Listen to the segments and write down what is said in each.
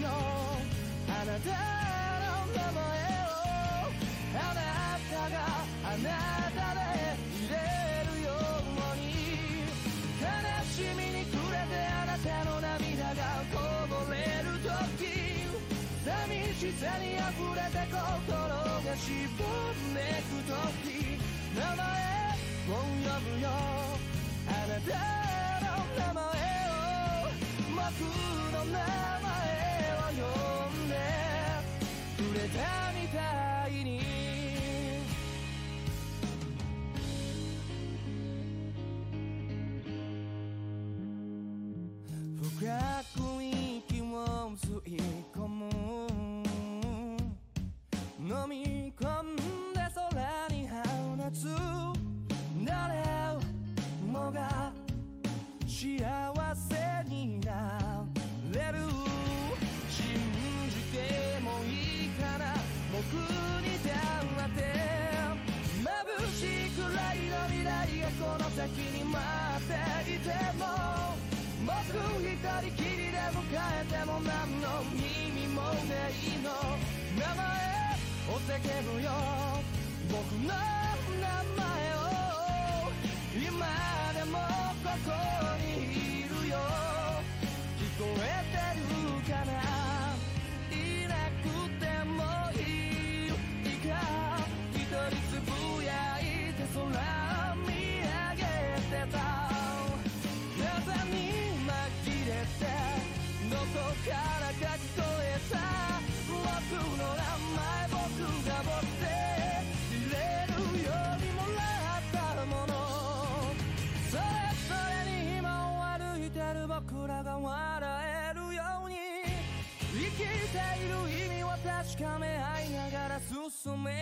よ。あなたの名前を。あなたがあなたで入れるように悲しみに暮れてあなたの涙がこぼれる時寂しさに溢れて心が沈んでく時名前を呼ぶよあなたの名前を僕の名前 without 高め合いながら進め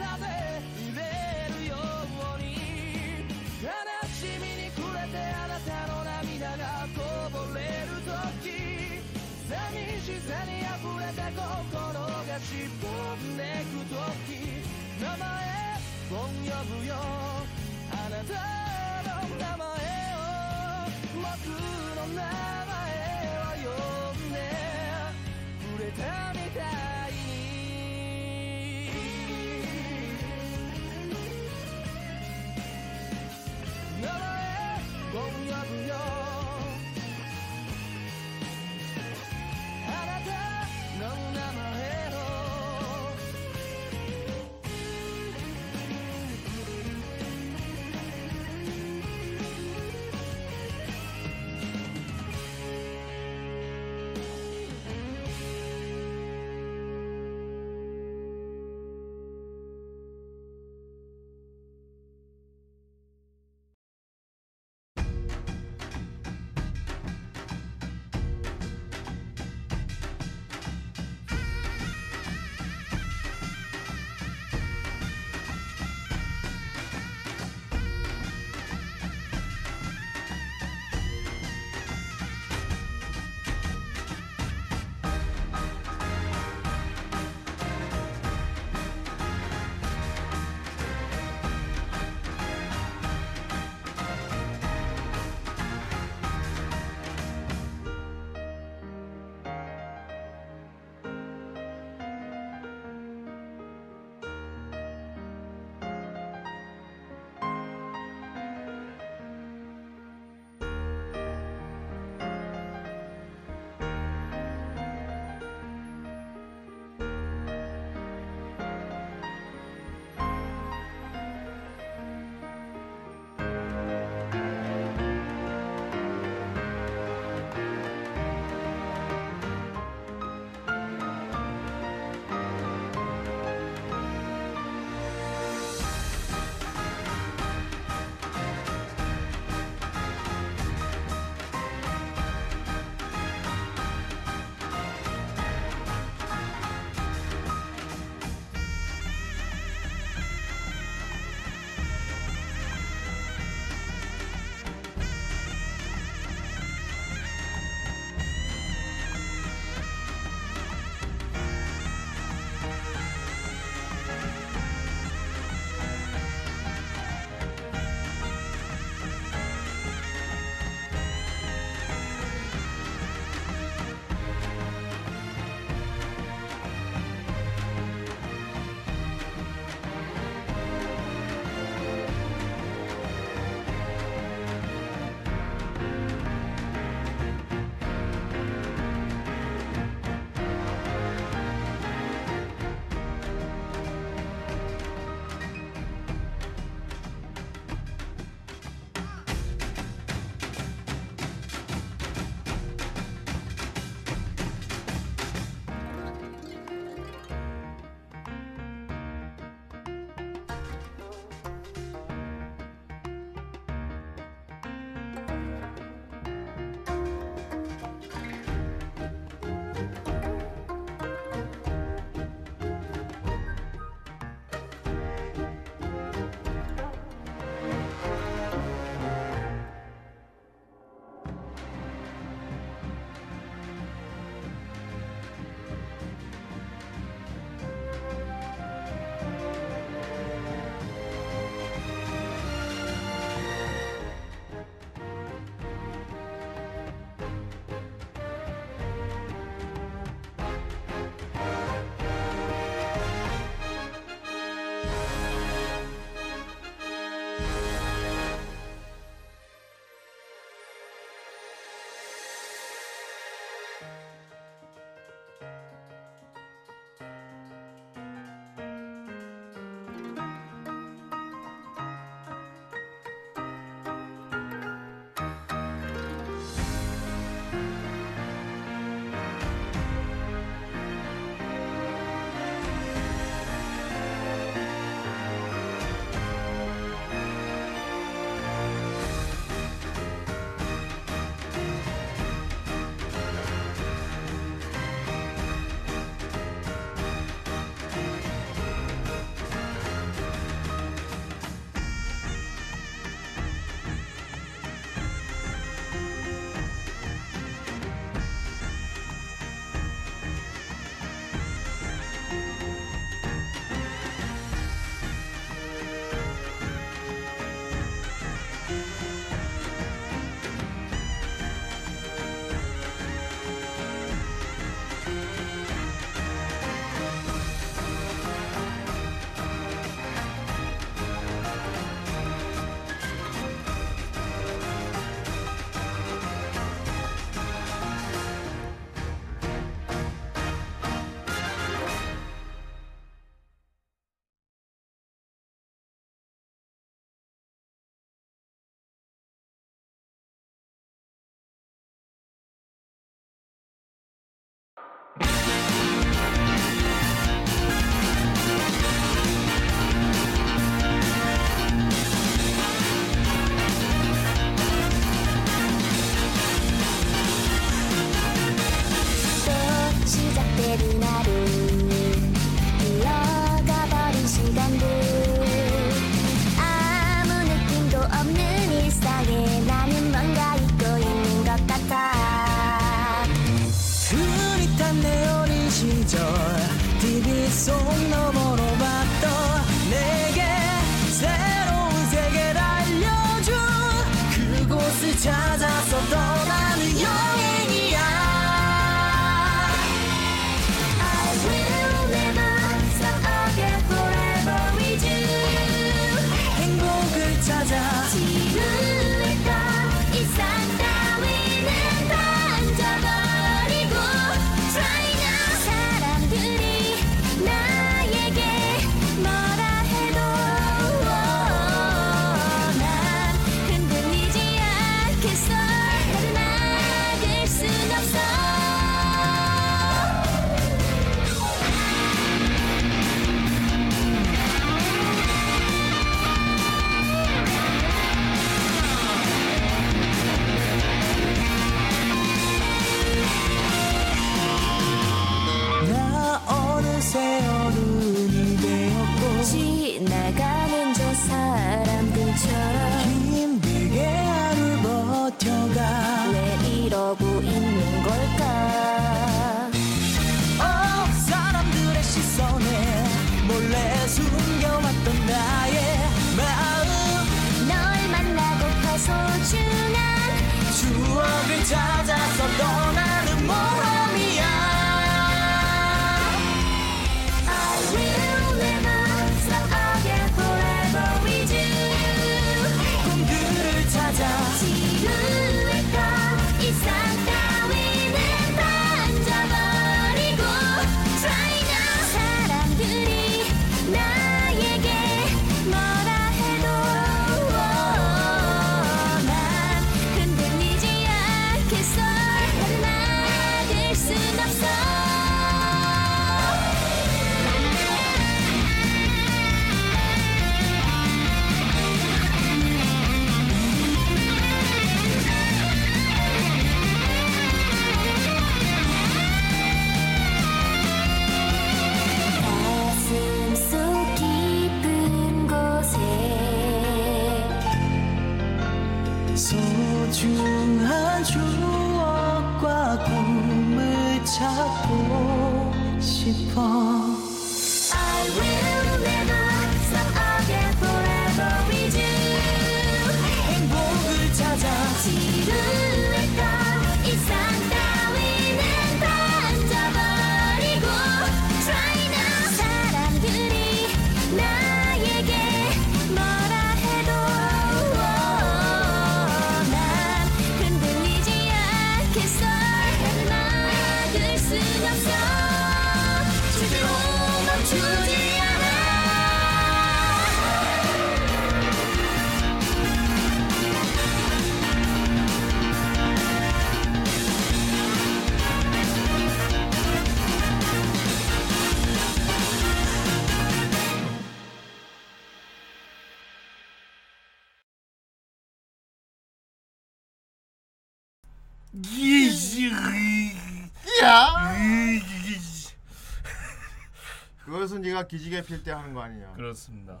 네가 기지개 필 때 하는 거 아니냐? 그렇습니다.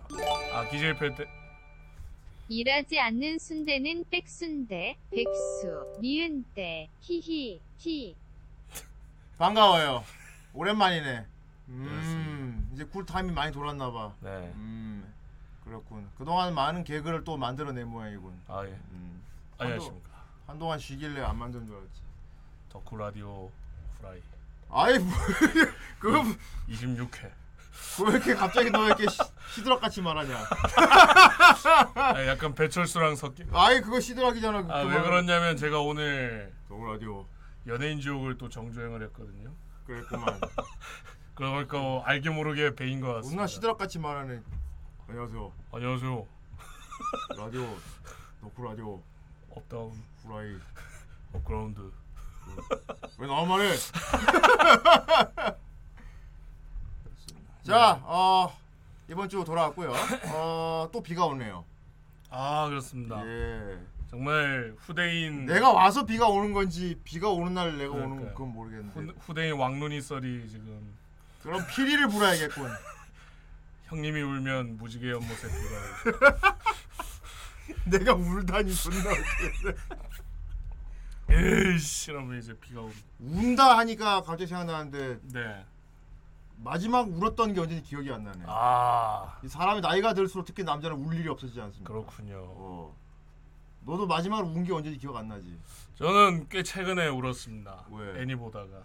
아 기질 펼 때 일하지 않는 순대는 백순대, 백수, 니은대, 히히, 히. 반가워요. 오랜만이네. 음, 이제 cool time이 많이 돌았나 봐. 네. 음, 그렇군. 그동안 많은 개그를 또 만들어낸 모양이군. 아 예. 음, 안녕하십니까. 한동안 쉬길래 안 만든 줄 알았지. 덕후 라디오 후라이 아이 뭐 그거 26회. 왜 이렇게 갑자기 너 이렇게 시- 시드락 같이 말하냐? 아, 약간 배철수랑 섞인. 아이 그거 시드락이잖아. 아 왜 그러냐면 제가 오늘 동 라디오 연예인 지옥을 또 정주행을 했거든요. 그랬구만. 그러니까 알게 모르게 배인 것 같습니다. 존나 시드락 같이 말하네. 안녕하세요. 안녕하세요. 라디오 노크 라디오 업다운 후라이 업그라운드. 왜 나만 말해? 자, 어 이번 주 돌아왔고요. 어, 또 비가 오네요. 아 그렇습니다. 예. 정말 후대인 내가 와서 비가 오는 건지 비가 오는 날 내가 오는 그러니까요. 건 모르겠는데. 후, 후대인 왕눈이 썰이 지금 그럼 피리를 불어야겠군. 형님이 울면 무지개 연못에 비가 내가 울다니 존나 웃기네. 에이씨 이러면 이제 비가 오고 운다 하니까 갑자기 생각나는데 네 마지막 울었던 게 언제인지 기억이 안 나네. 아 이 사람이 나이가 들수록 특히 남자는 울 일이 없어지지 않습니까? 그렇군요. 어. 너도 마지막으로 운 게 언제인지 기억 안 나지? 저는 꽤 최근에 울었습니다. 왜? 애니 보다가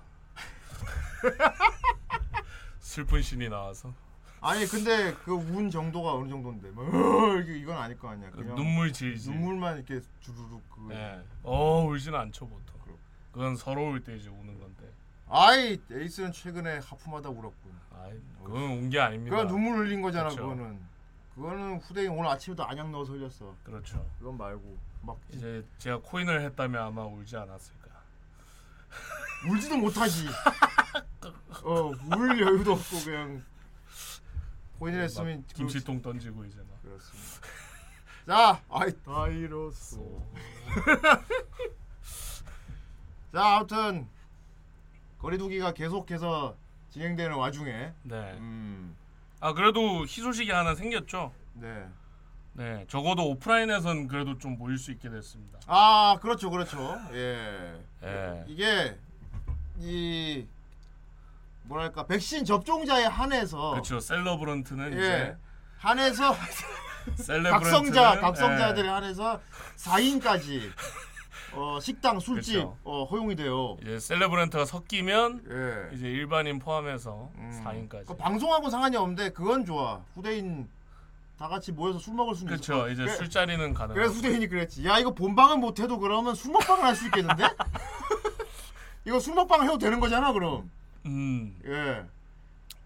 슬픈 신이 나와서 아니 근데 그 운 정도가 어느 정도인데 뭐 이건 아닐 거 아니야. 그 그냥 눈물 질질. 눈물만 이렇게 주르륵 그. 네. 어 울진 않죠 보통. 그건 서러울 때 이제 우는 건데. 아이 에이스는 최근에 하품하다 울었군. 아이 그건 운게 아닙니다. 그건 눈물 흘린 거잖아 그쵸. 그거는. 그거는 후대인 오늘 아침에도 안약 넣어서 흘렸어. 그렇죠. 그건 말고 막 이제 제가 코인을 했다면 아마 울지 않았을까. 울지도 못하지. 어울 여유도 없고 그냥 본인 했으면 막 김치통 던지고 이제 막. 그렇습니다. 자, 아이 다이로소. 자, 아무튼 거리두기가 계속해서 진행되는 와중에 네. 음, 아 그래도 희소식이 하나 생겼죠. 네. 네. 적어도 오프라인에선 그래도 좀 모일 수 있게 됐습니다. 아, 그렇죠, 그렇죠. 예. 예. 이게 이 뭐랄까 백신 접종자에 한해서 그렇죠. 셀러브런트는 예. 이제 한해서 각성자 각성자들에 예. 한해서 4인까지 어, 식당 술집 그쵸. 어, 허용이 돼요. 이제 셀레브런트가 섞이면 예. 이제 일반인 포함해서 음. 4인까지. 그 방송하고 상관이 없는데 그건 좋아. 후대인 다 같이 모여서 술 먹을 수는 있어. 그렇죠. 이제 술자리는 가능. 그래서 후대인이 그랬지. 야 이거 본방은 못해도 그러면 술 먹방을 할 수 있겠는데? 이거 술 먹방 해도 되는 거잖아 그럼. 음. 예.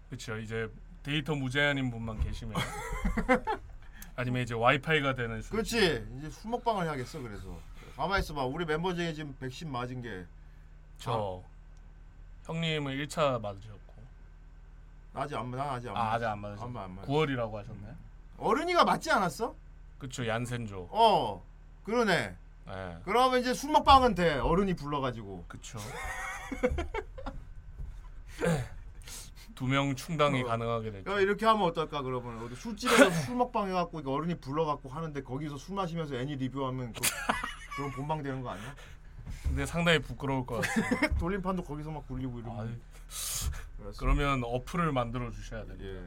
그렇죠. 이제 데이터 무제한인 분만 계시면 아니면 이제 와이파이가 되는 술. 그렇지. 이제 술 먹방을 해야겠어 그래서. 가만 있어봐. 우리 멤버 중에 지금 백신 맞은 게 저 형님은 1차 맞으셨고. 나 아직 안 나 아직 안 아, 맞았어. 아직 안 맞으셨어요. 안 맞- 안 맞- 9월이라고 하셨나요? 어른이가 맞지 않았어? 그렇죠. 얀센조. 어. 그러네. 예. 그러면 이제 술 먹방은 돼. 어른이 불러가지고. 그렇죠. 두명 충당이 어. 가능하게 됐죠. 야, 이렇게 하면 어떨까 그러면 어디 술집에서 술 먹방 해갖고 이거 어른이 불러갖고 하는데 거기서 술 마시면서 애니 리뷰하면 그, 그럼 본방 되는 거 아니야? 근데 상당히 부끄러울 것 같아요. 돌림판도 거기서 막 굴리고 이러면 아이, 그렇습니다. 그러면 어플을 만들어 주셔야 돼요. 예.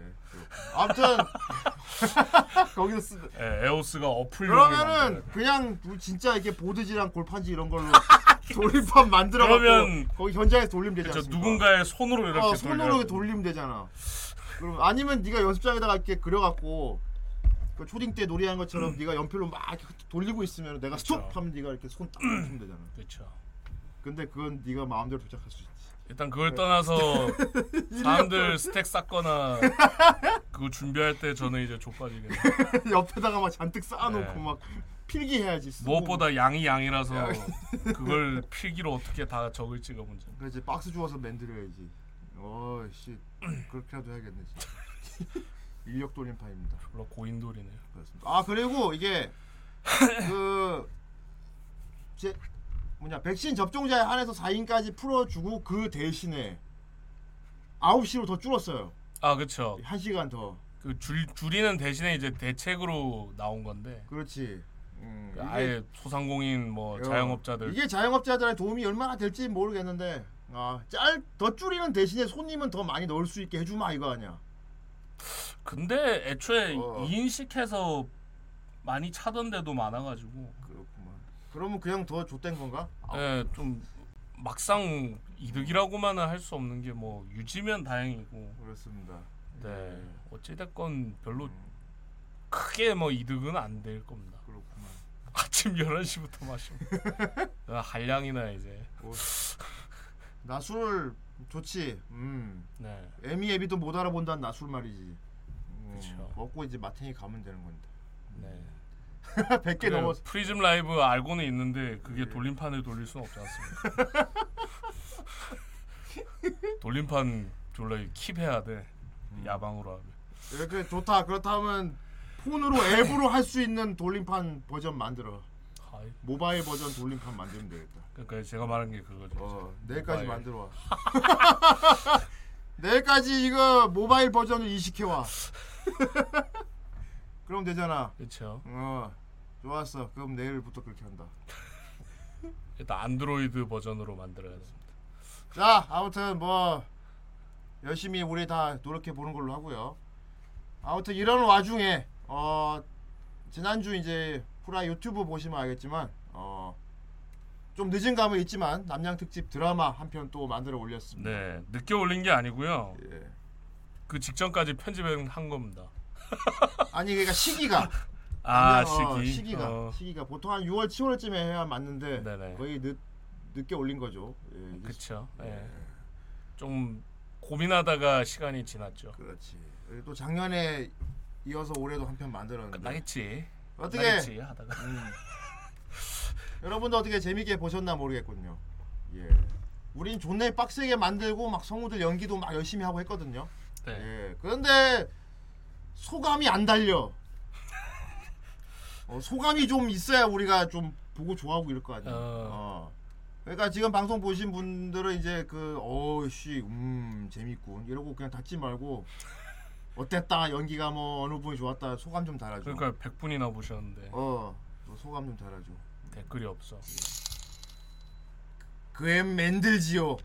아무튼 거기서 쓰 예, 에오스가 어플 그러면은 그냥 우리 진짜 이렇게 보드지랑 골판지 이런 걸로 돌림판 만들어 그러면 거기 현장에서 돌리면 되지. 않습니까? 누군가의 손으로 이렇게 어, 손으로 돌리면 되잖아. 그럼 아니면 네가 연습장에다가 이렇게 그려 갖고 그 초딩 때 놀이하는 것처럼 네가 연필로 막 이렇게 돌리고 있으면 내가 스톱. 하면 네가 이렇게 손딱 맞추면 되잖아. 그렇죠. 근데 그건 네가 마음대로 조작할 수 있지. 일단 그걸 떠나서 사람들 스택 쌓거나 그거 준비할 때 저는 이제 족빠지겠네요. 옆에다가 막 잔뜩 쌓아놓고 네. 막 필기해야지. 쓰고. 무엇보다 양이 양이라서 그걸 필기로 어떻게 다 적을지가 문제. 그래 이제 박스 주워서 만들어야지. 어씨 그렇게라도 해야겠네. 진짜. 인력 돌림판입니다. 별로 고인돌이네요. 그렇습니다. 아 그리고 이게 그 제 뭐냐 백신 접종자에 한해서 4인까지 풀어주고 그 대신에 9시로 더 줄었어요. 아 그렇죠. 1시간 더. 그 줄, 줄이는 대신에 이제 대책으로 나온 건데 그렇지. 음, 그 이게- 아예 소상공인 뭐 어, 자영업자들 이게 자영업자들의 도움이 얼마나 될지 모르겠는데 아, 짤더 줄이는 대신에 손님은 더 많이 넣을 수 있게 해주마 이거 아니야. 근데 애초에 어. 2인씩 해서 많이 차던 데도 많아가지고 그렇구만. 그러면 그냥 더 좆된 건가? 아, 예, 좀 막상 이득이라고만은 할 수 없는 게 뭐 유지면 다행이고 그렇습니다. 네 어찌 됐건 별로 음, 크게 뭐 이득은 안 될 겁니다 그렇구만. 아침 11시부터 마시면 아, 한량이나 이제 나술 좋지. 음. 네 애미 애비도 못 알아본다는 낮술 말이지. 음, 그쵸. 먹고 이제 마탱이 가면 되는 건데. 네. 100개 그래, 넘었어. 프리즘 라이브 알고는 있는데 그게 예. 돌림판을 돌릴 수는 없지 않습니까? 돌림판 졸라 keep해야 돼 음. 야방으로 하면 이렇게 좋다. 그렇다면 폰으로 앱으로 할 수 있는 돌림판 버전 만들어. 아이, 모바일 버전 돌림판 만들면 되겠다. 그러니까 제가 말한 게 그거죠 어, 내일까지 모바일. 만들어 와. 내일까지 이거 모바일 버전을 이식해 와. 그럼 되잖아. 그렇죠 어. 좋았어. 그럼 내일부터 그렇게 한다. 일단 안드로이드 버전으로 만들어야겠습니다 자, 아무튼 뭐 열심히 우리 다 노력해 보는 걸로 하고요. 아무튼 이런 와중에 어 지난주 이제 후라 유튜브 보시면 알겠지만 어 좀 늦은 감은 있지만 남양 특집 드라마 한 편 또 만들어 올렸습니다. 네 늦게 올린 게 아니고요. 예. 그 직전까지 편집을 한 겁니다. 아니 그러니까 시기가 아 그냥, 어, 시기. 시기가 어, 시기가 보통 한 6월 7월쯤에 해야 맞는데 네네. 거의 늦 늦게 올린 거죠. 예, 그쵸. 예. 좀 고민하다가 시간이 지났죠. 그렇지. 또 작년에 이어서 올해도 한 편 만들었는데 끝나겠지. 어떻게 끝나겠지 하다가. 음. 여러분도 어떻게 재밌게 보셨나 모르겠군요. 예. 우린 존내 빡세게 만들고 막 성우들 연기도 막 열심히 하고 했거든요. 네. 예. 그런데 소감이 안 달려. 어, 소감이 좀 있어야 우리가 좀 보고 좋아하고 이럴 거 아니야. 어. 어. 그러니까 지금 방송 보신 분들은 이제 그 어씨 음 재밌군 이러고 그냥 닫지 말고 어땠다 연기가 뭐 어느 부분이 좋았다 소감 좀 달아줘. 그러니까 100분이나 보셨는데 어너 소감 좀 달아줘. 댓글이 없어. 그엠 맨들지요.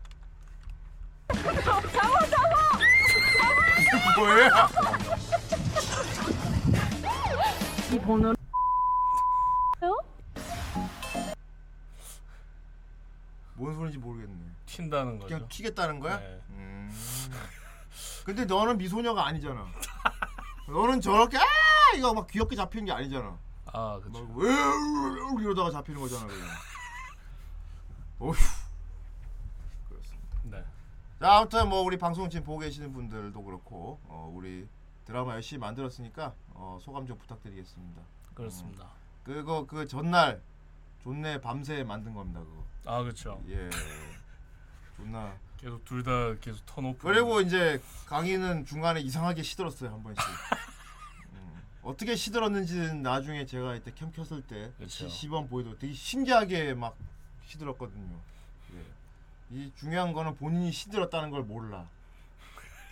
뭐야? 이 번호 뭔 소리인지 모르겠네. 튄다는 그냥 거죠. 튀겠다는 거야? 네. 음. 근데 너는 미소녀가 아니잖아. 너는 저렇게 아 이거 막 귀엽게 잡히는 게 아니잖아. 아 그렇죠. 막 으으으으 이러다가 잡히는 거잖아 그냥. 어휴. 그렇습니다. 네. 자 아무튼 뭐 우리 방송 지금 보고 계시는 분들도 그렇고 어, 우리 드라마 열심히 만들었으니까 어, 소감 좀 부탁드리겠습니다. 그렇습니다. 그거 그 전날 존내 밤새 만든 겁니다 그거. 아 그렇죠. 예. 존나. 계속 둘 다 계속 turn off. 그리고 이제 강희는 중간에 이상하게 시들었어요 한 번씩. 음, 어떻게 시들었는지는 나중에 제가 이때 cam 켰을 때. 시, 시범 보여도 되게 신기하게 막 시들었거든요. 예. 이 중요한 거는 본인이 시들었다는 걸 몰라.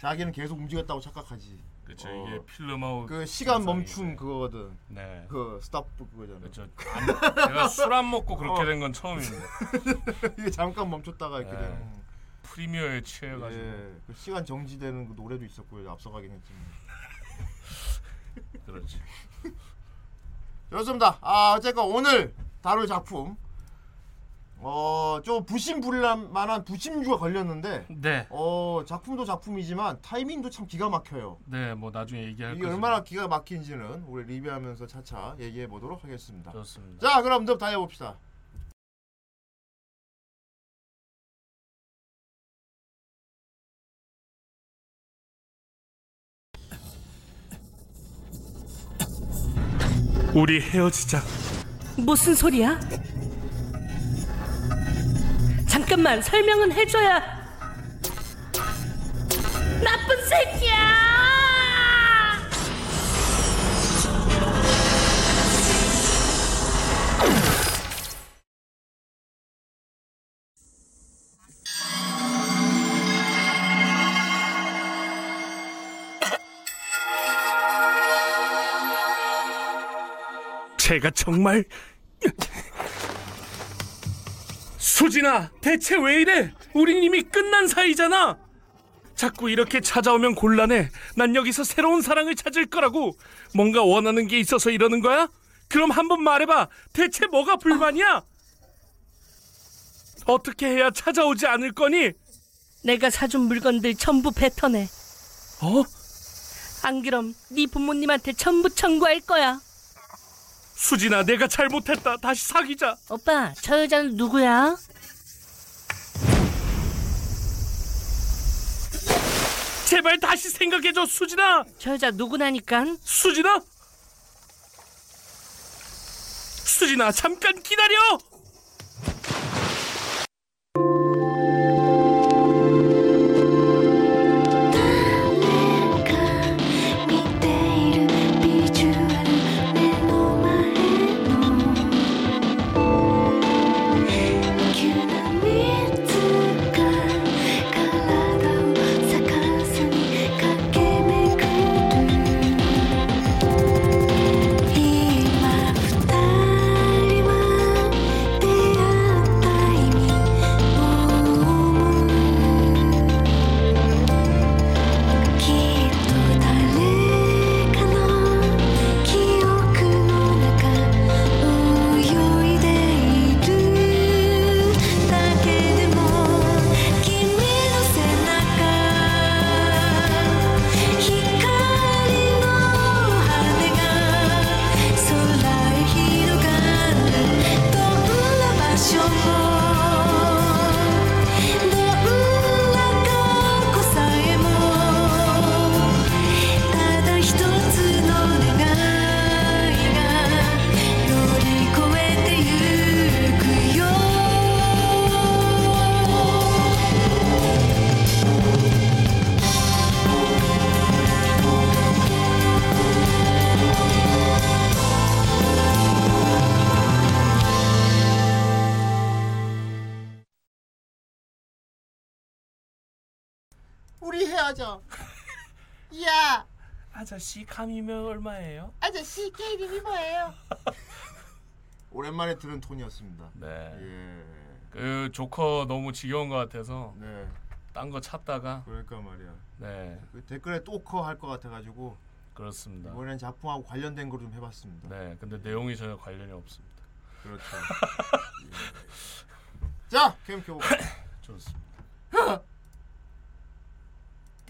자기는 계속 움직였다고 착각하지. 그렇죠. 어. 이게 필름하고 그 시간 멈춤 그거거든. 네. 그 stop 그거잖아. 그렇죠. 안- 제가 술 안 먹고 그렇게 어. 된건 처음입니다. 이게 잠깐 멈췄다가 이렇게 네. 되는. 프리미어에 취해가지고 예, 그 시간 정지되는 그 노래도 있었고요. 앞서가긴 했지만. 그렇지. 좋습니다. 아 어쨌건 오늘 다룰 작품 어좀 부심부릴한 만한 부심주가 걸렸는데 네. 어 작품도 작품이지만 타이밍도 참 기가 막혀요. 네, 뭐 나중에 얘기할 이게 거죠. 얼마나 기가 막힌지는 우리 리뷰하면서 차차 얘기해 보도록 하겠습니다. 좋습니다. 자 그럼 좀 달려봅시다. 우리 헤어지자. 무슨 소리야? 잠깐만 설명은 해줘야 나쁜 새끼야! 제가 정말 수진아 대체 왜 이래 우린 이미 끝난 사이잖아 자꾸 이렇게 찾아오면 곤란해 난 여기서 새로운 사랑을 찾을 거라고 뭔가 원하는 게 있어서 이러는 거야? 그럼 한번 말해봐 대체 뭐가 불만이야? 어떻게 해야 찾아오지 않을 거니? 내가 사준 물건들 전부 뱉어내. 어? 안 그럼 네 부모님한테 전부 청구할 거야. 수진아 내가 잘못했다 다시 사귀자 오빠, 저 여자는 누구야? 제발 다시 생각해줘 수진아 저 여자 누구나니깐? 수진아? 수진아 잠깐 기다려 헤어져. 야 아저씨 감이면 얼마예요? 아저씨 개 이름이 뭐예요? 오랜만에 들은 톤이었습니다. 네. 예. 그 조커 너무 지겨운 것 같아서 네. 딴 거 찾다가 그러니까 말이야. 네 그 댓글에 또커 할 것 같아가지고 그렇습니다. 이번엔 작품하고 관련된 걸 좀 해봤습니다. 네 근데 내용이 전혀 관련이 없습니다. 그렇죠. 예. 자, 게임 켜볼까? 좋습니다.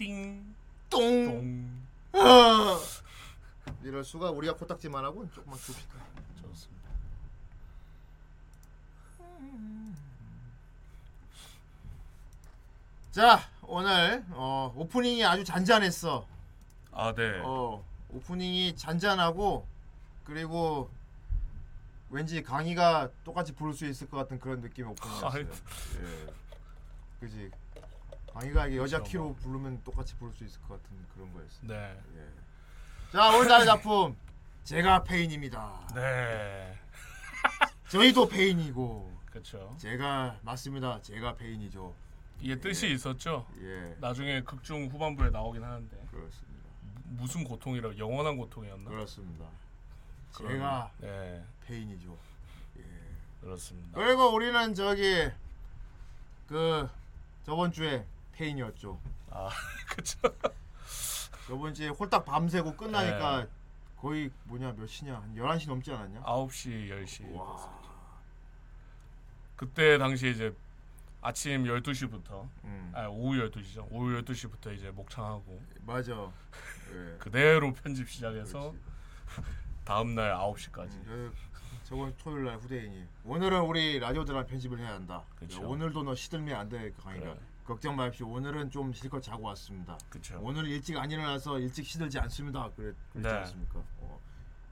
띵 똥. 동. 아! 이럴 수가 우리가 코딱지만 하고 조금만 줍시다. 좋습니다. 자, 오늘 어, 오프닝이 아주 잔잔했어. 아 네. 어, 오프닝이 잔잔하고 그리고 왠지 강의가 똑같이 부를 수 있을 것 같은 그런 느낌의 오프닝이었어요. 아이. 예. 그지. 이게 여자 그쵸, 키로 뭐. 부르면 똑같이 부를 수 있을 것 같은 그런 거였어. 네. 예. 자, 오늘 다른 작품 제가 페인입니다. 네. 저희도 페인이고 그렇죠. 제가 맞습니다. 제가 페인이죠. 이게 뜻이 있었죠. 예. 나중에 극중 후반부에 나오긴 하는데 그렇습니다. 무슨 고통이라고 영원한 고통이었나? 그렇습니다. 제가 네 페인이죠. 예. 그렇습니다. 그리고 우리는 저기 그 저번 주에 페인이었죠. 아 그렇죠. 저번 주에 홀딱 밤새고 끝나니까 네. 거의 뭐냐 몇 시냐 한 11시 넘지 않았냐? 9시 10시 와. 그때 당시 이제 아침 12시부터 음. 아 오후 12시죠. 오후 12시부터 이제 목창하고 맞아. 예. 그대로 편집 시작해서. 다음 날 9시까지. 음, 저, 저번 토요일 날 후대인이 오늘은 우리 라디오 드라마 편집을 해야 한다. 그쵸. 오늘도 너 시들면 안돼 강의가. 그래. 걱정 마십시오. 오늘은 좀 실컷 자고 왔습니다. 그렇죠. 오늘 일찍 안 일어나서 일찍 시들지 않습니다. 그랬, 그랬지 네. 않습니까? 어.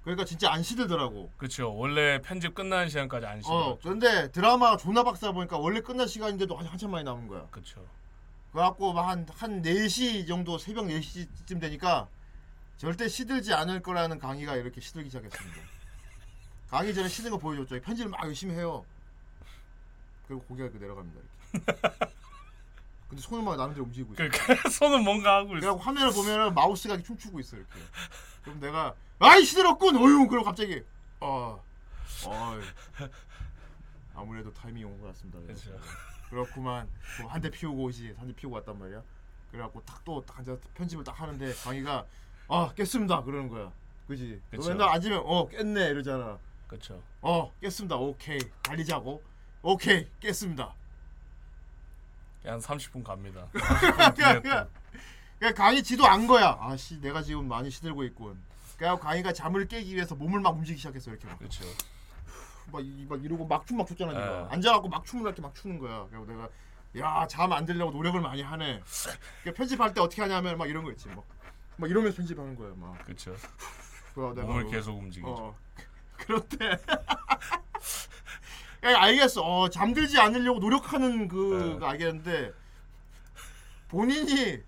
그러니까 진짜 안 시들더라고. 그렇죠. 원래 편집 끝나는 시간까지 안 쉬어. 어, 그런데 드라마 존나 박사 보니까 원래 끝날 시간인데도 아직 한참 많이 남은 거야. 그렇죠. 그래갖고 막한한 4시 정도 새벽 4시쯤 되니까 절대 시들지 않을 거라는 강의가 이렇게 시들기 시작했습니다. 강의 전에 시든 거 보여줬죠. 편집을 막 열심히 해요. 그리고 고개가 내려갑니다. 이렇게. 근데 손은 막 나름대로 움직이고 있어. 그 손은 뭔가 하고 있어. 그래갖고 화면을 보면은 마우스가 이렇게 춤추고 있어 이렇게. 그럼 내가 아이 시들었군. 어휴. 그리고 갑자기 어, 어, 아무래도 타이밍이 온 것 같습니다. 그렇죠. 그렇구만. 한 대 피우고 오지. 한 대 피우고 왔단 말이야. 그래갖고 탁또딱 앉아서 편집을 딱 하는데 강의가 아 깼습니다. 그러는 거야. 그지? 너. 맨날 앉으면 어 깼네 이러잖아. 그렇죠. 어 깼습니다. 오케이 달리자고. 오케이 깼습니다. 한 30분 갑니다. 그냥, 30분 뒤에 그냥, 또 그냥 강의 지도 안 거야. 아씨 내가 지금 많이 시들고 있군. 그래갖고 강의가 잠을 깨기 위해서 몸을 막 움직이기 시작했어 이렇게 막. 그렇죠. 막, 이- 막 이러고 막춤 막 췄잖아 예. 내가 앉아갖고 막 춤을 이렇게 막 추는 거야 그래서 내가 야 잠 안 들려고 노력을 많이 하네 그러니까 편집할 때 어떻게 하냐면 막 이런 거 있지 막, 막 이러면서 편집하는 거야 막 그렇죠. 그래서 내가 몸을 뭐- 계속 움직이죠. 어 야, 알겠어 어 잠들지 않으려고 노력하는 그 예. 알겠는데 본인이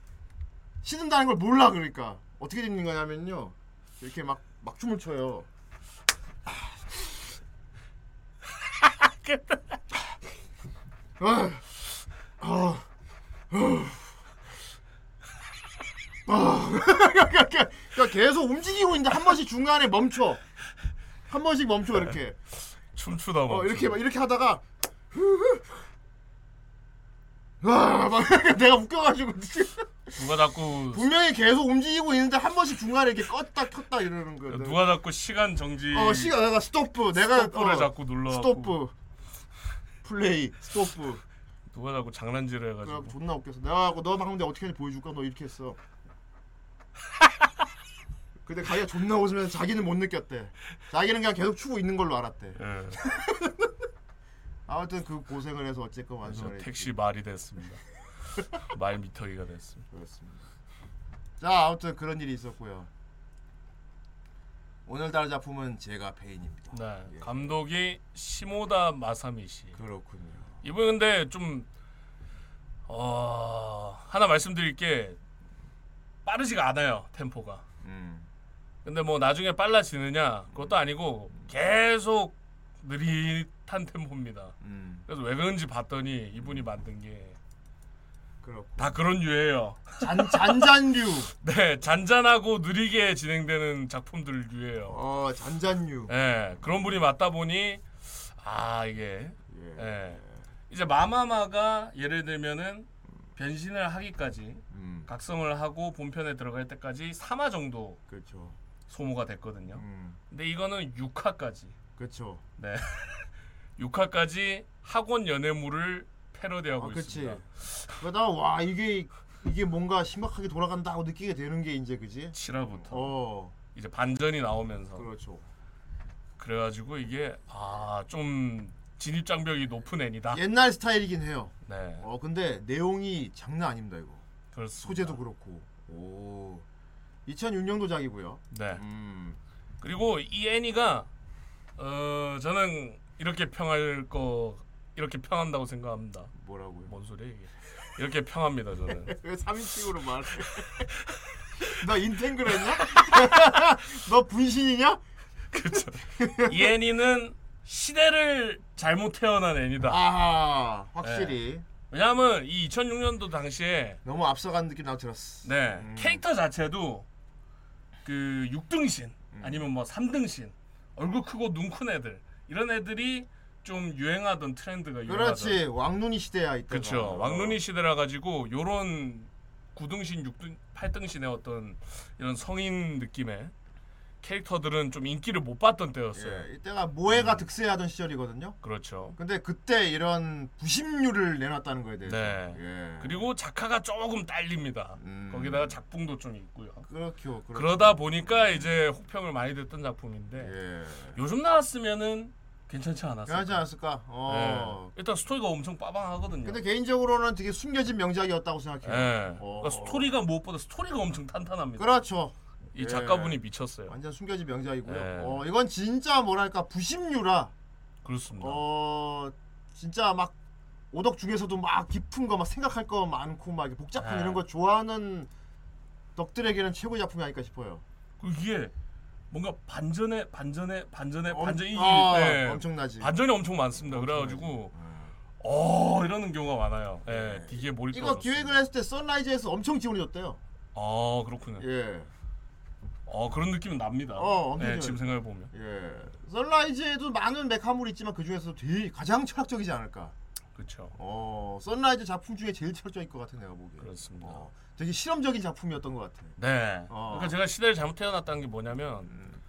쉬는다는 걸 몰라 그러니까 어떻게 되는 거냐면요 이렇게 막 막 춤을 춰요 그러니까 계속 움직이고 있는데 한 번씩 중간에 멈춰. 한 번씩 멈춰 이렇게. 춤추다 뭐. 어, 이렇게 막 이렇게 하다가 와, 막 내가 웃겨가지고 누가 자꾸 분명히 계속 움직이고 있는데 한 번씩 중간에 이렇게 껐다 켰다 이러는 거야. 누가 자꾸 시간 정지 어 시간 내가 stop 내가 stop을 어, 자꾸 눌러 stop play stop 누가 자꾸 장난질을 해가지고 존나 웃겼어. 내가 하고 너 방금 내가 어떻게 하는지 보여줄까? 너 이렇게 했어. 근데 자기가 존나 웃으면서 자기는 못 느꼈대. 자기는 그냥 계속 추고 있는 걸로 알았대. 예. 아무튼 그 고생을 해서 어쨌건 완성을 했지. 택시 말이 됐습니다. 말 미터기가 됐습니다. 그렇습니다. 자 아무튼 그런 일이 있었고요. 오늘 다룰 작품은 제가 페인입니다. 네, 예. 감독이 시모다 마사미 씨. 그렇군요. 이분 근데 좀 어, 하나 말씀드릴 게 빠르지가 않아요 템포가. 음. 근데 뭐 나중에 빨라지느냐 그것도 아니고 계속 느릿한 템포입니다. 음. 그래서 왜 그런지 봤더니 이분이 만든 게 그렇고 다 그런 유예요. 잔 잔잔류. 네, 잔잔하고 느리게 진행되는 작품들 유예요. 어 잔잔류. 예, 그런 분이 맞다 보니 아 이게 예. 예. 이제 마마마가 예를 들면은 변신을 하기까지 음 각성을 하고 본편에 들어갈 때까지 3화 정도 그렇죠. 소모가 됐거든요. 음 근데 이거는 6화까지 그렇죠. 네 6화까지 학원 연애물을 패러디하고 아. 있습니다. 그러다 와 이게 이게 뭔가 심각하게 돌아간다고 느끼게 되는 게 이제 그지? 7화부터 어 이제 반전이 나오면서 그렇죠. 그래가지고 이게 아 좀 진입 장벽이 높은 애니다. 옛날 스타일이긴 해요. 네, 어 근데 내용이 장난 아닙니다 이거. 그렇습니다. 소재도 그렇고. 오. 2006년도작이고요. 네. 음. 그리고 이 애니가 어 저는 이렇게 평할 거 이렇게 평한다고 생각합니다. 뭐라고요? 뭔 소리야 이게? 이렇게 평합니다 저는. 왜 3인칭으로 말해? 너 인탱글 했냐? 너 분신이냐? 그렇죠. 이 애니는 시대를 잘못 태어난 애니다. 아 확실히 왜냐하면 이 2006년도 당시에 너무 앞서간 느낌 나고 들었어. 네 음. 캐릭터 자체도 그 6등신 아니면 뭐 3등신 얼굴 크고 눈 큰 애들 이런 애들이 좀 유행하던 트렌드가 그렇지 유행하던 왕눈이 시대야 이때가. 그렇죠 왕눈이 시대라 가지고 요런 9등신 6등 8등신의 어떤 이런 성인 느낌의 캐릭터들은 좀 인기를 못 받던 때였어요 예, 이때가 모해가 득세하던 시절이거든요. 그렇죠 근데 그때 이런 부심류를 내놨다는 거에 대해서. 네. 예. 그리고 작화가 조금 딸립니다 음. 거기다가 작품도 좀 있고요 그렇죠. 그렇죠. 그러다 보니까 이제 혹평을 많이 듣던 작품인데 예. 요즘 나왔으면은 괜찮지 않았을까? 그러지 않았을까? 어. 네. 일단 스토리가 엄청 빠방하거든요. 근데 개인적으로는 되게 숨겨진 명작이었다고 생각해요. 네. 어. 그러니까 스토리가 무엇보다 스토리가 엄청 탄탄합니다. 그렇죠. 이 예. 작가분이 미쳤어요. 완전 숨겨진 명작이고요. 네. 어, 이건 진짜 뭐랄까 부심류라 그렇습니다. 어 진짜 막 오덕 중에서도 막 깊은 거 막 생각할 거 많고 막 복잡한 네. 이런 거 좋아하는 덕들에게는 최고의 작품이 아닐까 싶어요. 이게 뭔가 반전에 반전에 반전에 엄- 반전이 아, 네. 엄청나지. 반전이 엄청 많습니다. 그래가지고 어 이러는 경우가 많아요. 예, 되게 몰입. 이거 기획을 했을 때 선라이즈에서 엄청 지원해줬대요. 아 그렇군요. 예, 어 그런 느낌은 납니다. 어, 엄청 예, 좋아요. 지금 생각해 보면 예. 선라이즈에도 많은 메카물이 있지만 그 중에서 되게 가장 철학적이지 않을까. 그렇죠. 어, 선라이즈 작품 중에 제일 철학적일 것 같아 내가 보기에. 그렇습니다. 어, 되게 실험적인 작품이었던 것 같아. 네. 어. 그러니까 제가 시대를 잘못 태어났다는 게 뭐냐면 음,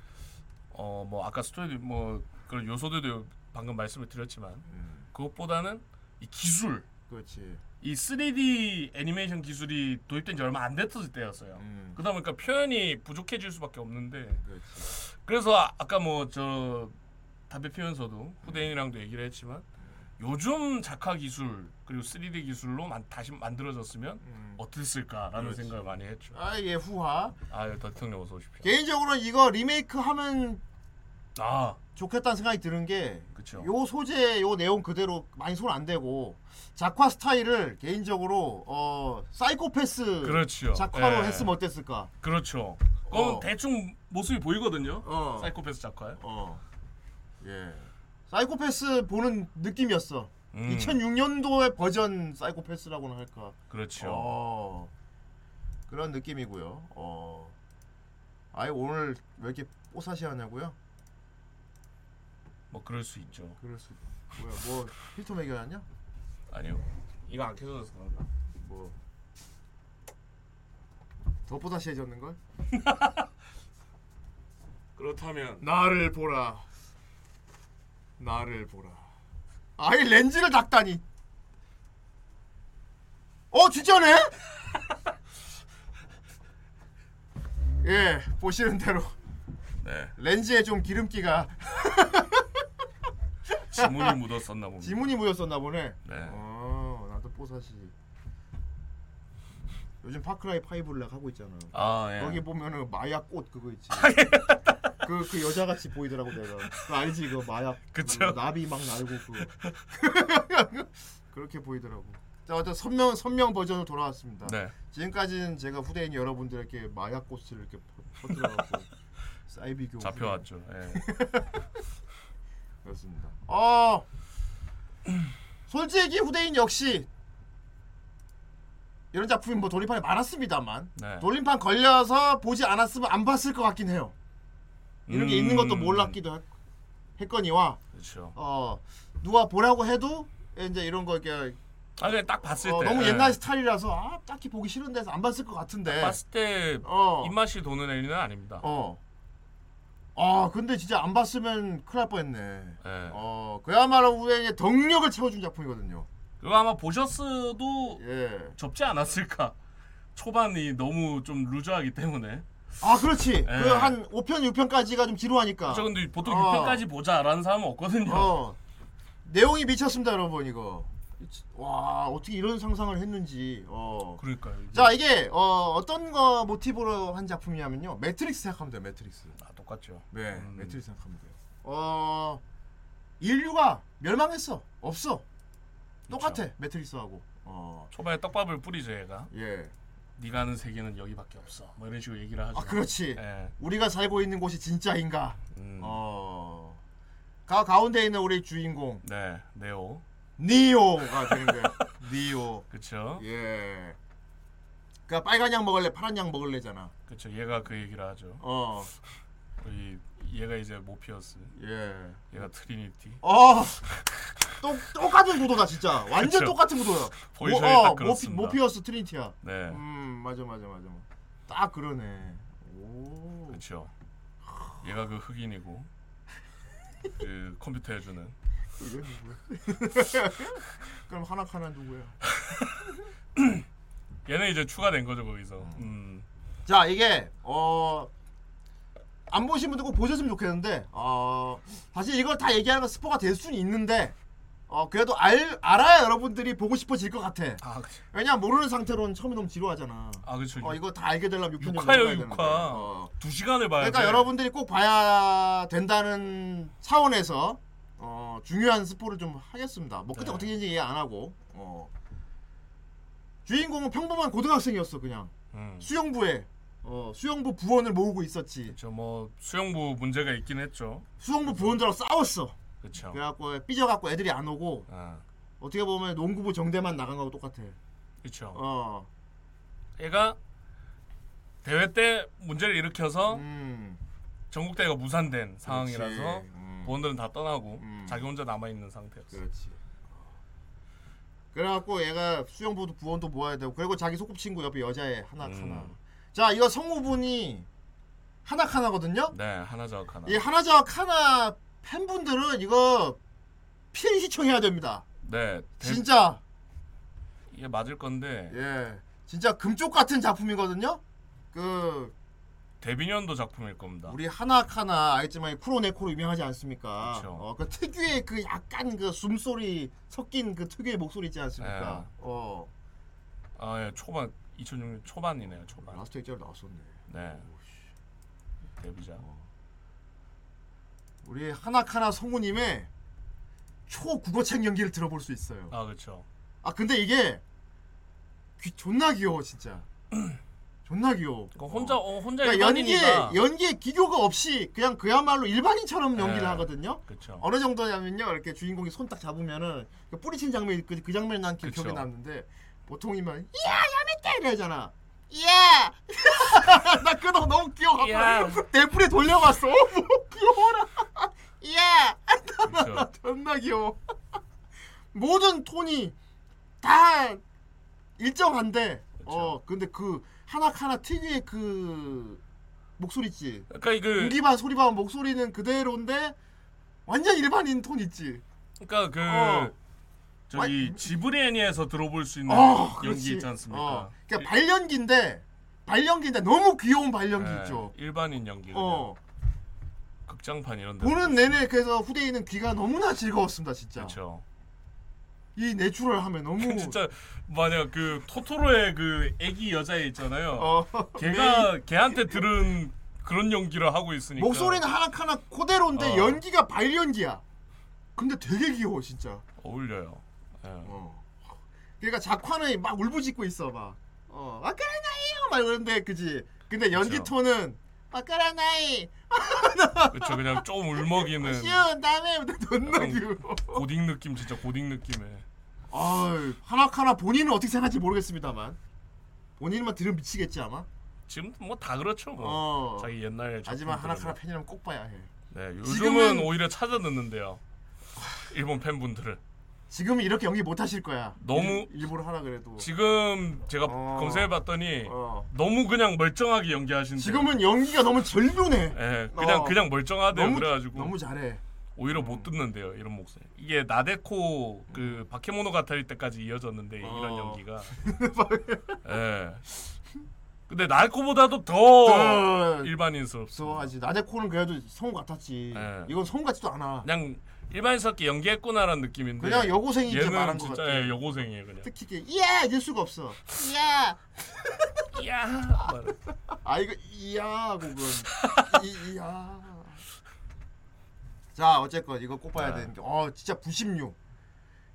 어뭐 아까 스토리 뭐 그런 요소들도 방금 말씀을 드렸지만 음, 그것보다는 이 기술 그렇지. 이 3D 애니메이션 기술이 도입된 지 얼마 안 됐을 때였어요. 음, 그러다 보니까 표현이 부족해질 수밖에 없는데 그렇지. 그래서 아- 아까 뭐 저 담배 피면서도 후대인이랑도 얘기를 했지만 요즘 작화 기술 그리고 3D 기술로 만, 다시 만들어졌으면 음. 어땠을까라는 그렇지. 생각을 많이 했죠. 아, 예, 후화. 아, 대통령 어서 오십시오. 개인적으로는 이거 리메이크 하면 아, 좋겠다는 생각이 드는 게 그쵸. 요 소재 요 내용 그대로 많이 손 안 대고 작화 스타일을 개인적으로 어 사이코패스 그렇죠. 작화로 예. 했으면 어땠을까? 그렇죠. 그럼 어. 대충 모습이 보이거든요. 어. 사이코패스 작화요. 어. 예. 사이코패스 보는 느낌이었어. 음, 2006년도의 버전 사이코패스라고는 할까. 그렇죠. 어. 그런 느낌이고요. 어. 아이 오늘 왜 이렇게 뽀사시하냐고요? 뭐 그럴 수 있죠. 그럴 수 뭐야 뭐 필터 매겨놨냐? 아니요. 이거 안 켜져서 그런가? 뭐. 더 뽀사시해졌는 걸? 그렇다면 나를 보라. 나를 보라. 아이 렌즈를 닦다니. 어 진짜네? 예 보시는 대로 네 렌즈에 좀 기름기가 지문이 묻었었나 봅니다. 지문이 묻었었나 보네. 네. 어 나도 뽀사시. 요즘 Far Cry five를 내가 하고 있잖아. 아 예. 거기 보면은 마약 꽃 그거 있지. 그, 그 여자 같이 보이더라고 내가. 그 알지 그 마약. 그쵸. 그 나비 막 날고 그. 그렇게 보이더라고. 자 어떤 선명 선명 버전으로 돌아왔습니다. 네. 지금까지는 제가 후대인 여러분들에게 마약 꽃을 이렇게 퍼뜨려갖고 사이비교 잡혀왔죠. 예. 그렇습니다. 어 솔직히 후대인 역시 이런 작품이 뭐 돌림판에 많았습니다만 네. 돌림판 걸려서 보지 않았으면 안 봤을 것 같긴 해요. 이런 게 있는 것도 음, 몰랐기도 했, 했거니와 그렇죠. 어 누가 보라고 해도 이제 이런 거 이렇게 아 그냥 딱 봤을 어, 때 너무 예. 옛날 스타일이라서 아 딱히 보기 싫은데서 안 봤을 것 같은데. 봤을 때 어. 입맛이 도는 애는 아닙니다. 어. 아 근데 진짜 안 봤으면 큰일 날 뻔했네. 예. 어 그야말로 우리의 덕력을 채워준 작품이거든요. 그거 아마 보셨어도 예. 접지 않았을까. 초반이 너무 좀 루저하기 때문에. 아 그렇지. 예. 그 한 5편 6편까지가 좀 지루하니까. 저 근데 보통 어. 6편까지 보자라는 사람은 없거든요. 어. 내용이 미쳤습니다, 여러분 이거. 와 어떻게 이런 상상을 했는지. 어. 그러니까요. 이제. 자 이게 어, 어떤 거 모티브로 한 작품이냐면요. 매트릭스 생각하면 돼요. 매트릭스. 아 똑같죠. 네, 음. 매트릭스 생각하면 돼요. 어 인류가 멸망했어. 없어. 똑같아. 매트릭스하고. 어. 초반에 떡밥을 뿌리죠 얘가. 예. 네가 아는 세계는 여기밖에 없어. 뭐 이런 식으로 얘기를 하죠. 아 그렇지. 예. 우리가 살고 있는 곳이 진짜인가? 음. 어. 가 가운데 있는 우리 주인공 네, 네오. 니오가 되는 거야. 니오. 그렇죠. 예. 그니까 빨간 약 먹을래, 파란 약 먹을래잖아. 그렇죠. 얘가 그 얘기를 하죠. 어. 이 얘가 이제 모피어스. 예. 얘가 트리니티. 어. 똑 똑같은 구도다 진짜. 완전 그쵸. 똑같은 구도야. 모- 딱 어, 모피, 그렇습니다. 모피어스 트리니티야. 네. 음, 맞아 맞아 맞아. 딱 그러네. 오. 그렇죠. 얘가 그 흑인이고 그 컴퓨터 해주는 이게 누구야? 그럼 하나카나 누구야? 얘는 이제 추가된 거죠 거기서. 음. 자 이게 어. 안 보신 분들 꼭 보셨으면 좋겠는데 어 사실 이걸 다 얘기하는 건 스포가 될 수는 있는데 어 그래도 알 알아야 여러분들이 보고 싶어질 것 같아 아, 그- 왜냐 모르는 상태로는 처음에 너무 지루하잖아 아 그렇죠. 어 이거 다 알게 되려면 6편 정도 육화요 해야 되는데. 육화. 어. 두 시간을 봐야 그러니까 돼. 여러분들이 꼭 봐야 된다는 차원에서 어, 중요한 스포를 좀 하겠습니다. 뭐 그때 네. 어떻게 했는지 이해 안 하고 어. 주인공은 평범한 고등학생이었어 그냥 음. 수영부에 어, 수영부 부원을 모으고 있었지. 그렇죠. 뭐 수영부 문제가 있긴 했죠. 수영부 부원들하고 싸웠어. 그렇죠. 그래갖고 삐져갖고 애들이 안 오고 아, 어떻게 보면 농구부 정대만 나간 거하고 똑같아. 그렇죠. 어, 얘가 대회 때 문제를 일으켜서 음, 전국 대회가 무산된 상황이라서. 음. 부원들은 다 떠나고 음. 자기 혼자 남아 있는 상태였어. 그렇지. 그래갖고 얘가 수영부도 부원도 모아야 되고 그리고 자기 소꿉친구 옆에 여자애 하나카나. 음. 자 이거 성우분이 하나카나거든요. 네, 하나자와 하나. 이 하나자와 카나 팬분들은 이거 필 시청해야 됩니다. 네, 대, 진짜 이게 맞을 건데 예 진짜 금쪽 같은 작품이거든요. 그 데뷔년도 작품일 겁니다. 우리 하나카나 알지만 쿠로네코로 유명하지 않습니까? 그쵸. 어, 그 특유의 그 약간 그 숨소리 섞인 그 특유의 목소리 있지 않습니까? 예. 어 아, 예, 초반 2006년 초반이네요, 초반. Last Exile로 나왔었네. 네. 데뷔작. 우리 하나카나 성우님의 초국어책 연기를 들어볼 수 있어요. 아, 그렇죠. 아 근데 이게 귀 존나 귀여워 진짜. 존나 귀여워. 그 혼자 어, 혼자 그러니까 연기에. 연기에 기교가 없이 그냥 그야말로 일반인처럼 연기를 네. 하거든요. 그렇죠. 어느 정도냐면요 이렇게 주인공이 손 딱 잡으면은 그 뿌리친 장면 그, 그 장면이 난 기- 그쵸. 기억에 남는데 보통이면 야 야매떼 이러잖아. 야! 나 그거 너무 귀여워. 야. 넷플에 돌려봤어. 어, 뭐 귀여워라. 야! 그렇죠. 존나 귀여워. 모든 톤이 다 일정한데 어 근데 그 하나 하나 특유의 그 목소리 있지. 그러니까 그 공기 반 소리 반 목소리는 그대로인데 완전 일반인 톤 있지. 그러니까 그 어. 저기 완- 지브리 애니에서 들어볼 수 있는 어, 연기 그렇지. 있지 않습니까? 어, 그러니까 발연기인데 발연기인데 너무 귀여운 발연기 네, 있죠. 일반인 연기. 어 극장판 이런 데. 보는 내내 그래서 후대인은 귀가 너무나 즐거웠습니다 진짜. 그렇죠. 이 내추럴함에 너무 진짜 만약 그 토토로의 그 애기 여자애 있잖아요. 어 걔가 걔한테 들은 그런 연기를 하고 있으니까. 목소리는 하나하나 그대로인데 어. 연기가 발연기야. 근데 되게 귀여워 진짜. 어울려요. 예. 어. 그러니까 작화는 막 울부짖고 있어 막. 어, 아까라나이요 막 이러는데 그지. 근데 연기 그쵸. 톤은 아까라나이 그렇죠. 그냥 좀 울먹이는 쉬운 다음에 존나 귀여워. 고딩 느낌 진짜 고딩 느낌의. 아 하나하나 본인은 어떻게 생각할지 모르겠습니다만 본인만 들으면 미치겠지 아마. 지금 뭐 다 그렇죠. 뭐. 어. 자기 옛날 하지만. 하나카나 팬이라면 꼭 봐야 해. 네, 요즘은 지금은- 오히려 찾아 듣는데요. 일본 팬분들을 지금은 이렇게 연기 못 하실 거야. 너무- 일, 일부러 하라 그래도. 지금 제가 어. 검색해 봤더니 어. 너무 그냥 멀쩡하게 연기하신대. 지금은 연기가 너무 절묘해. 예, 그냥 어. 그냥 멀쩡하대 너무 그래 가지고 너무 잘해. 오히려 못 듣는데요 이런 목소리. 이게 나데코 그 바케모노 가타릴 때까지 이어졌는데 이런 어. 연기가. 예. 근데 나데코보다도 더 더 일반인스럽소. 무서워하지. 나데코는 그래도 성우 같았지. 네. 이건 성우 같지도 않아. 그냥 일반인스럽게 연기했구나라는 느낌인데. 그냥 여고생이 이제 말한 것 진짜 같아. 예, 여고생이에요 그냥. 특히 이게 이야 이럴 수가 없어. 이야. 야. 아 이거 이야 그건 이- 이야. 자 어쨌건 이거 꼭 봐야 네. 되는 게 어 진짜 부심류.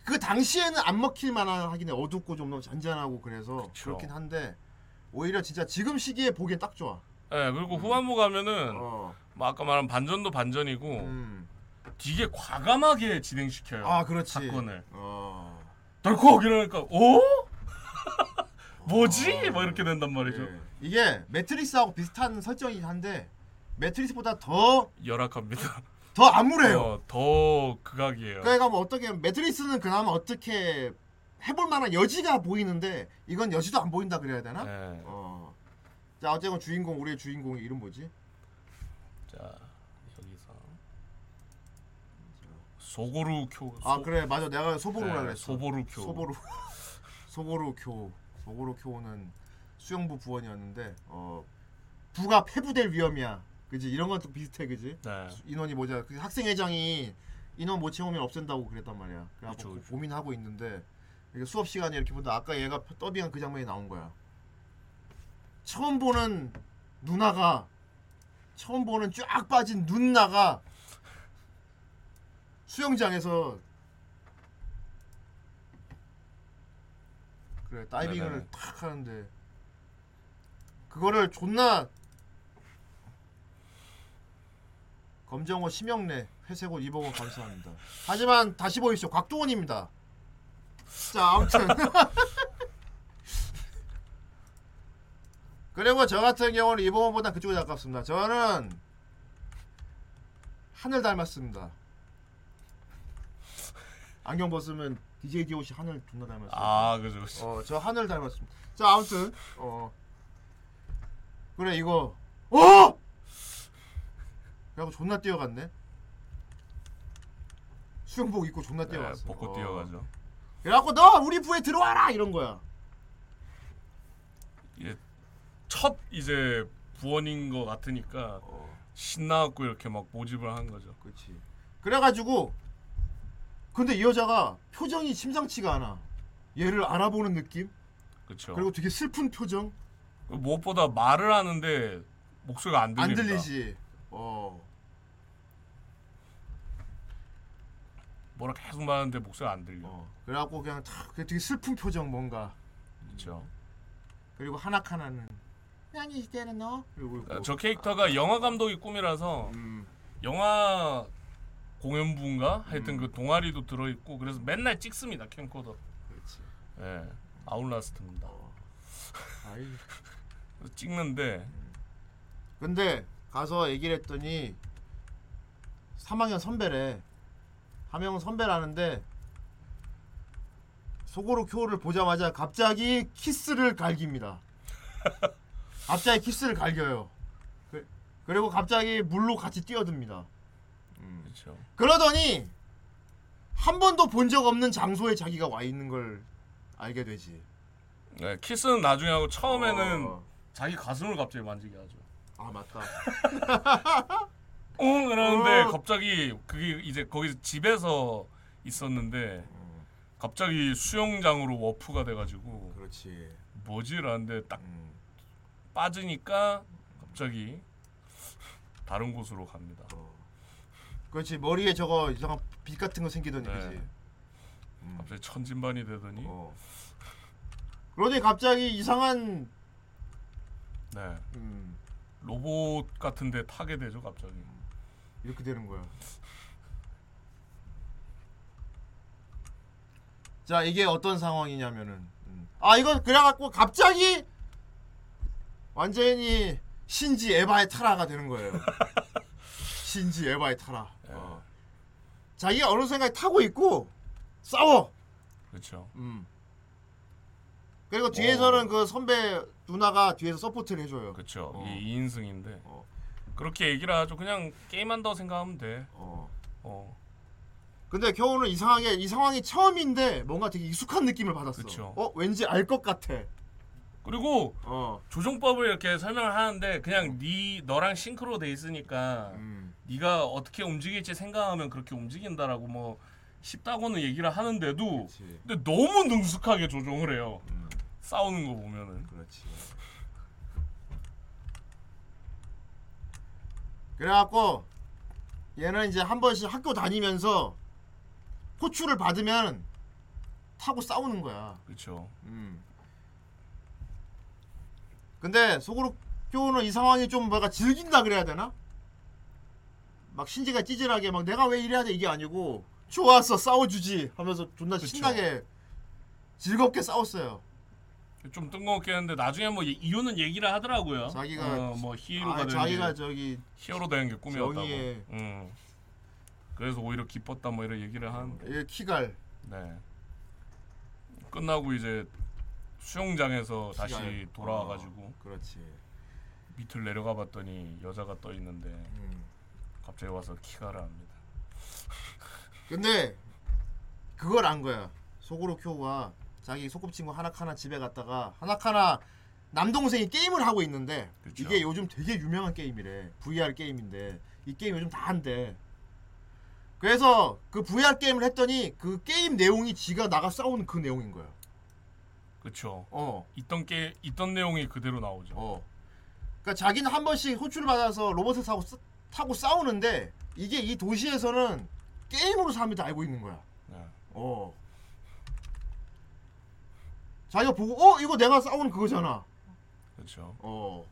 그 당시에는 안 먹힐 만한 하긴 해 어둡고 좀 너무 잔잔하고 그래서 그쵸. 그렇긴 한데 오히려 진짜 지금 시기에 보기엔 딱 좋아. 예, 그리고 후반부 가면은 어. 뭐 아까 말한 반전도 반전이고 음. 되게 과감하게 진행시켜요. 아 그렇지. 사건을. 어. 덜컥 이러니까 오? 뭐지? 막 이렇게 된단 말이죠. 예. 이게 매트리스하고 비슷한 설정이긴 한데 매트리스보다 더더 열악합니다. 암울해요. 어, 더 극악이에요. 그러니까 뭐 어떻게 매트리스는 그나마 어떻게 해볼 만한 여지가 보이는데 이건 여지도 안 보인다 그래야 되나? 네. 어. 자 어쨌건 주인공 우리의 주인공의 이름 뭐지? 자 여기서 소고루 쿄. 아 소- 그래 맞아 내가 소보루라 네, 그랬어. 소보루 쿄. 소보루 소보루 쿄 소보루 쿄는 수영부 부원이었는데 어 부가 폐부될 위험이야. 그지 이런 것도 비슷해 그지? 네. 인원이 모자 그 학생회장이 인원 못 채우면 없앤다고 그랬단 말이야. 그쵸. 고민하고 있는데 수업 시간에 이렇게 보다 아까 얘가 더빙한 그 장면이 나온 거야. 처음 보는 누나가 처음 보는 쫙 빠진 눈나가 수영장에서 그래 다이빙을 네네. 탁 하는데 그거를 존나 검정호 심영래 회색 옷 입어본 감사합니다. 하지만 다시 보이시죠 곽도원입니다. 자 아무튼 그리고 저 같은 경우는 이봉원보다 그쪽이 가깝습니다. 저는 하늘 닮았습니다. 안경 벗으면 DJ 디오씨 하늘 존나 닮았어요. 아 그죠. 그죠. 어, 저 하늘 닮았습니다. 자, 아무튼 어 그래 이거 어! 그래갖고 존나 뛰어갔네. 수영복 입고 존나 네, 뛰어갔어. 벗고 어. 뛰어가죠. 그래갖고 너 우리 부에 들어와라 이런 거야. 이게 첫 이제 부원인 것 같으니까 어, 신나갖고 이렇게 막 모집을 한 거죠. 그렇지. 그래가지고 근데 이 여자가 표정이 심상치가 않아. 얘를 알아보는 느낌? 그렇죠. 그리고 되게 슬픈 표정? 무엇보다 말을 하는데 목소리가 안안 들립니다. 들리지. 어. 뭐라 계속 말하는데 목소리가 안 들려. 어. 그래갖고 그냥 탁 되게 슬픈 표정 뭔가. 그렇죠. 그리고 하나카나는 나니 이때는 너. 저 캐릭터가 영화 감독이 꿈이라서 음, 영화 공연부인가 하여튼 음. 그 동아리도 들어 있고 그래서 맨날 찍습니다 캠코더. 그렇지. 예. 아울라스트입니다. 어. 아이. 그래서 찍는데 근데 가서 얘기를 했더니 3학년 선배래. 하명 선배라는데 소고로 쿄를 보자마자 갑자기 키스를 갈깁니다. 갑자기 키스를 갈겨요. 그, 그리고 갑자기 물로 같이 뛰어듭니다. 음. 그렇죠. 그러더니 한 번도 본 적 없는 장소에 자기가 와 있는 걸 알게 되지. 네, 키스는 나중에 하고 처음에는 어. 자기 가슴을 갑자기 만지게 하죠. 아 맞다. 응 이러는데 어. 갑자기 그게 이제 거기서 집에서 있었는데 갑자기 수영장으로 워프가 돼가지고 그렇지. 뭐지 이러는데 딱 음. 빠지니까 갑자기 다른 곳으로 갑니다. 어. 그렇지 머리에 저거 이상한 빛 같은 거 생기더니 네. 그지. 갑자기 천진반이 되더니 어. 그러더니 갑자기 이상한 네 음, 로봇 같은데 타게 되죠 갑자기. 이렇게 되는 거야. 자 이게 어떤 상황이냐면은 음. 아 이거 그래갖고 갑자기 완전히 신지 에바의 타라가 되는 거예요. 신지 에바의 타라. 예. 어. 자기가 어느 생각에 타고 있고 싸워. 그렇죠. 음. 그리고 뒤에서는 그 선배 누나가 뒤에서 support를 해줘요. 그렇죠. 어. 이 2인승인데 어. 그렇게 얘기를 하죠. 그냥 게임한다고 생각하면 돼. 어. 어. 근데 교우는 이상하게 이 상황이 처음인데 뭔가 되게 익숙한 느낌을 받았어. 그쵸. 어 왠지 알 것 같아. 그리고 어. 조종법을 이렇게 설명을 하는데 그냥 네 너랑 싱크로 돼 있으니까 음. 네가 어떻게 움직일지 생각하면 그렇게 움직인다라고 뭐 쉽다고는 얘기를 하는데도 그렇지. 근데 너무 능숙하게 조종을 해요. 음. 싸우는 거 보면은 그렇지. 그래갖고 얘는 이제 한 번씩 학교 다니면서 호출을 받으면 타고 싸우는 거야. 그렇죠. 음. 근데 속으로교는 이 상황이 좀 뭐가 즐긴다 그래야 되나? 막 신지가 찌질하게 막 내가 왜 이래야 돼 이게 아니고 좋았어 싸워주지 하면서 존나 그쵸. 신나게 즐겁게 싸웠어요. 좀 뜬금없게 했는데 나중에 뭐 이- 이유는 얘기를 하더라고요. 자기가 어, 뭐 히어로가 아, 되는 자기가 게 저기 히어로 되는 게 꿈이었다고. 정의의- 음. 그래서 오히려 기뻤다 뭐 이런 얘기를 하는데. 이 키갈 네. 끝나고 이제 수영장에서 다시 키갈. 돌아와가지고 어, 그렇지. 밑을 내려가 봤더니 여자가 떠 있는데 음. 갑자기 와서 키가를 합니다. 근데 그걸 안 거야. 속으로 쿄가 자기 소꿉친구 하나카나 집에 갔다가 하나카나 남동생이 게임을 하고 있는데 그쵸. 이게 요즘 되게 유명한 게임이래. VR 게임인데 이 게임 요즘 다 한대. 그래서 그 VR 게임을 했더니 그 게임 내용이 지가 나가 싸우는 그 내용인 거야. 그렇죠. 어. 있던 게 있던 내용이 그대로 나오죠. 어. 그러니까 자기는 한 번씩 호출을 받아서 로봇을 싸- 타고 싸우는데 이게 이 도시에서는 게임으로 사람들이 다 알고 있는 거야. 네. 어. 자기가 보고 어 이거 내가 싸우는 그거잖아. 그렇죠. 어.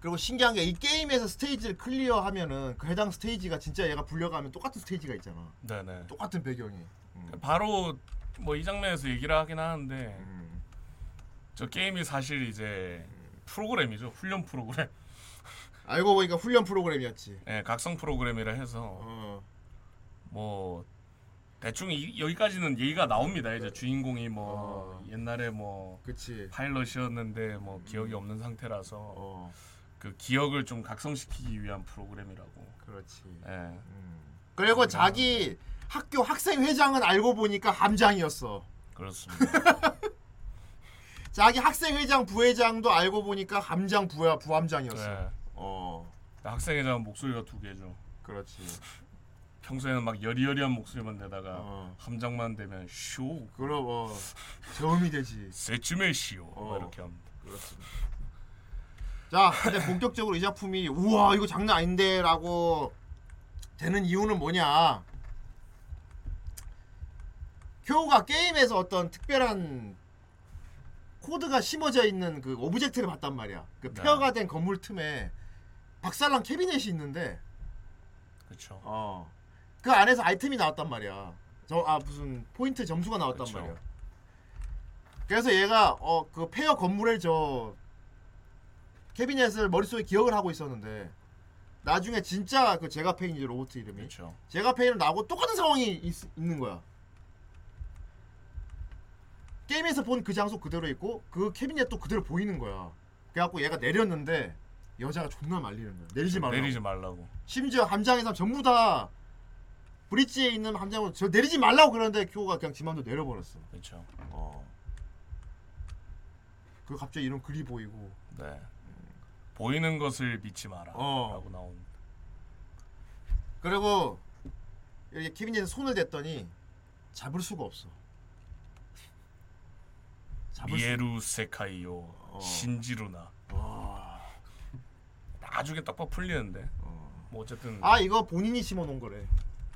그리고 신기한 게 이 게임에서 스테이지를 클리어하면은 그 해당 스테이지가 진짜 얘가 불려가면 똑같은 스테이지가 있잖아. 네네. 똑같은 배경이. 음. 바로 뭐 이 장면에서 얘기를 하긴 하는데 음. 저 게임이 사실 이제 프로그램이죠. 훈련 프로그램. 알고 보니까 훈련 프로그램이었지. 네, 각성 프로그램이라 해서 어. 뭐 대충 이, 여기까지는 얘기가 나옵니다. 이제 주인공이 뭐 어. 옛날에 뭐 그치. 파일럿이었는데 뭐 기억이 없는 상태라서 어. 그 기억을 좀 각성시키기 위한 프로그램이라고. 그렇지. 예. 음. 그리고 자기 학교 학생 회장은 알고 보니까 함장이었어. 그렇습니다. 자기 학생 회장 부회장도 알고 보니까 함장 부야 부함장이었어. 네. 어. 학생 회장 목소리가 두 개죠. 그렇지. 평소에는 막 여리여리한 목소리만 내다가 어. 함장만 되면 쇼 그럼 어 저음이 되지. 세쯤에 시오 어. 막 이렇게 합니다. 그렇습니다. 자, 근데 본격적으로 이 작품이 우와 이거 장난 아닌데라고 되는 이유는 뭐냐? 교우가 게임에서 어떤 특별한 코드가 심어져 있는 그 object를 봤단 말이야. 그 네. 폐허가 된 건물 틈에 박살난 캐비넷이 있는데 그렇죠. 어. 그 안에서 아이템이 나왔단 말이야. 저 아 무슨 포인트 점수가 나왔단 그쵸. 말이야. 그래서 얘가 어그 폐허 건물의 저 캐비넷을 머릿속에 기억을 하고 있었는데 나중에 진짜 그 제가페인이지 로봇 이름이 그렇죠. 제가페인을 나고 똑같은 상황이 있, 있는 거야. 게임에서 본 그 장소 그대로 있고 그 캐비넷도 그대로 보이는 거야. 그래갖고 얘가 내렸는데 여자가 존나 말리는 거야. 내리지 말라고. 내리지 말라고. 심지어 함장에서 전부 다 브릿지에 있는 함장은 저 내리지 말라고 그러는데 교우가 그냥 지만도 내려버렸어. 그렇죠. 어. 그 갑자기 이런 글이 보이고. 네. 보이는 것을 믿지 마라. 어. 라고 나온. 그리고 이렇게 케빈에서 손을 댔더니 잡을 수가 없어. 잡을 수. 미에루 세카이요 신지루나. 와. 나중에 딱딱 풀리는데. 어. 뭐 어쨌든 아 이거 본인이 심어놓은 거래.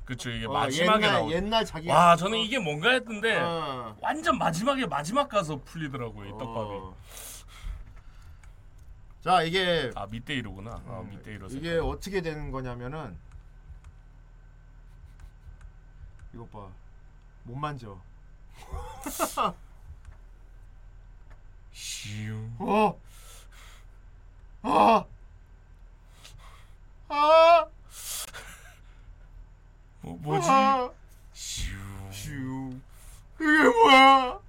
그쵸 이게 어, 마지막에 옛날 나오. 옛날 자기가. 와 저는 이게 뭔가 했는데 어. 완전 마지막에 마지막 가서 풀리더라고요 이 떡밥이. 어. 자 이게 아 밑데이로구나. 아 음, 밑데이로. 이게 어떻게 되는 거냐면은 이것 봐. 못 만져. 시우. 어. 아. 아. 뭐, 뭐지? 아. 시우. 슈. 이게 뭐야?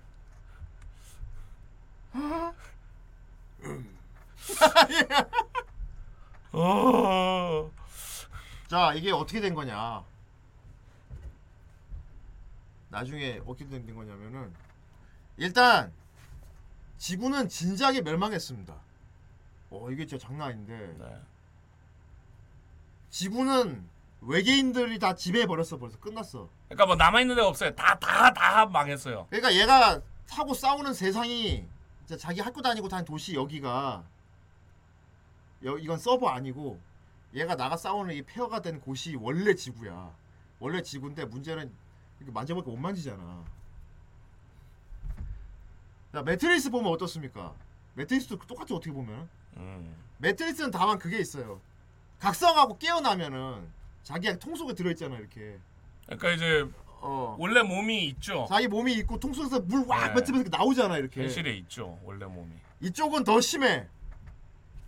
아. 어. 자, 이게 어떻게 된 거냐? 나중에 어떻게 된 거냐면은 일단 지구는 진작에 멸망했습니다. 어, 이게 진짜 장난 아닌데. 네. 지구는 외계인들이 다 지배해 버렸어. 벌써 끝났어. 그러니까 뭐 남아 있는 데가 없어요. 다 다 다 망했어요. 그러니까 얘가 사고 싸우는 세상이 이제 자기 학교 다니고 다니는 도시 여기가 여, 이건 서버 아니고 얘가 나가 싸우는 이 페어가 된 곳이 원래 지구야. 원래 지구인데 문제는 이렇게 만져보니까 못 만지잖아. 자 매트리스 보면 어떻습니까? 매트리스도 똑같이 어떻게 보면 음. 매트리스는 다만 그게 있어요. 각성하고 깨어나면은 자기가 통 속에 들어있잖아 이렇게. 그러니까 이제 어. 원래 몸이 있죠. 자기 몸이 있고 통 속에서 물왁 네. 뱉으면서 나오잖아 이렇게. 현실에 있죠. 원래 몸이. 이쪽은 더 심해.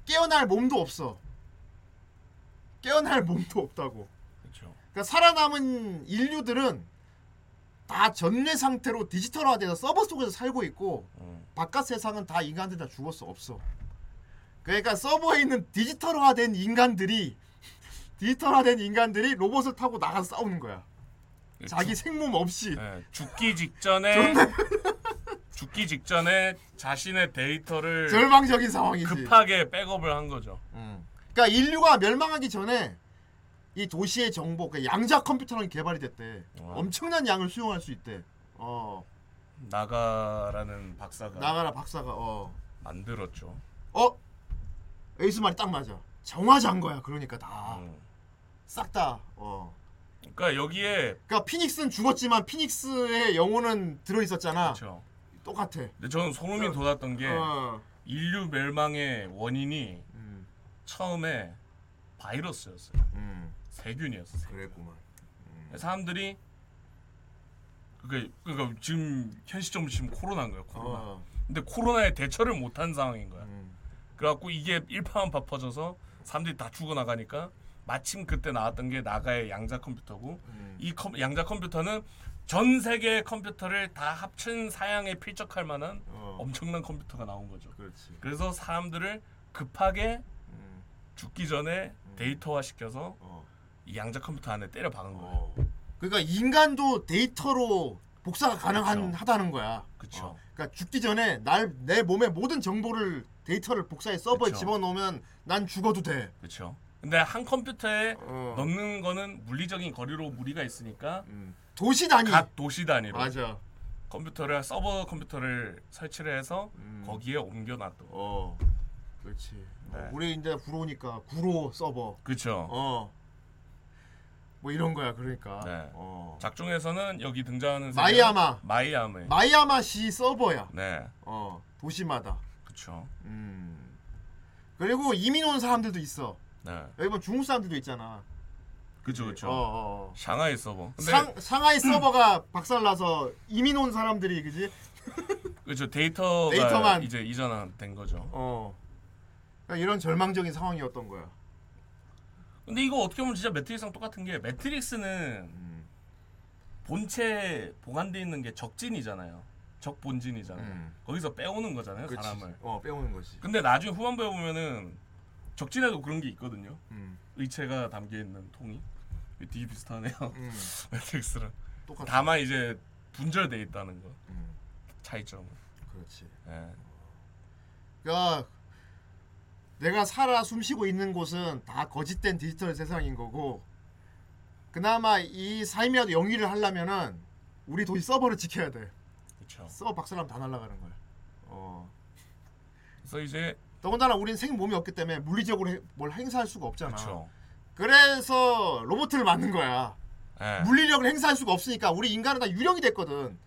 깨어날 몸도 없어. 깨어날 몸도 없다고. 그렇죠. 그러니까 살아남은 인류들은 다 전뇌 상태로 디지털화돼서 서버 속에서 살고 있고 음. 바깥 세상은 다 인간들 다 죽었어 없어. 그러니까 서버에 있는 디지털화된 인간들이 디지털화된 인간들이 로봇을 타고 나가서 싸우는 거야. 자기 생몸 없이. 네, 죽기 직전에 죽기 직전에 자신의 데이터를 절망적인 상황이지. 급하게 백업을 한 거죠. 음. 그러니까 인류가 멸망하기 전에 이 도시의 정보, 그 양자 컴퓨터라는 게 개발이 됐대. 와. 엄청난 양을 수용할 수 있대. 어, 나가라는 박사가 나가라 박사가 어, 만들었죠. 어, 에이스 말이 딱 맞아. 정화자인 거야. 그러니까 다 음. 싹 다. 어. 그러니까 여기에 그러니까 피닉스는 죽었지만 피닉스의 영혼은 들어 있었잖아. 그렇죠. 똑같아. 근데 저는 소름이 돋았던 게 어. 인류 멸망의 원인이 음, 처음에 바이러스였어요. 음, 세균이었어요. 그랬구만. 사람들이 그게 그러니까 지금 현 시점으로 지금 코로나인 거예요. 코로나. 어, 근데 코로나에 대처를 못한 상황인 거야. 음, 그래갖고 이게 일파만파 퍼져서 사람들이 다 죽어 나가니까 마침 그때 나왔던 게 나가의 양자 컴퓨터고 음. 이 컴, 양자 컴퓨터는 전 세계의 컴퓨터를 다 합친 사양에 필적할 만한 어, 엄청난 컴퓨터가 나온 거죠. 그렇지. 그래서 사람들을 급하게 음, 죽기 전에 데이터화 시켜서 어. 이 양자 컴퓨터 안에 때려 박은 거예요. 어. 그러니까 인간도 데이터로 복사가 가능한 그쵸. 하다는 거야. 그쵸. 어. 그러니까 죽기 전에 날 내 몸의 모든 정보를 데이터를 복사해 서버에 그쵸. 집어넣으면 난 죽어도 돼. 그렇죠. 근데 한 컴퓨터에 어. 넣는 거는 물리적인 거리로 무리가 있으니까 음. 도시 단위. 각 도시 단위로 맞아. 컴퓨터를 서버 컴퓨터를 설치를 해서 음. 거기에 옮겨놨던. 거. 어. 그렇지. 네. 어, 우리 이제 구로니까 구로 서버. 그렇죠. 어. 뭐 이런 거야. 그러니까. 네. 어. 작중에서는 여기 등장하는 세계는 마이아마. 마이아마. 마이아마시 서버야. 네, 어. 도시마다. 그렇죠. 음. 그리고 이민 온 사람들도 있어. 네, 여기 보면 중국 사람들도 있잖아. 그렇죠, 그렇죠. 어, 어, 어. 상하이 서버. 상 상하이 서버가 박살나서 이민 온 사람들이 그지? 그렇죠. 데이터가 데이터만. 이제 이전된 거죠. 어. 그러니까 이런 절망적인 상황이었던 거야. 근데 이거 어떻게 보면 진짜 매트릭스랑 똑같은 게 매트릭스는 음. 본체 보관돼 있는 게 적진이잖아요. 적 본진이잖아요. 음. 거기서 빼오는 거잖아요, 그치. 사람을. 어 빼오는 거지. 근데 나중에 후반부에 보면은 적진에도 그런 게 있거든요. 음. 의체가 담겨 있는 통이 되게 비슷하네요. 음. 매트릭스랑. 똑같아. 다만 이제 분절돼 있다는 거 음. 차이점은. 그렇지. 예. 그러니까 내가 살아 숨쉬고 있는 곳은 다 거짓된 디지털 세상인 거고 그나마 이 삶이라도 영위를 하려면은 우리 도시 서버를 지켜야 돼. 그렇죠. 서버 박살나면 다 날아가는 거야. 어. 그래서 이제 더군다나 우린 생 몸이 없기 때문에 물리적으로 해- 뭘 행사할 수가 없잖아. 그렇죠. 그래서 로봇을 만든 거야. 예. 물리력을 행사할 수가 없으니까 우리 인간은 다 유령이 됐거든.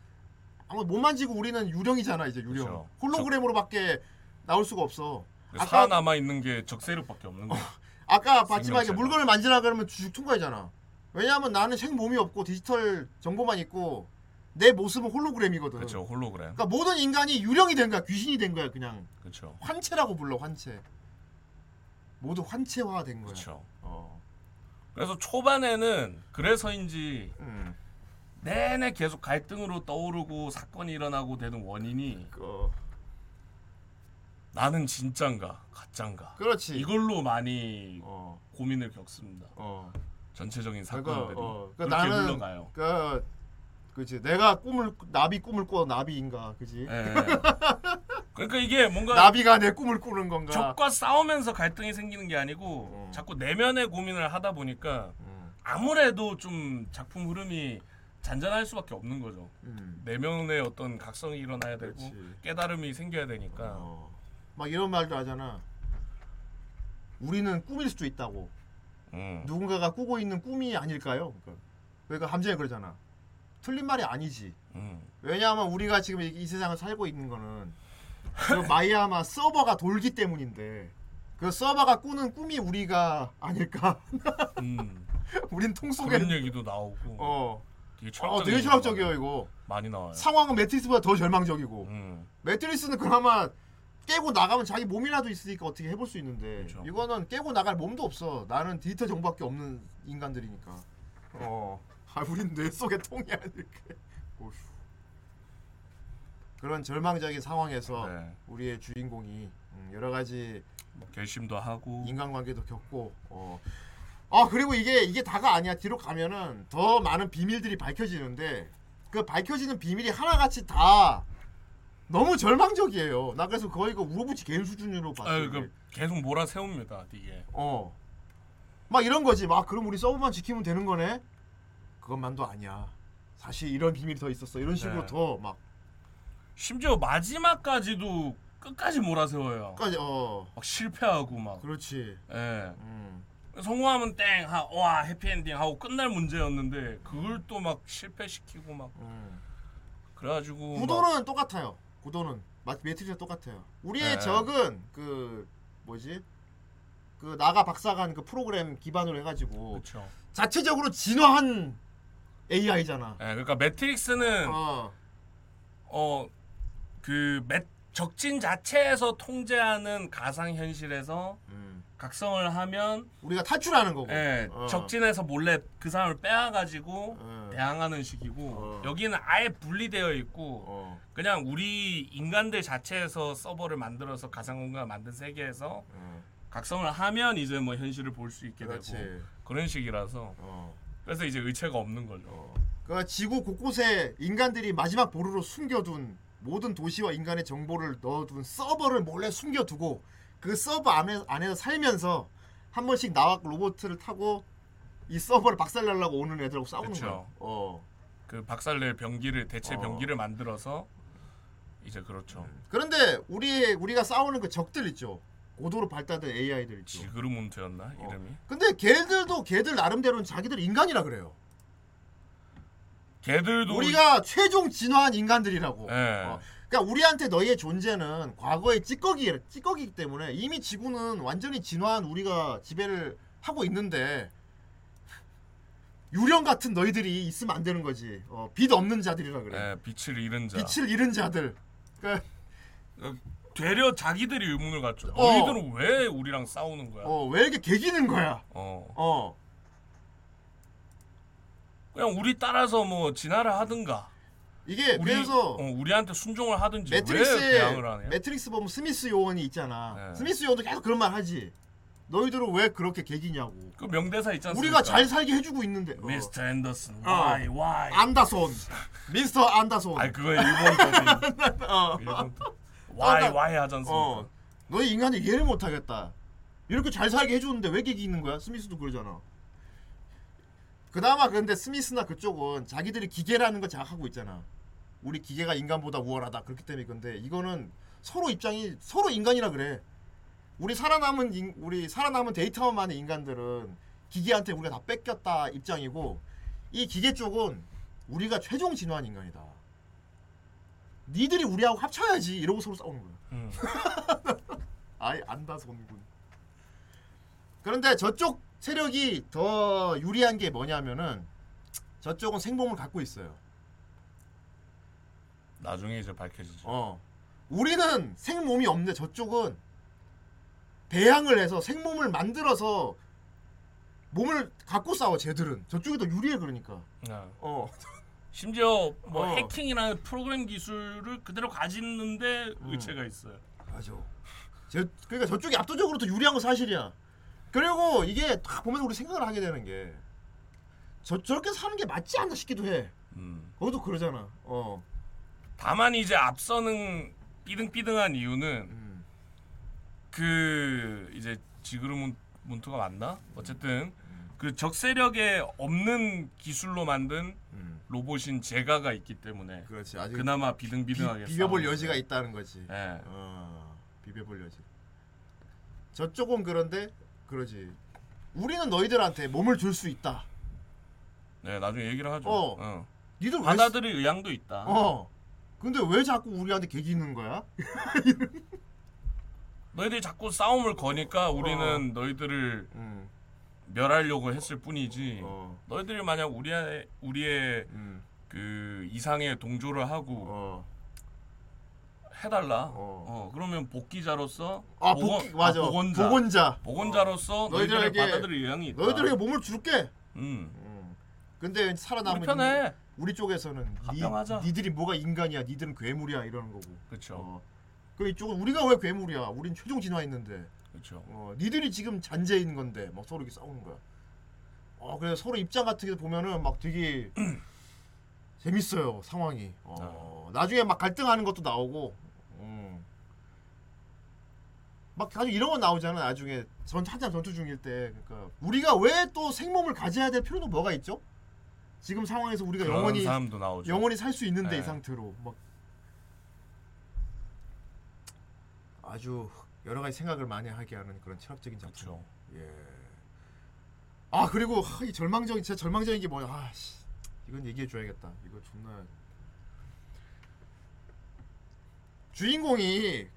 아무 못 만지고 우리는 유령이잖아 이제 유령. 그쵸. 홀로그램으로밖에 나올 수가 없어. 아까 살아남아 있는 게 적세력밖에 없는 거예요. 아까 봤지만 이제 생명체가. 물건을 만지라 그러면 쭉 통과이잖아. 왜냐하면 나는 생 몸이 없고 디지털 정보만 있고 내 모습은 홀로그램이거든. 그렇죠 홀로그램. 그러니까 모든 인간이 유령이 된 거야, 귀신이 된 거야, 그냥 그렇죠. 환체라고 불러 환체. 모두 환체화 된 거야. 그렇죠. 어. 그래서 초반에는 그래서인지 음. 내내 계속 갈등으로 떠오르고 사건이 일어나고 되는 원인이 그, 나는 진짠가 가짠가 그렇지. 이걸로 많이 어. 고민을 겪습니다. 어. 전체적인 그러니까, 사건들이 어, 그러니까 그렇게 나는 흘러가요. 그 그지 내가 꿈을 나비 꿈을 꿔 나비인가 그지 예. 그러니까 이게 뭔가 나비가 내 꿈을 꾸는 건가 적과 싸우면서 갈등이 생기는 게 아니고 어. 자꾸 내면의 고민을 하다 보니까 음, 아무래도 좀 작품 흐름이 잔잔할 수밖에 없는 거죠. 음. 내면의 어떤 각성이 일어나야 되고 그렇지. 깨달음이 생겨야 되니까. 어. 막 이런 말도 하잖아 우리는 꿈일 수도 있다고 음. 누군가가 꾸고 있는 꿈이 아닐까요 그러니까, 그러니까 함정이 그러잖아 틀린 말이 아니지 음. 왜냐하면 우리가 지금 이, 이 세상을 살고 있는 거는 그 마이아마 서버가 돌기 때문인데 그 서버가 꾸는 꿈이 우리가 아닐까 음. 우린 통 속에 그런 얘기도 나오고 어 되게 어, 철학적인 되게 철학적이에요 이거. 많이 나와요. 상황은 매트리스보다 더 절망적이고. 음. 매트리스는 그나마 깨고 나가면 자기 몸이라도 있으니까 어떻게 해볼 수 있는데 그렇죠. 이거는 깨고 나갈 몸도 없어. 나는 디지털 정보밖에 없는 인간들이니까. 어. 아, 우린 뇌 속에 통이 아닐게. 오휴. 그런 절망적인 상황에서 네. 우리의 주인공이 음, 여러 가지 뭐 결심도 하고 인간관계도 겪고 어. 아 그리고 이게 이게 다가 아니야 뒤로 가면은 더 많은 비밀들이 밝혀지는데 그 밝혀지는 비밀이 하나같이 다 너무 절망적이에요. 나 그래서 거의 그 우로부치 개인 수준으로 봤어. 아, 이게. 그 계속 몰아 세웁니다. 이게. 어. 막 이런 거지. 막 그럼 우리 서버만 지키면 되는 거네. 그것만도 아니야. 사실 이런 비밀이 더 있었어. 이런 식으로 네. 더막 심지어 마지막까지도 끝까지 몰아세워요. 까지 어. 막 실패하고 막. 그렇지. 예. 음. 성공하면 땡, 하, 와 해피엔딩 하고 끝날 문제였는데 그걸 또 막 실패시키고 막 음. 그래가지고 막 구도는 똑같아요. 구도는 마- 매트리스 똑같아요. 우리의 네. 적은 그 뭐지? 그 나가 박사관 그 프로그램 기반으로 해가지고 그렇죠. 자체적으로 진화한 AI잖아. 예, 그러니까 매트릭스는 어, 어그 적진 자체에서 통제하는 가상 현실에서 음. 각성을 하면 우리가 탈출하는 거고. 예, 어. 적진에서 몰래 그 사람을 빼앗가지고 어. 대항하는 식이고 어. 여기는 아예 분리되어 있고 어. 그냥 우리 인간들 자체에서 서버를 만들어서 가상 공간을 만든 세계에서 어. 각성을 하면 이제 뭐 현실을 볼 수 있게 그렇지. 되고 그런 식이라서 어. 그래서 이제 의체가 없는 거죠. 어. 그 지구 곳곳에 인간들이 마지막 보루로 숨겨둔 모든 도시와 인간의 정보를 넣어둔 서버를 몰래 숨겨두고 그 서버 안에 안에서 살면서 한 번씩 나와 로봇을 타고 이 서버를 박살내려고 오는 애들하고 싸우는 그쵸. 거야. 어. 그 박살낼 병기를 대체 어. 병기를 만들어서 이제 그렇죠. 그런데 우리 우리가 싸우는 그 적들 있죠. 고도로 발달된 AI들 있죠. 지그르문트였나 어. 이름이? 근데 걔들도 걔들 나름대로는 자기들 인간이라 그래요. 걔들도 우리가 최종 진화한 인간들이라고. 예. 어. 그러니까 우리한테 너희의 존재는 과거의 찌꺼기 찌꺼기이기 때문에 이미 지구는 완전히 진화한 우리가 지배를 하고 있는데 유령 같은 너희들이 있으면 안 되는 거지. 어, 빛 없는 자들이라 그래. 예, 빛을 잃은 자. 빛을 잃은 자들. 그러니까 되려 자기들이 의문을 갖죠. 어. 너희들은 왜 우리랑 싸우는 거야? 어, 왜 이렇게 개기는 거야? 어. 어. 그냥 우리 따라서 뭐 진화를 하든가. 이게 우리 그래서 어, 우리한테 순종을 하든지 왜 매트릭스에 대항을 하냐? 매트릭스 보면 스미스 요원이 있잖아. 네. 스미스 요원도 계속 그런 말 하지. 너희들은 왜 그렇게 개기냐고. 그 명대사 않습니까? 우리가 잘 살게 해주고 있는데. 어. Mr. Anderson. 어. Why? Why? 안다손. 미스터 안다손. 아니 그거 일본 거지. 어. 일본? 그러니까- Why 하지 않습니까? 어. 너희 인간이 이해를 못 하겠다. 이렇게 잘 살게 해주는데 왜 개기는 거야? 스미스도 그러잖아. 그나마 그런데 스미스나 그쪽은 자기들이 기계라는 걸 자각하고 있잖아. 우리 기계가 인간보다 우월하다. 그렇기 때문에 근데 이거는 서로 입장이 서로 인간이라 그래. 우리 살아남은 인, 우리 살아남은 데이터만 많은 인간들은 기계한테 우리가 다 뺏겼다 입장이고 이 기계 쪽은 우리가 최종 진화한 인간이다. 니들이 우리하고 합쳐야지 이러고 서로 싸우는 거야. 음. 아예 안다 손군. 그런데 저쪽 세력이 더 유리한 게 뭐냐면은 저쪽은 생몸을 갖고 있어요. 나중에 이제 밝혀지죠. 어. 우리는 생몸이 없는데 저쪽은 배양을 해서 생몸을 만들어서 몸을 갖고 싸워 쟤들은 저쪽이 더 유리해 그러니까 네. 어 심지어 뭐 어. 해킹이나 프로그램 기술을 그대로 가지는데 음. 의체가 있어요. 맞아 제, 그러니까 저쪽이 압도적으로 더 유리한 건 사실이야 그리고 이게 딱 보면 우리 생각을 하게 되는 게 저, 저렇게 사는 게 맞지 않나 싶기도 해 음. 거기도 그러잖아 어 다만 이제 앞서는 삐등삐등한 이유는 음. 그 이제 지그르 몬트가 맞나? 어쨌든 그 적세력에 없는 기술로 만든 음. 로봇인 제가가 있기 때문에 그렇지 아직 그나마 비등비등하게 비, 싸우는 여지가. 있다는 거지 예. 어, 비벼볼 여지. 저쪽은 그런데 그러지. 우리는 너희들한테 몸을 줄 수 있다. 네, 나중에 얘기를 하죠. 어. 어. 니들 왜? 받아들일 의향도 있다. 쓰- 어. 근데 왜 자꾸 우리한테 개기는 거야? 너희들이 자꾸 싸움을 거니까 우리는 어. 너희들을 음, 멸하려고 했을 뿐이지. 어, 너희들이 만약 우리의 우리의 음, 그 이상의 동조를 하고 어. 해달라. 어. 어. 그러면 복귀자로서 아 복원- 복귀 맞아. 아, 복원자. 복원자. 복원자로서 어. 너희들에게- 받아들일 의향이 있다. 너희들에게 몸을 줄게. 음. 음. 근데 우리 살아남은 편해. 우리 쪽에서는 합병하자. 니, 니들이 뭐가 인간이야? 니들은 괴물이야 이러는 거고. 그렇죠. 어. 그 이쪽은 우리가 왜 괴물이야? 우린 최종 진화했는데. 그렇죠. 어, 니들이 지금 잔재인 건데 막 서로 이렇게 싸우는 거야. 어, 그래서 서로 입장 같은 게 보면은 막 되게 재밌어요 상황이. 어, 나중에 막 갈등하는 것도 나오고. 음. 막 아주 이런 거 나오잖아 나중에 전 한참 전투 중일 때 그러니까 우리가 왜 또 생몸을 가져야 될 필요는 뭐가 있죠? 지금 상황에서 우리가 영원히. 영원히 살 수 있는데 네. 이 상태로 막 아주 여러 가지 생각을 많이 하게 하는 그런 철학적인 작품. 그렇죠. 예. 아 그리고 하, 이 절망적인 진짜 절망적인 게 뭐야? 아 씨. 이건 얘기해 줘야겠다. 이거 존나 주인공이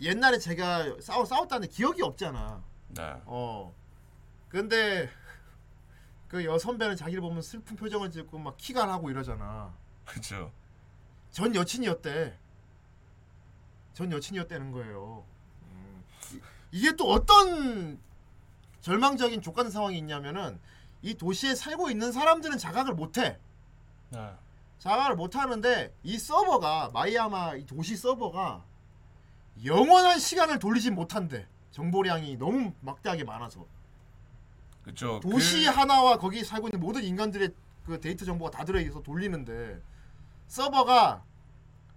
옛날에 제가 싸워 싸웠다는 기억이 없잖아. 네. 어. 근데 그 여선배는 자기를 보면 슬픈 표정을 짓고 막 키가 나고 이러잖아. 그렇죠. 전 여친이었대. 전 여친이었다는 거예요. 음. 이- 이게 또 어떤 절망적인 족같은 상황이 있냐면은 이 도시에 살고 있는 사람들은 자각을 못해. 네. 자각을 못하는데 이 서버가 마이아마 이 도시 서버가 영원한 시간을 돌리진 못한대. 정보량이 너무 막대하게 많아서. 그렇죠. 도시 그, 하나와 거기 살고 있는 모든 인간들의 그 데이터 정보가 다 들어 있어서 돌리는데 서버가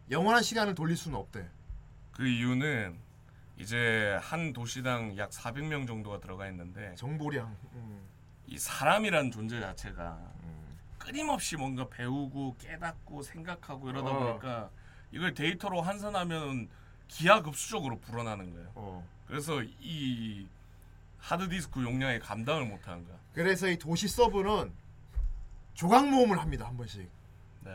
영원한 시간을 돌릴 수는 없대. 그 이유는 이제 한 도시당 약 400명 정도가 들어가 있는데 정보량. 음. 이 사람이란 존재 자체가 음. 끊임없이 뭔가 배우고 깨닫고 생각하고 이러다 어. 보니까 이걸 데이터로 환산하면 기하급수적으로 불어나는 거예요. 어. 그래서 이 하드디스크 용량에 감당을 못하는 거야. 그래서 이 도시 서버는 조각 모음을 합니다 한 번씩. 네.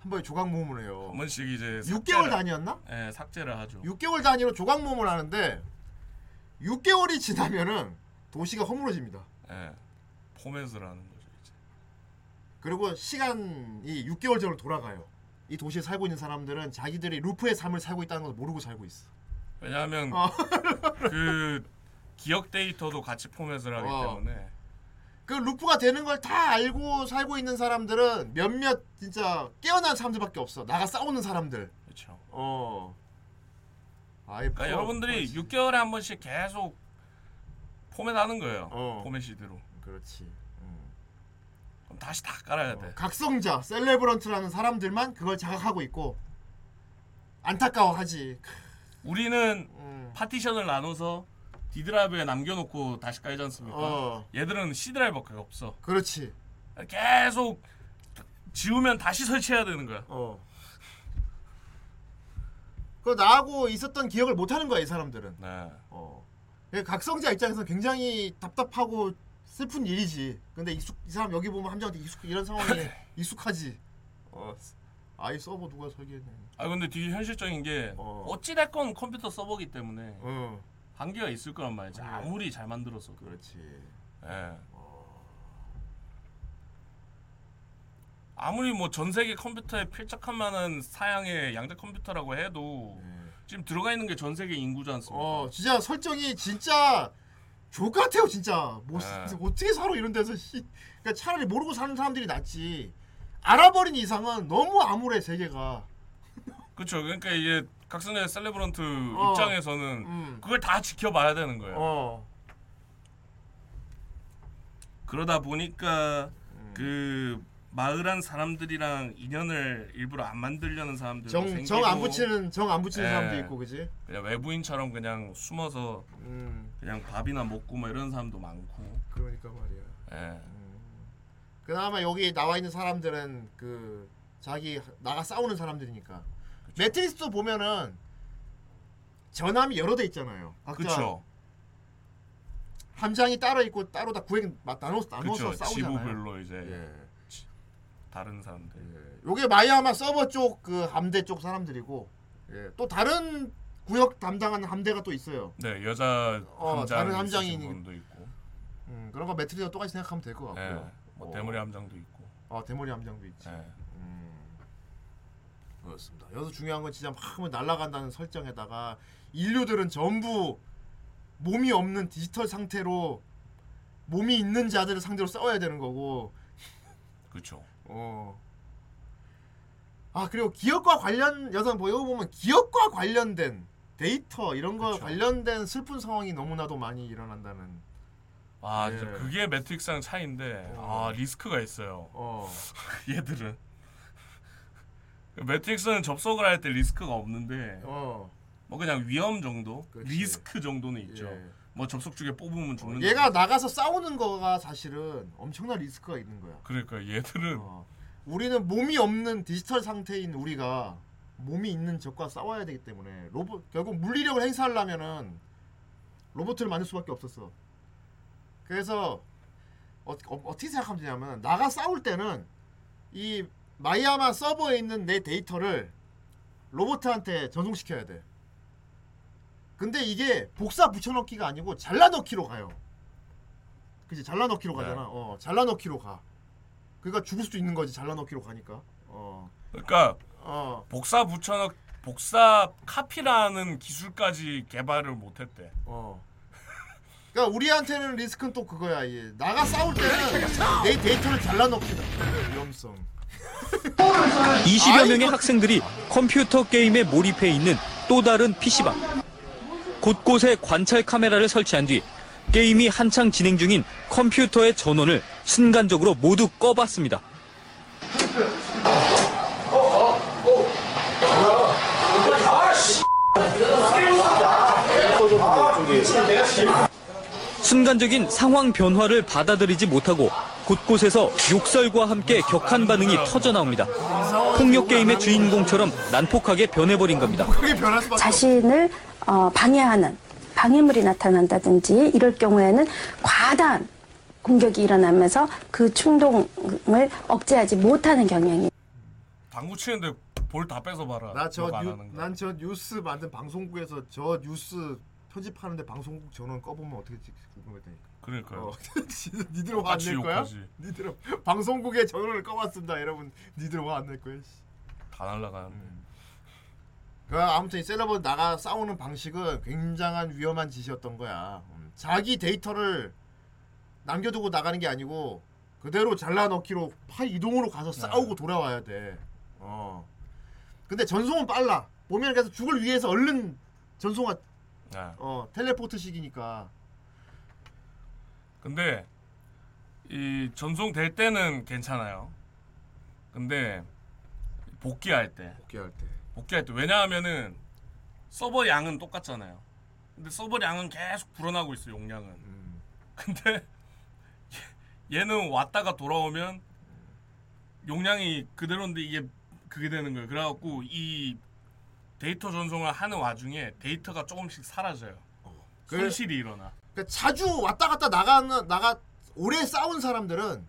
한 번에 조각 모음을 해요. 한 번씩 이제 6개월 삭제를- 단위였나? 네, 삭제를 하죠. 6개월 단위로 조각 모음을 하는데 6개월이 지나면은 도시가 허물어집니다. 네. 포맷을 하는 거죠 이제. 그리고 시간이 6개월 전으로 돌아가요. 이 도시에 살고 있는 사람들은 자기들이 루프의 삶을 살고 있다는 걸 모르고 살고 있어. 왜냐하면 어. 그 기억 데이터도 같이 포맷을 하기 어. 때문에 그 루프가 되는 걸 다 알고 살고 있는 사람들은 몇몇 진짜 깨어난 사람들밖에 없어. 나가 싸우는 사람들. 그렇죠. 어. 아이 그러니까 여러분들이 6개월에 한 번씩 계속 포맷하는 거예요. 어. 포맷 C드로. 그렇지. 음. 그럼 다시 다 깔아야 돼. 어, 각성자, celebrant라는 사람들만 그걸 자각하고 있고 안타까워하지. 우리는 음. 파티션을 나눠서 D드라이브에 남겨놓고 다시 깔지 않습니까? 어, 얘들은 C 드라이버가 없어. 그렇지. 계속 지우면 다시 설치해야 되는 거야. 어. 그 나하고 있었던 기억을 못 하는 거야 이 사람들은. 네. 어. 그 각성자 입장에서 굉장히 답답하고 슬픈 일이지. 근데 익숙 이 사람 여기 보면 함정한테 익숙 이런 상황에 익숙하지. 어. 아이 서버 누가 설계했냐. 아 근데 되게 현실적인 게 어. 어. 찌 됐건 컴퓨터 서버기 때문에 어. 한계가 있을 거란 말이지. 네. 아무리 잘 만들어서. 그렇지. 예. 아무리 뭐 전 세계 컴퓨터에 필적할 만한 사양의 양자 컴퓨터라고 해도 네. 지금 들어가 있는 게 전 세계 인구지 않습니까? 어 진짜 설정이 진짜 족 같아요 진짜 뭐 네. 어떻게 살아 이런 데서 씨 그러니까 차라리 모르고 사는 사람들이 낫지 알아버린 이상은 너무 암울해 세계가 그렇죠. 그러니까 이게 각선의 셀레브런트 어. 입장에서는 음. 그걸 다 지켜봐야 되는 거예요. 어 그러다 보니까 음. 그 마을한 사람들이랑 인연을 일부러 안 만들려는 사람들도 정정 안 붙이는 정 안 붙이는 예. 사람도 있고 그지? 그냥 외부인처럼 그냥 숨어서 음. 그냥 밥이나 먹고 뭐 이런 사람도 많고. 그러니까 말이야. 예. 그나마 여기 나와 있는 사람들은 그 자기 나가 싸우는 사람들이니까. 매트리스도 보면은 전함이 여러 대 있잖아요. 그렇죠. 함장이 따로 있고 따로 다 구획 막 나눠서 나눠서. 싸우잖아요. 지부별로 이제. 예. 다른 사람들. 예. 요게 마이아마 서버 쪽 그 함대 쪽 사람들이고 예. 또 다른 구역 담당하는 함대가 또 있어요. 네 여자 어, 함장 다른 함장이 분도 있고, 음, 그런 거 매트리가 똑같이 생각하면 될것 예. 같고요. 뭐 어. 대머리 함장도 있고. 어, 대머리 함장도 있지. 예. 음. 그렇습니다. 여기서 중요한 건 진짜 막 날아간다는 설정에다가 인류들은 전부 몸이 없는 디지털 상태로 몸이 있는 자들을 상대로 싸워야 되는 거고 그렇죠. 어. 아 그리고 기업과 관련 여성 뭐 여기 보면 기업과 관련된 데이터 이런 거 그쵸. 관련된 슬픈 상황이 너무나도 많이 일어난다는. 아 예. 그게 매트릭스랑 차이인데 어. 아 리스크가 있어요. 어. 얘들은 매트릭스는 접속을 할 때 리스크가 없는데 어. 뭐 그냥 위험 정도, 그렇지. 리스크 정도는 있죠. 예. 뭐 접속 중에 뽑으면 죽는. 얘가 나가서 싸우는 거가 사실은 엄청난 리스크가 있는 거야. 그러니까 얘들은 어. 우리는 몸이 없는 디지털 상태인 우리가 몸이 있는 적과 싸워야 되기 때문에 로봇 결국 물리력을 행사하려면은 로봇을 만들 수밖에 없었어. 그래서 어, 어, 어떻게 생각하면 되냐면 나가 싸울 때는 이 마이아마 서버에 있는 내 데이터를 로봇한테 전송시켜야 돼. 근데 이게 복사 붙여넣기가 아니고 잘라넣기로 가요. 그지 잘라넣기로 네. 가잖아. 어 잘라넣기로 가. 그러니까 죽을 수도 있는 거지 잘라넣기로 가니까. 어. 그러니까 어. 복사 붙여넣 복사 카피라는 기술까지 개발을 못했대. 어. 그러니까 우리한테는 리스크는 또 그거야. 얘. 나가 싸울 때는 내 데이터를 잘라넣기다. 위험성. 20여 명의 학생들이 컴퓨터 게임에 몰입해 있는 또 다른 PC방. 곳곳에 관찰 카메라를 설치한 뒤 게임이 한창 진행 중인 컴퓨터의 전원을 순간적으로 모두 꺼봤습니다. 순간적인 상황 변화를 받아들이지 못하고 곳곳에서 욕설과 함께 격한 반응이 터져 나옵니다. 폭력 게임의 주인공처럼 난폭하게 변해버린 겁니다. 자신을 어, 방해하는 방해물이 나타난다든지 이럴 경우에는 과다한 공격이 일어나면서 그 충동을 억제하지 못하는 경향이 당구 치는데 볼다 뺏어 봐라. 나저난 저 뉴스 만든 방송국에서 저 뉴스 편집하는데 방송국 전원 꺼보면 어떻게 될지 궁금했다니까. 그러니까요. 어, 니들 화 안 똑같이 낼 거야? 니들 방송국에 전원을 꺼봤습니다, 여러분. 니들 화 안 낼 거야. 씨. 다 날라가는데. 그 아무튼 이 서버 나가 싸우는 방식은 굉장한 위험한 짓이었던 거야. 음, 자기 데이터를 남겨두고 나가는 게 아니고 그대로 잘라넣기로 파 이동으로 가서 싸우고 돌아와야 돼. 어. 근데 전송은 빨라. 보면 그래서 죽을 위해서 얼른 전송하 네. 어 텔레포트식이니까. 근데 이 전송될 때는 괜찮아요. 근데 복귀할 때 복귀할 때. 복귀할 때 왜냐하면은 서버 양은 똑같잖아요. 근데 서버 양은 계속 불어나고 있어 용량은. 음. 근데 얘- 얘는 왔다가 돌아오면 용량이 그대로인데 이게 그게 되는 거예요. 그래갖고 이 데이터 전송을 하는 와중에 데이터가 조금씩 사라져요. 그- 손실이 일어나. 그러니까 자주 왔다 갔다 나가는 나가 오래 싸운 사람들은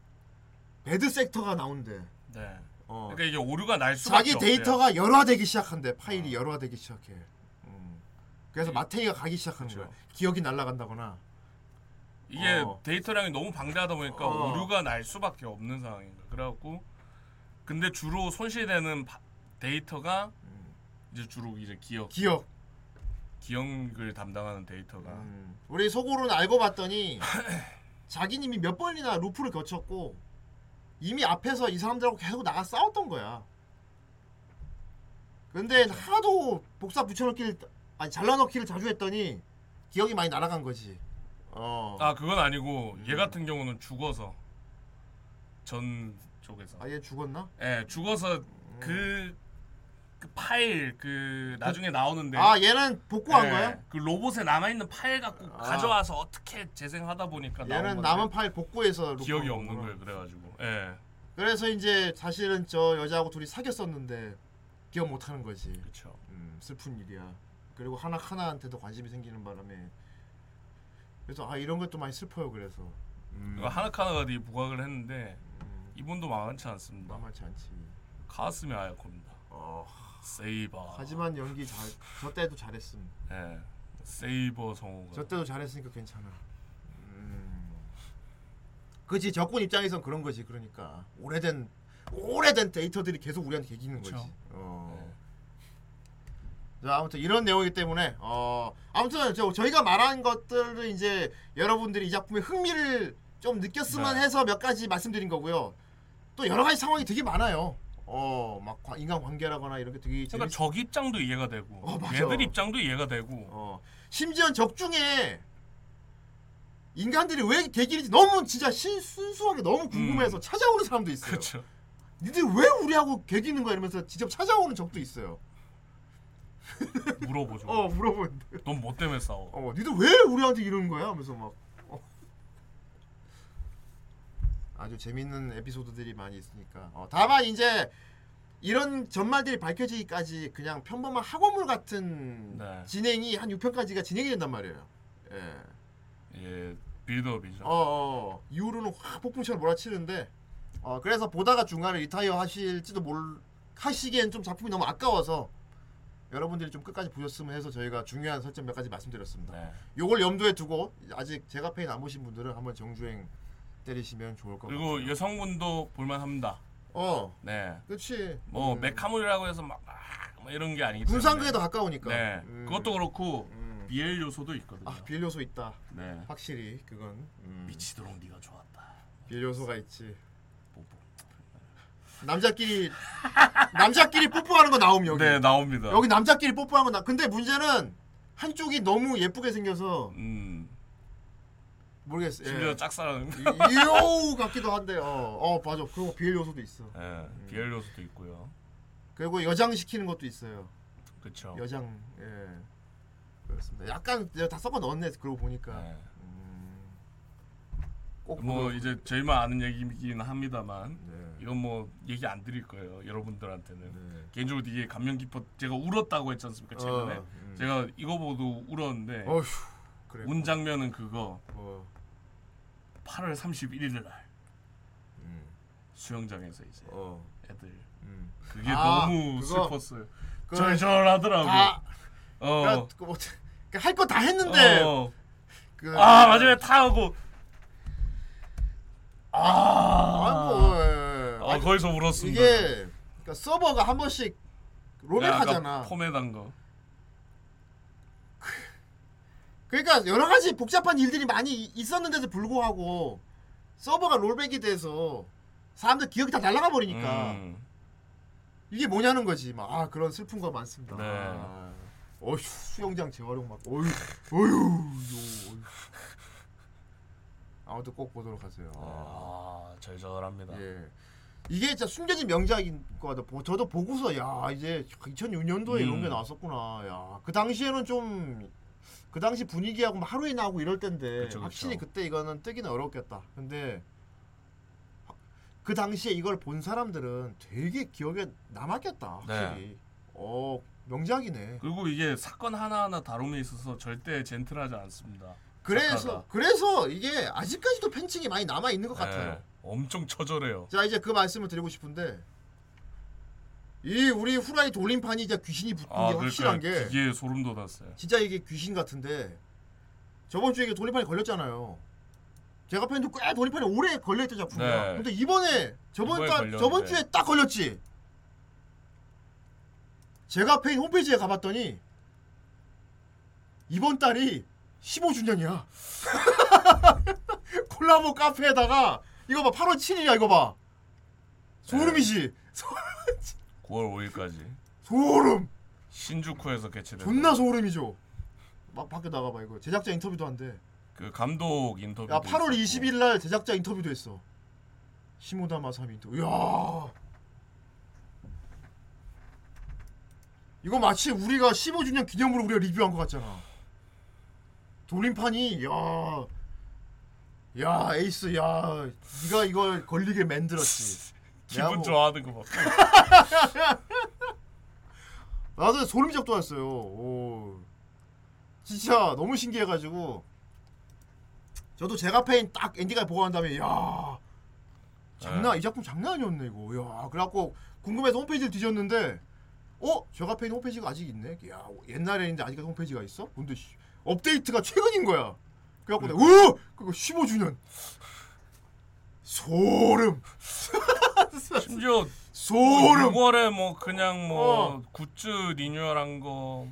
bad sector가 나온대. 네. 어. 그러니까 이게 오류가 날 수밖에 자기. 데이터가 열화되기 시작한대. 파일이 열화되기 시작해. 음. 그래서 맛탱이가 가기 시작하는 그쵸. 거야. 기억이 날아간다거나. 이게 어. 데이터량이 너무 방대하다 보니까 어. 오류가 날 수밖에 없는 상황인 거야. 그래갖고 근데 주로 손실되는 바- 데이터가 이제 주로 이제 기억 기억. 기억을 담당하는 데이터가 음. 우리 속으로는 알고 봤더니 자기님이 몇 번이나 루프를 거쳤고 이미 앞에서 이 사람들하고 계속 나가 싸웠던 거야. 근데 하도 복사 붙여넣기를 아니 잘라넣기를 자주 했더니 기억이 많이 날아간 거지. 어. 아 그건 아니고 얘 같은 경우는 죽어서 전 쪽에서 아얘 죽었나? 예 죽어서 그, 그 파일 그 나중에 나오는데 아 얘는 복구한 예, 거야? 그 로봇에 남아 있는 파일 갖고 아. 가져와서 어떻게 재생하다 보니까 나온 얘는 건데 남은 파일 복구해서 기억이 없는. 거예요 그래가지고 예 그래서 이제 사실은 저 여자하고 둘이 사귀었었는데 기억 못 하는 거지. 그렇죠 음, 슬픈 일이야. 그리고 하나 하나한테도 관심이 생기는 바람에 그래서 아 이런 것도 많이 슬퍼요. 그래서 음, 그 하나카나가 이 부각을 했는데 음, 이분도 만만치 않습니다 만만치 않지. 가슴이 아야코입니다 어, 세이버 하지만 연기 잘, 저 때도 잘했음. 예 세이버 성우가 저 때도 잘했으니까 괜찮아. 음, 그지 적군 입장에선 그런 거지. 그러니까 오래된 오래된 데이터들이 계속 우리한테 개기는 거지. 그쵸. 어. 자 아무튼 이런 내용이기 때문에 어 아무튼 저 저희가 말한 것들을 이제 여러분들이 이 작품에 흥미를 좀 느꼈으면 네. 해서 몇 가지 말씀드린 거고요. 또 여러 가지 상황이 되게 많아요. 어막 인간 관계라거나 이런 게 되게 그러니까 재밌. 적 입장도 이해가 되고 어. 얘들 입장도 이해가 되고 어 심지어 적 중에 인간들이 왜 개길인지 너무 진짜 신, 순수하게 너무 궁금해서 찾아오는 사람도 있어요. 그렇죠 니들 왜 우리하고 개기는 거야 이러면서 직접 찾아오는 적도 있어요. 물어보죠 어 물어보는데. 넌뭐 때문에 싸워 어 니들 왜 우리한테 이러는 거야 하면서 막. 어. 아주 재밌는 에피소드들이 많이 있으니까. 어, 다만 이제 이런 전말들이 밝혀지기까지 그냥 평범한 학원물 같은 네. 진행이 한 6편까지가 진행이 된단 말이에요. 예. 예 빌드업이죠 어, 어. 이후로는 확 폭풍처럼 몰아치는데 어, 그래서 보다가 중간에 retire 하실지도 몰 하시기엔 좀 작품이 너무 아까워서 여러분들이 좀 끝까지 보셨으면 해서 저희가 중요한 설정 몇 가지 말씀드렸습니다. 네. 요걸 염두에 두고 아직 제가페인 안 보신 분들은 한번 정주행 때리시면 좋을 것 그리고 같아요. 여성분도 볼만합니다 어, 네 그렇지. 뭐 음. mecha물이라고 해서 막, 아, 뭐 이런 게 아니기 때문에 군상극에 더 가까우니까. 네 음. 그것도 그렇고 음. BL 요소도 있거든요 아, BL 요소 있다. 네 확실히 그건 음. 미치도록 네가 좋았다 비엘 요소가 있지. 뽀뽀 남자끼리 남자끼리 뽀뽀하는 거 나옴 여기. 네 나옵니다 여기 남자끼리 뽀뽀하는 거 나. 근데 문제는 한쪽이 너무 예쁘게 생겨서 음 모르겠어요. 심지어 예. 짝사랑 이오 같기도 한데 어, 어 맞아. 그리고 비엘 요소도 있어. 예 BL 요소도 있고요 그리고 여장 시키는 것도 있어요. 그쵸 여장 예 그렇습니다. 약간 다 섞어 넣었네. 그러고 보니까 네. 음, 꼭뭐 보도록- 이제 저희만 아는 얘기이긴 합니다만 네. 이건 뭐 얘기 안 드릴 거예요 여러분들한테는 네. 개인적으로 이게 감명 깊어 제가 울었다고 했지 않습니까 최근에 어, 음. 제가 이거 보고 울었는데 어휴. 운 장면은 그거 어, 8월 31일 날 음, 수영장에서 이제 어, 애들 음. 그게 아, 너무 그거- 슬펐어요 그거 절절하더라고 다 어. 그러니까 뭐, 할거 다 했는데 어. 그, 아 마지막에 타 하고 아, 아이고 예. 아, 거기서 울었습니다 이게 그러니까 서버가 한 번씩 로밍하잖아. 포맷한 거 그러니까 여러 가지 복잡한 일들이 많이 이- 있었는데도 불구하고 서버가 롤백이 돼서 사람들 기억이 다 날아가 버리니까 음. 이게 뭐냐는 거지. 막 아 그런 슬픈 거 많습니다. 네. 아, 어휴 수영장 재활용 막 어휴 어휴 요, 어휴. 아무튼 꼭 보도록 하세요. 아 절절합니다 예. 이게 진짜 숨겨진 명작인 것 같아. 보- 저도 보고서 야 이제 2006년도에 이런 게 음. 나왔었구나. 야그 당시에는 좀 그 당시 분위기하고 막 하루에 나오고 이럴 때인데 그쵸, 그쵸. 확실히 그때 이거는 뜨기는 어렵겠다. 근데 그 당시에 이걸 본 사람들은 되게 기억에 남았겠다. 확실히. 어 명작이네. 그리고 이게 사건 하나하나 다룸에 있어서 절대 젠틀하지 않습니다 그래서 작가가. 그래서 이게 아직까지도 팬층이 많이 남아 있는 것 같아요. 네, 엄청 처절해요 자 이제 그 말씀을 드리고 싶은데 이 우리 후라이 돌림판이 이제 귀신이 붙은 아게 확실한 게 기계에 소름 돋았어요. 진짜 이게 귀신 같은데 저번 주에 이게 돌림판이 걸렸잖아요. 제가페인도 꽤 돌림판이 오래 걸려있던 작품이야. 네. 근데 이번에 저번 달. 저번 주에 딱 걸렸지. 제가페인 홈페이지에 가봤더니 이번 달이 15주년이야. 콜라보 카페에다가 이거 봐 8월 7일이야 이거 봐. 소름이지. 9월 5일까지 소름. 신주쿠에서 개최된 존나 소름이죠. 막 밖에 나가봐 이거 제작자 인터뷰도 한대. 그 감독 인터뷰. 야 8월 20일 날 제작자 인터뷰도 했어. 시모다 마사미 인터뷰. 야 이거 마치 우리가 15주년 기념으로 우리가 리뷰한 것 같잖아. 돌림판이 야. 야 에오스 야 네가 이걸 걸리게 만들었지. 기분 뭐- 좋아하는 거 봐. 나도 소름이 돋았어요. 오. 진짜 너무 신기해가지고 저도 제가페인 딱 엔딩까지 보고 난 다음에 야 장난 이 작품 장난 아니었네 이거. 야 그래갖고 궁금해서 홈페이지를 뒤졌는데 어 제가페인 홈페이지가 아직 있네. 야 옛날에 있는데 아직까지 홈페이지가 있어? 근데 씨, 업데이트가 최근인 거야. 그래갖고 내가 오 그거 15주년 소름 심지어 소름 6월에 뭐 그냥 뭐 어. 굿즈 리뉴얼한 거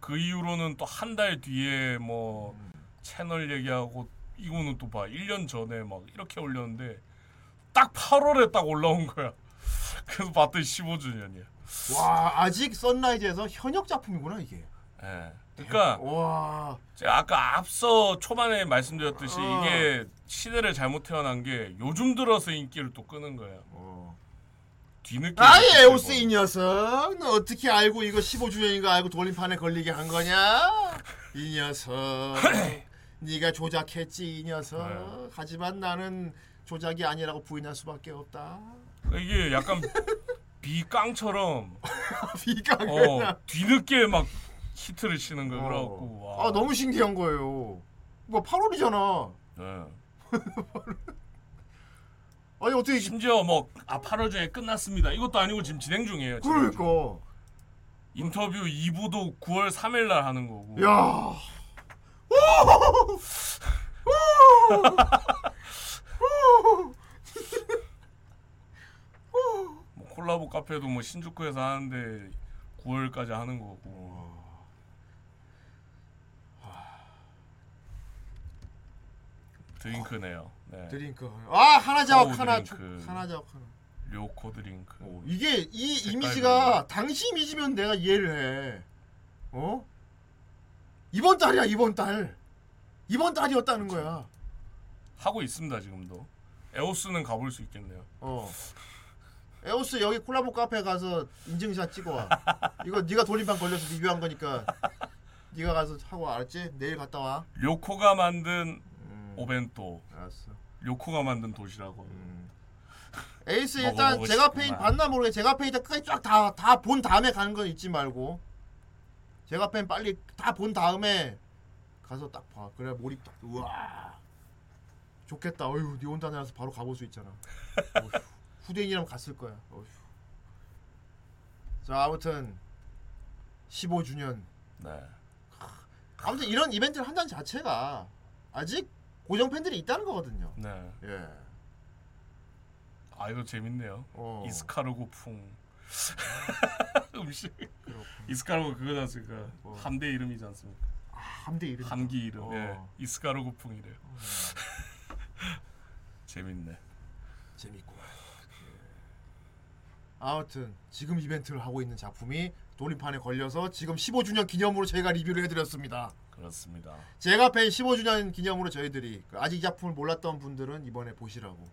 그 이후로는 또 한 달 뒤에 뭐 음. 채널 얘기하고 이거는 또 봐. 1년 전에 막 이렇게 올렸는데 딱 8월에 딱 올라온 거야. 그래서 봤더니 15주년이야. 와 아직 선라이즈에서 현역 작품이구나 이게. 예. 그러니까 와 제가 아까 앞서 초반에 말씀드렸듯이 어. 이게 시대를 잘못 태어난 게 요즘 들어서 인기를 또 끄는 거야. 뒤늦게 아이 에오스 끌고. 이 녀석. 너 어떻게 알고 이거 15주년인 거 알고 돌림판에 걸리게 한 거냐? 이 녀석. 네가 조작했지 이 녀석. 네. 하지만 나는 조작이 아니라고 부인할 수밖에 없다. 이게 약간 비깡처럼. 비가 어, 뒤늦게 막 히트를 치는 거 그래갖고 와. 아 너무 신기한 거예요. 뭐 8월이잖아. 네. 아니 어떻게 심지어 뭐 아 8월 중에 끝났습니다. 이것도 아니고 지금 진행 중이에요. 진행 중. 그러니까 인터뷰 2부도 9월 3일 날 하는 거고. 야 뭐 콜라보 카페도 뭐 신주쿠에서 하는데 9월까지 하는 거고. 드링크네요. 네. 드링크 아 하나 어우, 하나 드링크. 하나 자옥 하나 료코 드링크. 어, 이게 이 이미지가 당시 이미지면 내가 이해를 해. 어? 이번 달이야 이번 달. 이번 달이었다는 거야. 하고 있습니다 지금도. 에오스는 가볼 수 있겠네요. 어. 에오스 여기 콜라보 카페 가서 인증샷 찍어와. 이거 네가 돌림판 걸려서 리뷰한 거니까 네가 가서 하고 알았지? 내일 갔다 와. 료코가 만든 음, お弁当. 알았어. 료코가 만든 도시락원. 음. 에오스 먹어보고 일단 제가 싶구만. 페인 봤나 모르게 제가페인 끝까지 쫙 다 다 본 다음에 가는 건 잊지 말고 제가페인 빨리 다 본 다음에 가서 딱 봐. 그래 몰입 딱. 우와. 좋겠다. 어휴, 니 온다 나서 바로 가볼 수 있잖아. 어휴, 후대인이라면 갔을 거야. 어휴. 자 아무튼 15주년. 네. 아무튼 이런 이벤트를 한다는 자체가 아직 고정 팬들이 있다는 거거든요. 네. 예. 아 이거 재밌네요. 어. 이스카르고 풍. 음식. 그렇군. 이스카르고 그거지 않습니까? 뭐. 함대 이름이지 않습니까? 함대 이름. 함기 이름. 어. 예. 이스카르고 풍이래요. 재밌네. 재밌고. 아무튼 지금 이벤트를 하고 있는 작품이 돌림판에 걸려서 지금 15주년 기념으로 저희가 리뷰를 해드렸습니다. 그렇습니다. 제가 팬 15주년 기념으로 저희들이 그 아직 이 작품을 몰랐던 분들은 이번에 보시라고.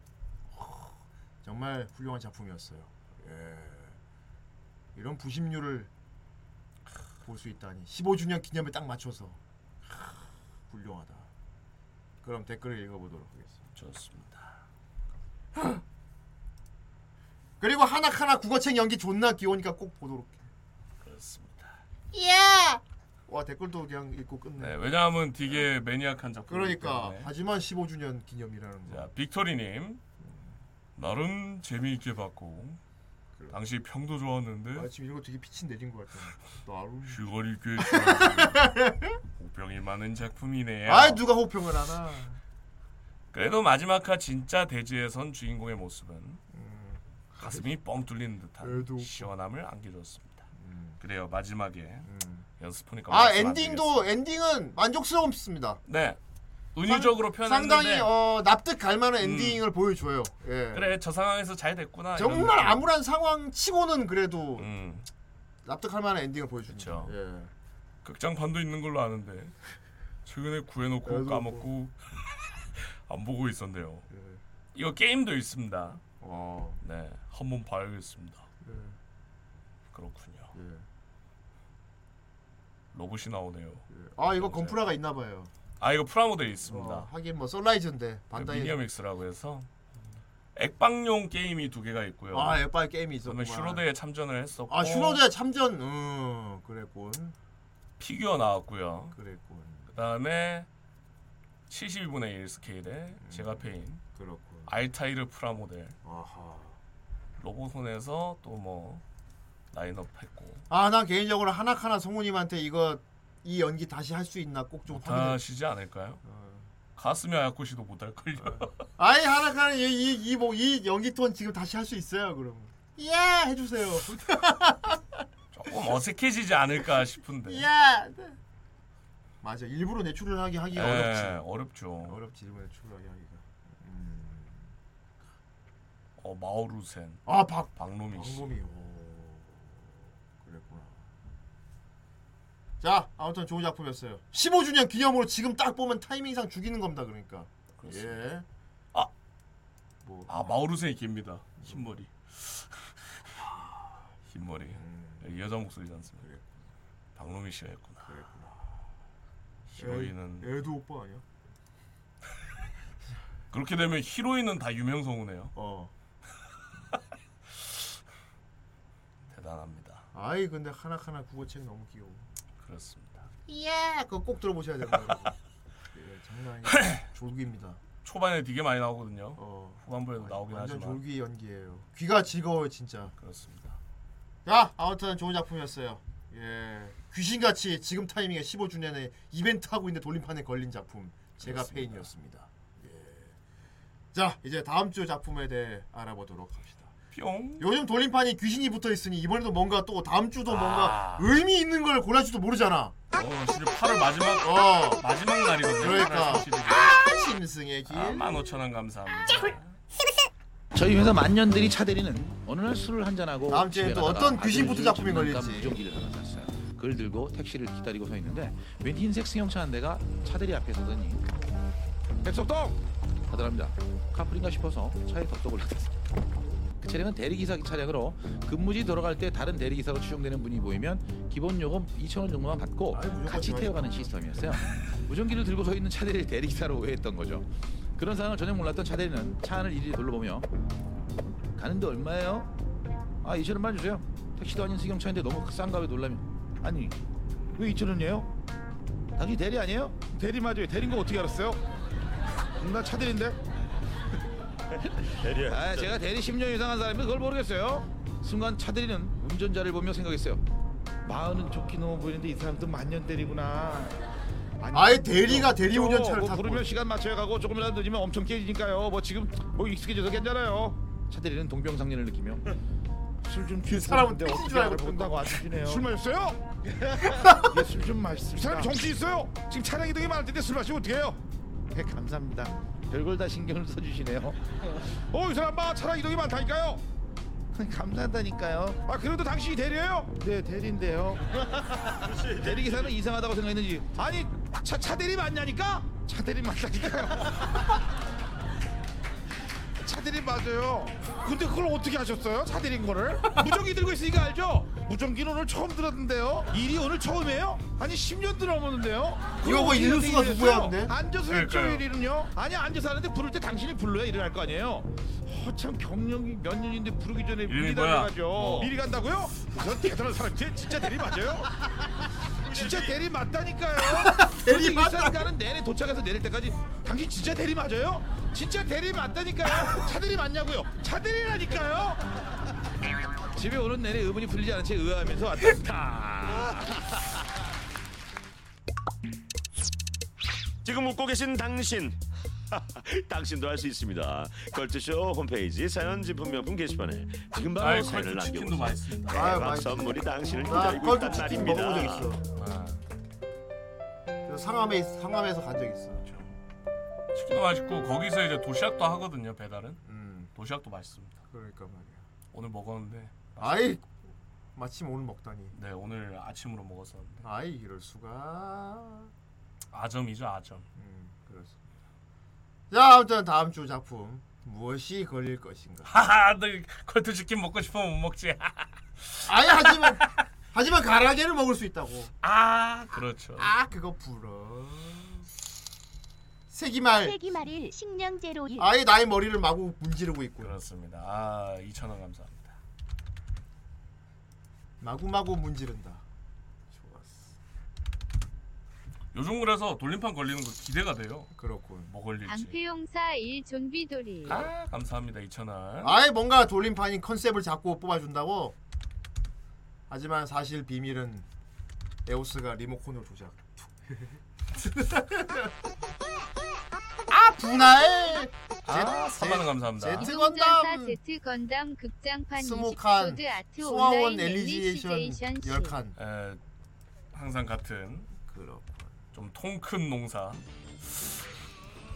정말 훌륭한 작품이었어요. 예. 이런 부심률을 볼 수 있다니 15주년 기념에 딱 맞춰서 훌륭하다. 그럼 댓글을 읽어보도록 하겠습니다. 좋습니다. 그리고 하나하나 국어책 연기 존나 귀여우니까 꼭 보도록 해. 그렇습니다. 와 댓글도 그냥 읽고 끝내. 네, 왜냐하면 되게 매니악한 작품. 그러니까 하지만 15주년 기념이라는 거. 자, 빅토리님 나름 재미있게 봤고 그렇. 당시 평도 좋았는데 아 지금 이거 되게 빛이 내린 것 같아. 나루. 슈거리 꽤 호평이 많은 작품이네요. 아 누가 호평을 하나. 그래도 마지막 화 진짜 대지에선 주인공의 모습은 가슴이 뻥 뚫리는 듯한 시원함을 안겨줬습니다. 음, 그래요 마지막에 음. 연습하니까 아 엔딩도 엔딩은 만족스럽습니다. 네 은유적으로 표현했는데 상당히 어, 납득 갈 만한 엔딩을 보여줘요. 예. 그래 저 상황에서 잘 됐구나. 정말. 암울한 상황 치고는 그래도 음, 납득할 만한 엔딩을. 그쵸. 예. 극장판도 있는 걸로 아는데 최근에 구해놓고 까먹고 안 보고 있었네요. 예. 이거 게임도 있습니다. 어. 네 한번 봐야겠습니다. 예. 그렇군요. 예. 로봇이 나오네요. 예. 아 이거 건프라가 있나 봐요. 아 이거 프라모델 있습니다. 어, 하긴 뭐 선라이즈인데 반다이. 미니어믹스라고 해서 엑박용 게임이 두 개가 있고요. 아 에빨 게임이 그러면 있었구만. 슈로대에 참전을 했었고 아 슈로대 참전. 음 그랬군. 피규어 나왔고요. 그랬군. 그다음에 72분의 1 스케일의 제가페인 그렇군. 알타이르 프라모델 아하. 로봇혼에서 또뭐 라인업 했고 아 난 개인적으로 하나카나 성우님한테 이거 이 연기 다시 할 수 있나 꼭 좀 확인해. 못하시지 않을까요? 어. 가스미 아야코시도 못할 걸요. 아이 하나카나 이이이 뭐, 이 연기 톤 지금 다시 할 수 있어요 그럼. 예 해 주세요. 조금 어색해지지 않을까 싶은데. 예. 맞아 일부러 natural 하게 하기가 예, 어렵지. 어렵죠. 어렵지 일부러 natural 하게 하기가. 음. 어 마오 루셴, 아 박 박로미 씨. 방범이. 오. 그랬구나. 자 아무튼 좋은 작품이었어요. 15주년 기념으로 지금 딱 보면 타이밍상 죽이는 겁니다 그러니까. 예. 아! 뭐. 아 마오 루셴이 깁니다. 흰머리. 흰머리. 이 여자 목소리지 않습니까? 그래. 박노미 씨가 했구나. 그랬구나. 애, 애도 오빠 아니야? 그렇게 되면 히로인은 다 유명 성우네요. 어. 대단합니다. 아이 근데 하나하나 국어책 너무 귀여워. 그렇습니다. 예, 그거 꼭 들어보셔야. 여러분. 예, 장난 아니에요. 졸기입니다. 초반에 되게 많이 나오거든요. 어, 후반부에도 나오긴 완전 하지만 졸기 연기예요. 귀가 즐거워요 진짜. 그렇습니다. 자, 아무튼 좋은 작품이었어요. 예, 귀신같이 지금 타이밍에 15주년에 이벤트 하고 있는 돌림판에 걸린 작품 제가 그렇습니다. 페인이었습니다. 예. 자, 이제 다음 주 작품에 대해 알아보도록 합시다. 뿅. 요즘 돌림판이 귀신이 붙어 있으니 이번에도 뭔가 또 다음 주도 뭔가 아. 의미 있는 걸 골랄지도 모르잖아. 어, 진짜 8월 마지막 어, 마지막 날이거든요. 그러니까. 8월 31일. 아, 짐승의 길. 아, 15,000원 감사합니다. 저희 회사 만년들이 차대리는 어느 날 술을 한잔하고 다음 주에 집에 또 가다가 어떤 귀신부터 아들 작품이 장난감 걸릴지. 무전기를 하나 샀어요. 그걸 들고 택시를 기다리고 서 있는데 웬 흰색 승용차 한 대가 차대리 앞에 서더니 백석동 하더랍니다. 카풀인가 싶어서 차에 덕석을 놨습니다. 그 차량은 대리기사 차량으로 근무지 돌아갈 때 다른 대리기사로 추정되는 분이 보이면 기본 요금 2,000원 정도만 받고 아이, 무조건 같이. 태워가는 시스템이었어요. 무전기를 들고 서 있는 차대리를 대리기사로 오해했던 거죠. 그런 상황을 전혀 몰랐던 차대리는 차 안을 이리 둘러보며 가는데 얼마예요? 아 2천 원만 주세요. 택시도 아닌 승용차인데 너무 왜 놀라면 아니 왜 2천 원이에요? 당신 대리 아니에요? 대리 맞아요. 대리인 거 어떻게 알았어요? 음, 나 차대리인데. 대리야. 아 제가 대리 10년 이상 한 사람인데 그걸 모르겠어요. 순간 차대리는 운전자를 보며 생각했어요. 마흔은 좋긴 너무 보이는데 이 사람도 만년 대리구나. 만년 아예 대리가 대리 저, 운전차를 뭐 타고. 부르면 시간 맞춰야 가고 조금이라도 늦으면 엄청 깨지니까요. 뭐 지금 뭐 익숙해져서 괜찮아요. 차대리는 동병상련을 느끼며 술좀그 사람은 취했는데 택시인 어떻게 줄 알고 알아본다고 아시네요. 술 마셨어요? 예, 술좀 마셨습니다. 사람 정신 있어요? 지금 차량 이동이 많을 텐데 술 마시면 어떡해요? 네, 감사합니다. 별걸 다 신경을 써주시네요. 어, 이 사람 봐 차량 이동이 많다니까요. 감사하다니까요. 아 그래도 당신이 대리예요? 네 대리인데요. 대리 기사는 이상하다고 생각했는지 아니 차, 차 대리 맞냐니까? 차 대리 맞다니까요. 차 대리 맞아요. 근데 그걸 어떻게 하셨어요? 차 대리인 거를? 무전기 들고 있으니까 알죠? 무전기는 오늘 처음 들었는데요. 일이 오늘 처음이에요? 아니 10년 넘었는데요. 이거 뭐 일루수가 누구야, 근데? 앉아서 했죠 그러니까요. 일은요? 아니 앉아서 하는데 부를 때 당신이 불러야 일을 할 거 아니에요? 허참 경력이 몇 년인데 부르기 전에 미리 뭐야? 달려가죠. 어. 미리 간다고요? 우선 대단한 사람 쟤 진짜 대리 맞아요? 진짜 대리 맞다니까요. 대리. 맞다. 가는 내내 도착해서 내릴 때까지 당신 진짜 대리 맞아요? 진짜 대리 맞다니까요. 차 대리 맞냐고요? 차 대리라니까요. 집에 오는 내내 의문이 풀리지 않은 채 의아하면서 왔다. 지금 웃고 계신 당신 당신도 할 수 있습니다 걸트쇼 홈페이지 사연 진품 명품 게시판에 지금 바로 아이, 사연을 치킨도 남겨보세요 맛있습니다. 아유, 대박 맛있지. 선물이 당신을 나 기다리고 있단 치킨 말입니다 있어. 아, 그 상암에 상암에서 간 적 있어. 치킨도 맛있고 거기서 이제 도시락도 하거든요 배달은. 음, 도시락도 맛있습니다. 그러니까 말이야. 오늘 먹었는데 아이, 마침 오늘 먹다니. 네 오늘 아침으로 먹었었는데 아이 이럴 수가. 아점이죠 아점. 음, 그렇습니다. 자, 아무튼 다음 주 작품 무엇이 걸릴 것인가. 하하, 너 컬트 치킨 먹고 싶으면 못 먹지. 아니 하지만 하지만 가라게를 먹을 수 있다고. 아 그렇죠. 아 그거 불어. 세기말. 세기말일 식량제로 일 아예 나의 머리를 마구 문지르고 있고. 그렇습니다. 아 2천 원 감사합니다. 마구마구 문지른다. 좋았어. 요즘 그래서 돌림판 걸리는 거 기대가 돼요. 그렇군. 뭐 걸릴지. 방패용사 1 좀비돌이 아 감사합니다 2천 원. 아예 뭔가 돌림판인 컨셉을 잡고 뽑아준다고. 하지만 사실 비밀은 에오스가 리모컨으로 조작. 아 분할. 아 3만 원 감사합니다. 제트 공전사 건담. Z 건담 극장판 스모칸, 20코드 아트 수화원 온라인 엘리지에이션 엘리시제이션 시 10칸. 에, 항상 같은 그렇군. 좀 통 큰 농사.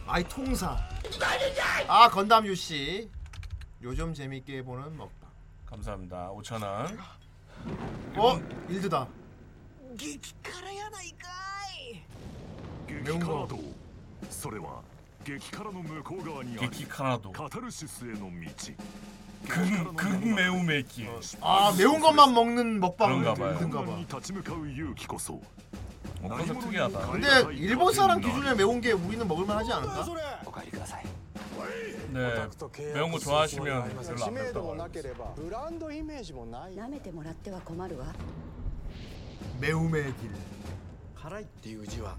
아이 통사. 아 건담 유씨. 요즘 재밌게 보는 먹방. 감사합니다 5천 원. 어 일드다. 激辛やないかい매운 거. それは 激辛の向こう側にある 激辛도 カタルシスへの道 극, 극 매움의 길. 아 매운 것만 먹는 먹방은 그런가 봐요. 일든가 困難に 봐. 立ち向かう勇気こそ 어, 컨셉 특이하다. 근데 일본 사람 기준에 매운 게 우리는 먹을만 하지 않을까? お帰りください 네 매운 거 좋아하시면 별로 안 知名度 맵다고 もな 알고 け 있어요. ればブランドイメージもない舐めてもらっては困るわ 매움의 길. 辛いっていう字は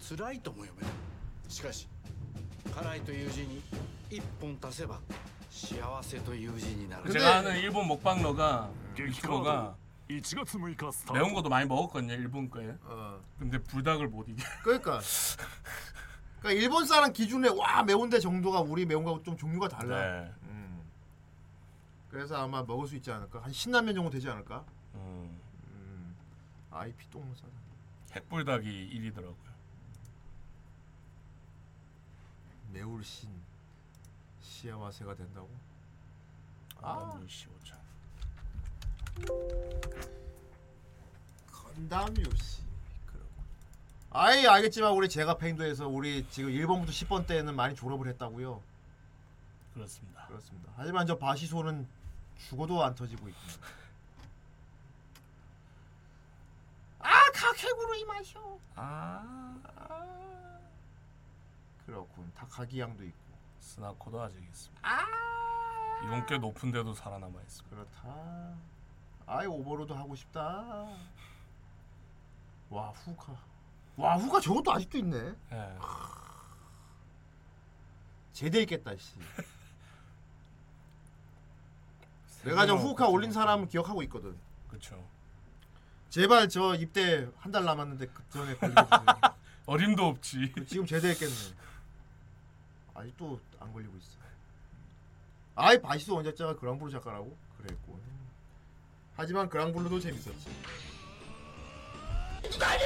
辛いとも読める しかし辛いという字に一本足せば幸せという字になる 근데- 제가 아는 일본 먹방러가 激辛道 유튜버가 1月6日スター 매운 ト 것도 많이 먹었거든요 일본 거에. 어. 근데 불닭을 못 이겨. 그러니까. 그러니까 일본 사람 기준에 와 매운데 정도가 우리 매운 거하고 좀 종류가 달라. 네. 음. 그래서 아마 먹을 수 있지 않을까? 한 신라면 정도 되지 않을까? 음, 음. IP 똥싸다. 핵불닭이 1위더라고요. 매울 신 시야와세가 된다고? 아, 아. 25천. 건담 요시. 그렇군. 아이 알겠지만 우리 제가 팽도에서 우리 지금 1번부터 10번 때는 많이 졸업을 했다고요. 그렇습니다. 그렇습니다. 하지만 저 바시소는 죽어도 안 터지고 있습니다. 아 카케구로 이마쇼. 아, 그렇군. 다카기양도 있고. 스나코도 아직 있습니다. 아 이건 꽤 높은데도 살아남아 있습니다. 그렇다. 아이 오버로드 하고 싶다. 와 후카. 와 후카 저것도 아직도 있네. 예. 제대 있겠다 씨. 내가 저 후카 올린 사람 기억하고 있거든. 그렇죠. 제발 저 입대 한 달 남았는데 그 전에 걸려주세요. 어림도 없지. 지금 제대했겠네. 아직도 안 걸리고 있어. 아이 바시스 원작자가 그랑블루 작가라고? 그랬고. 하지만 그랑블루도 재밌었지.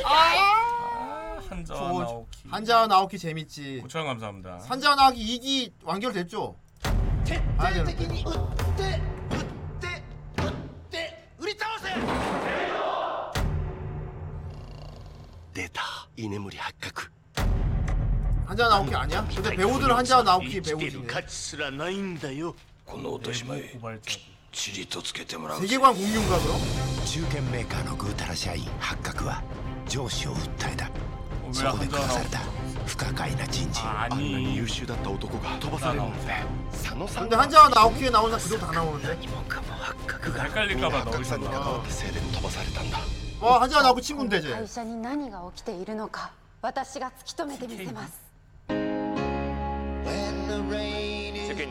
아, 한자와 저- 나오키. 한자와 나오키 재밌지. 5천 원 감사합니다. 한자와 나오키 2기 완결됐죠? 봐야 되는데. 撃に撃って撃って撃って売り倒せ出た居眠り発覚 한자와 나오키 아니야? 근데 배우들은 한자와 나오키 生きてる 배우진네. 価値すらないんだよこの落とし前 고발자. チリとつけてもらう 세계관 공유인가 그럼? 中堅メーカーのぐうたら社員発覚は上司を訴えた 어, そ 왜 こで下 한자와 された 나오키? 不可解な人事 아, あんなに 아니. 優秀だった男が飛ばされるんだ佐野さん 근데 한자와 나오키에 나오는 그대로 다 나오는데? 何もかも発覚が 헷갈릴까봐 発覚さんに 넣으셨나 関わったせいで飛ばされたんだ 와 한자와 나오키 친구인데 쟤. 会社に何が起きているのか私が突き止めてみせます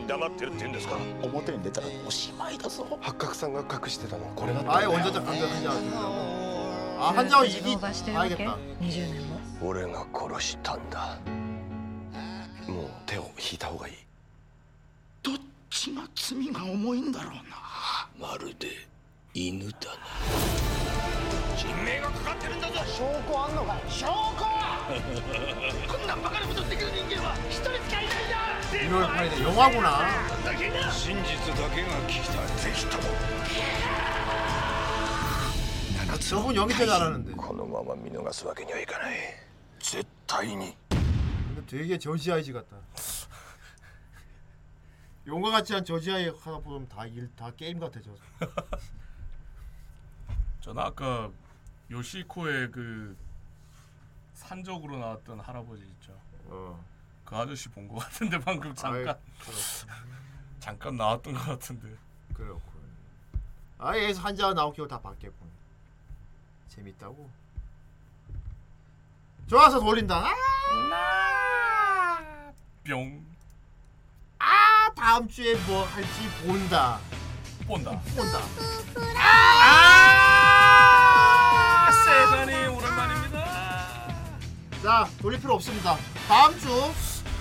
世間 黙ってるって言うんですか表に出たらおしまいだぞ八角さんが隠してたのこれだったんだ 아예 원자적 감정 한자가 된다고 아 한자가 이기 알겠다 20年も俺が殺したんだもう手を引いた方がいいどっちが罪が重いんだろうなまるで犬だな人命がかかってるんだぞ証拠あんのか証拠 こんなバカなことできる人間は一人しかいないんだ 1월 8일에 영화구나 真実だけが聞きたいぜひとも 저분 연기 때 잘하는데 このまま見逃すわけにはいかない絶対に 근데 되게 저지 아이즈 같다 용과 같이 한 저지 아이 하나 보면 다 일 다 게임 같아 저 저는 아까 요시코의 그 산적으로 나왔던 할아버지 있죠. 그 아저씨 본 것 같은데 방금 잠깐. 잠깐 나왔던 것 같은데. 그렇군 아예 한자가 나오기로 다 바뀌었군 재밌다고. 좋아서 돌린다. 아, 뿅. 아 다음 주에 뭐 할지 본다. 본다. 본다. 아! 세자니 오랜만입니다. 자 돌릴 필요 없습니다. 다음 주.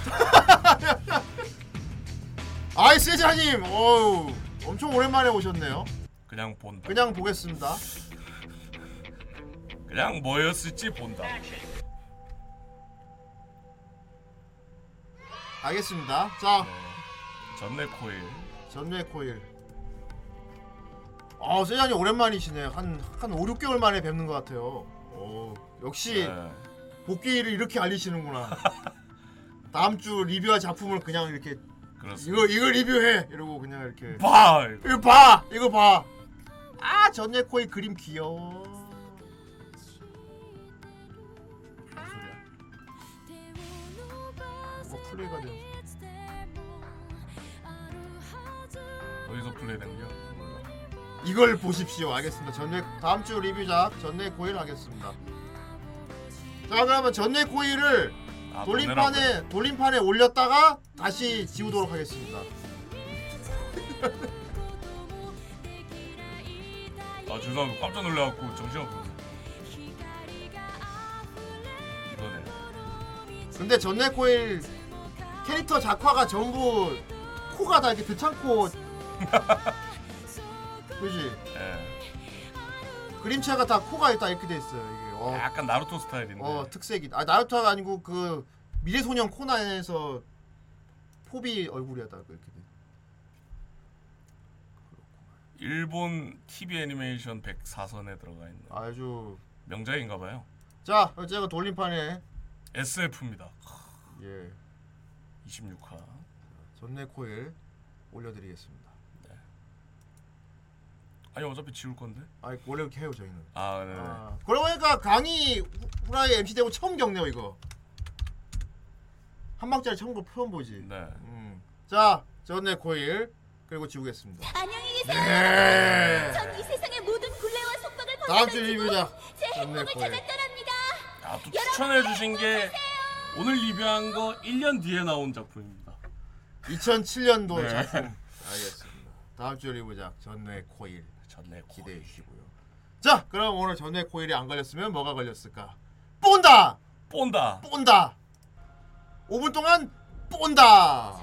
아이 세자님 어우 엄청 오랜만에 오셨네요. 그냥 본다. 그냥 보겠습니다. 그냥 뭐였을지 본다. 알겠습니다. 자. 전내 코일. 전뇌 코일. 아 세자님 오랜만이시네. 한, 한 5, 6개월 만에 뵙는 것 같아요. 오, 역시 네. 복귀를 이렇게 알리시는구나 다음 주 리뷰할 작품을 그냥 이렇게 그렇습니다. 이거 이거 리뷰해 이러고 그냥 이렇게 봐! 이거 봐 이거 봐 아 전뇌 코일 그림 귀여워 뭐가 플레이가 돼 어디서 플레이된 거야? 이걸 보십시오. 알겠습니다. 전뇌 다음 주 리뷰작 전뇌 코일 하겠습니다. 자 그러면 전뇌 코일을 아, 돌림판에 돌림판에 올렸다가 다시 지우도록 하겠습니다. 아 죄송합니다. 깜짝 놀래갖고 정신없어. 이거네. 근데 전뇌 코일 캐릭터 작화가 전부 코가 다 이렇게 드창코 그지? 예. 그림체가 다 코가 다 이렇게 돼 있어요. 어, 약간 나루토 스타일인데. 어 특색이 아 나루토가 아니고 그 미래소년 코난에서 포비 얼굴이었다 이렇게 돼. 일본 TV 애니메이션 104선에 들어가 있는 아주 명작인가 봐요. 자 어쨌든 돌림판에 SF입니다. 예 26화. 전내 코일 올려드리겠습니다. 아니 어차피 지울 건데. 아 원래 이렇게 해요 저희는. 아 네. 아, 그러고 보니까 후- 후라이 MC 되고 처음 겪네요 이거. 한 방짜리 처음 거 처음 보지. 네. 음. 자 전내 코일 그리고 지우겠습니다. 안녕히 계세요. 네. 전이 세상의 모든 굴레와 속박을 다음 주 리뷰자 제 행복을 코일. 찾아 떠납니다. 아, 또 추천해 주신 게 오늘 리뷰한 거 1년 뒤에 나온 작품입니다. 2007년도 네. 작품. 알겠습니다. 다음 주 리뷰작 전내 코일 전내 기대해 주시고요. 자 그럼 오늘 전내 코일이 안 걸렸으면 뭐가 걸렸을까? 본다. 본다. 본다. 5분 동안 본다.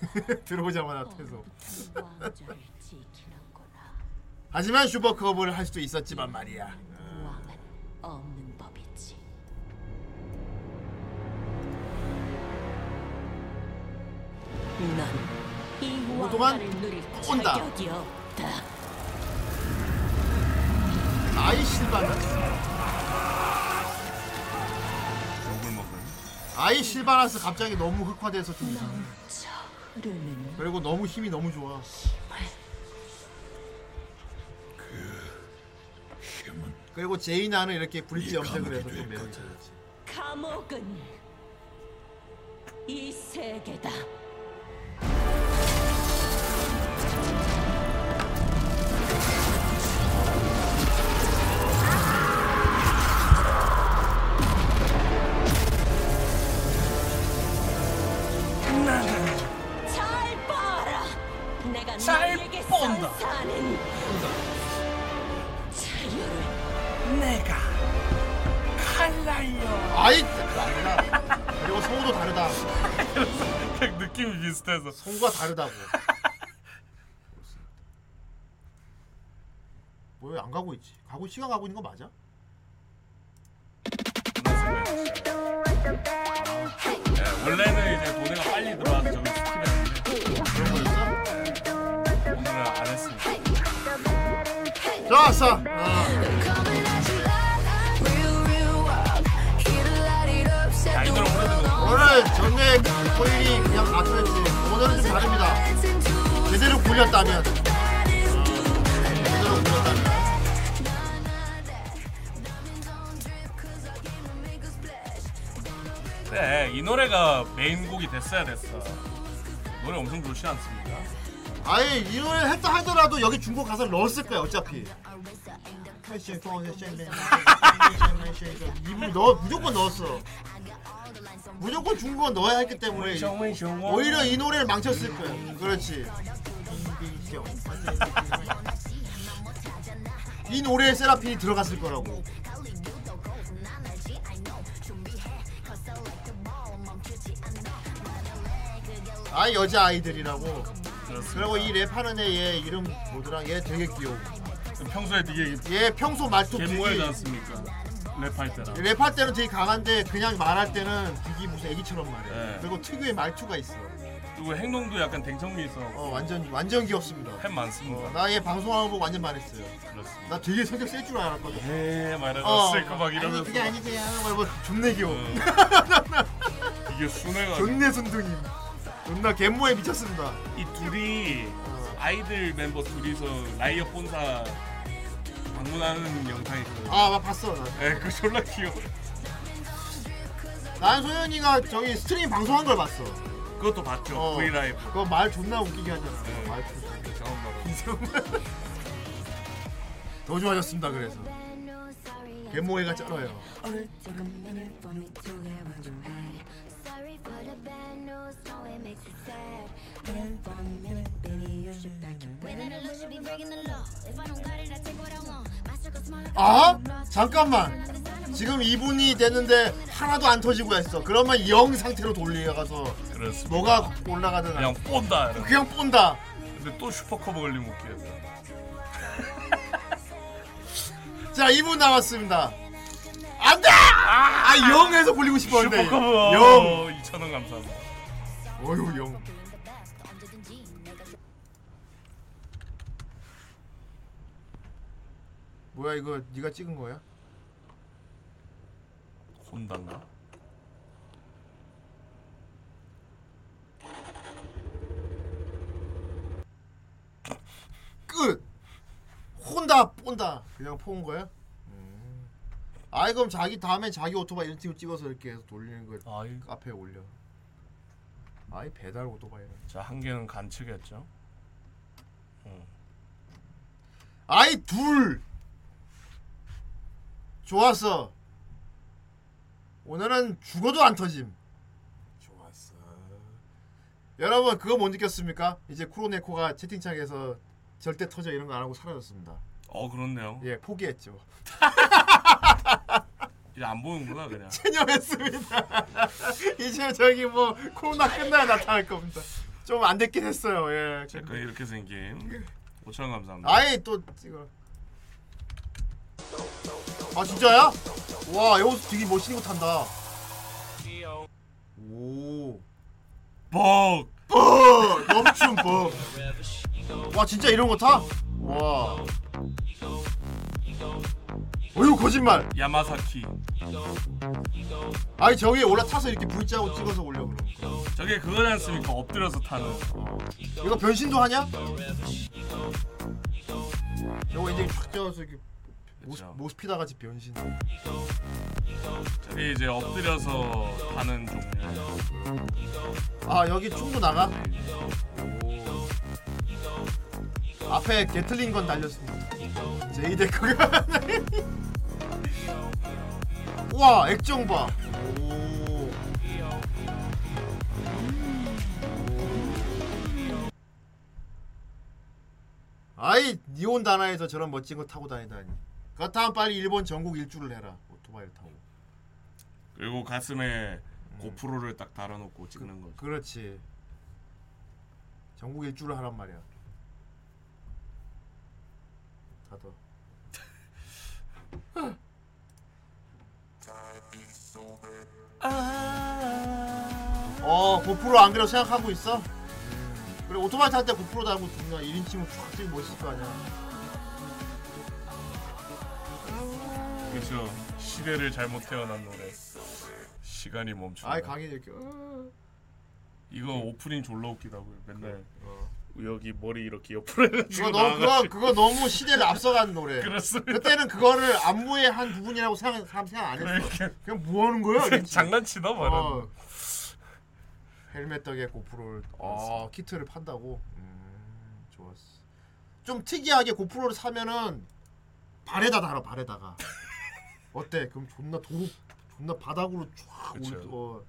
들어오자마자 퇴소. 하지만 슈퍼컵을 할 수도 있었지만 말이야. 없는 법이지. 넌이 그동안 왕관을 누릴. 자격이 없다. 아이 실바나. 욕을. 아이 실바나스 갑자기 너무 흑화돼서 좀 이상해. 흐르는 그리고 너무 힘이 너무 좋아. 그리고 제이나는 이렇게 브릿지 염색을 해서 좀 매력이 있어. 감옥은 이 세계다. 비슷해서. 성우가 다르다고. 뭐야 안 가고 있지? 가고 시간 가고 있는 거 맞아? 네, 원래는 이제 도네가 빨리 들어와서 저기 스킵했는데 그런 거였어? 오늘은 안 했습니다. 좋았어. 어. 야, 이 노래 오래 듣는 오늘 전에 코일이 그냥 가수했지. 오늘은 좀 다릅니다. 제대로 굴렸다면. 어, 제대로 굴렸다면. 그래, 이 노래가 메인곡이 됐어야 됐어. 노래 엄청 좋지 않습니까? 아예 이 노래 했다 하더라도 여기 중국 가사 넣었을 거야 어차피. 이분 넣어 무조건 넣었어. 무조건 중국어 넣어야 했기 때문에 오히려 이 노래를 망쳤을 거야. 그렇지. 이 노래에 세라핀이 들어갔을 거라고. 아 여자 아이들이라고. 그리고 이 랩하는 애 얘 이름 뭐더라? 얘 되게 귀여워. 평소에 되게 얘 평소 말투 개모하지 되게 않습니까? 랩할 때랑. 랩할 때는 되게 강한데 그냥 말할 때는 되게 무슨 애기처럼 말해. 네. 그리고 특유의 말투가 있어. 그리고 행동도 약간 댕청미 있어. 어 완전 완전 귀엽습니다. 팬 많습니다. 나 얘 방송하는 거 보고 완전 반했어요. 그렇습니다. 나 되게 성격 셀 줄 알았거든. 에 말하고 어. 쓸거 막 이러면서. 아니 그게 아니세요. 뭐 존내 귀여워. 이게 순해가. 존내 순둥이. 존나 갯모에 미쳤습니다. 이 둘이 아이들 멤버 둘이서 라이어 본사 방문하는 영상이 있거든요. 아, 나 봤어. 나. 에, 그거 졸라 귀여워. 난 소연이가 저기 stream 방송한 걸 봤어. 그것도 봤죠. 어. V 라이브. 그거 말 존나 웃기게 하잖아. 네. 말 존나. 바로. 이성만. 더 좋아졌습니다. 그래서 갭萌え가 쩔어요. 아 잠깐만. 지금 2분이 됐는데 하나도 안 터지고 했어. 그러면 0 상태로 돌려가서 그렇습니다. 뭐가 올라가든 그냥 본다. 이러면서. 그냥 본다. 근데 또 슈퍼커버 걸리면 웃겨요. 자 2분 남았습니다. 안돼! 아 0에서 굴리고 싶었는데 슈퍼커버 0. 2,000원 감사합니다. 어휴 0. 뭐야 이거 네가 찍은 거야? 혼단가? 끝. 혼다 본다. 그냥 포온 거야? 음. 아이 그럼 자기 다음에 자기 오토바이 이런 식으로 찍어서 이렇게 해서 돌리는 걸 아이. 카페에 올려. 아이 배달 오토바이는. 자, 한 개는 간측했죠. 아이 둘. 좋았어. 오늘은 죽어도 안 터짐. 좋았어. 여러분 그거 못 느꼈습니까? 이제 쿠로네코가 채팅창에서 절대 터져 이런 거 안 하고 사라졌습니다. 어, 그렇네요. 예, 포기했죠. 이제 안 보는구나, 그냥. 체념했습니다. 이제 저기 뭐 코로나 끝나야 나타날 겁니다. 좀 안 됐긴 했어요. 예. 제거 이렇게 생긴 5,000원 감사합니다. 아이 또 찍어. 아 진짜야? 와 여기서 되게 멋있는 거 탄다. 오. 벅. 벅. 멈춤 벅. 와 진짜 이런 거 타? 와. 어휴 거짓말. 야마사키. 아니 저기 올라타서 이렇게 V자고 찍어서 올려 그럼. 저게 그거지 않습니까? 엎드려서 타는. 이거 변신도 하냐? 저거 이제 쫙 쪄서 이렇게 모스, 모스피다 같이 변신. 저게 이제 엎드려서 타는 종류. 아 여기 총도 나가? 오. 앞에 게틀링 건 날렸습니다. 제이데 그가 와 액정 봐. 오. 아이 니온 다나에서 저런 멋진 거 타고 다니다니. 그렇다면 빨리 일본 전국 일주를 해라 오토바이를 타고. 그리고 가슴에 고프로를 딱 달아놓고 찍는 그, 거. 그렇지. 전국 일주를 하란 말이야. 다더. 어 고프로 안 그래도 생각하고 있어? 그래 오토바이 탈 때 고프로 달고 존나 1인칭으로 쫙 찍으면 멋있을 거 아니야 그렇죠. 시대를 잘못 태어난 노래. 시간이 멈춘다. 아이 강의 이렇게 어. 이거 오프닝 졸라 웃기다고요. 맨날 여기 머리 이렇게 옆으로 해가지고 그거 너무 그거, 나와가지고. 그거 너무 시대를 앞서간 노래 그렇습니다. 그때는 그거를 안무의 한 부분이라고 생각, 사람 생각 안 했어 그냥 뭐 하는 거야? 이랬지. 장난치나 말은. 어. 헬멧 덕에 고프로를 어, 키트를 판다고 음, 좋았어 좀 특이하게 고프로를 사면은 발에다 달아 발에다가 어때? 그럼 존나 도로 존나 바닥으로 쫙 올. 어,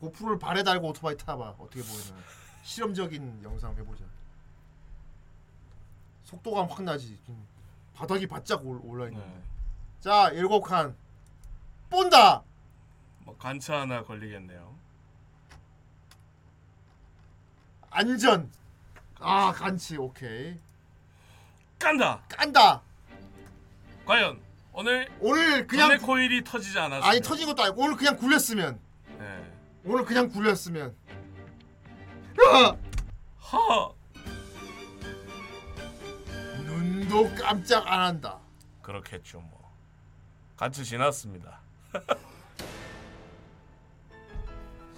고프로를 발에 달고 오토바이 타봐 어떻게 보이나 실험적인 영상 해보자 속도감 확 나지 좀 바닥이 바짝 올, 올라 있는데 네. 자 일곱 칸 본다 뭐 간차 하나 걸리겠네요. 안전 아 간치 오케이 깐다. 깐다 과연 오늘 오늘 그냥 전에 코일이 터지지 않았어요. 아니 터진 것도 아니고 오늘 그냥 굴렸으면 네. 오늘 그냥 굴렸으면 야! 허. 눈도 깜짝 안 한다 그렇겠죠 뭐. 간츠 지났습니다.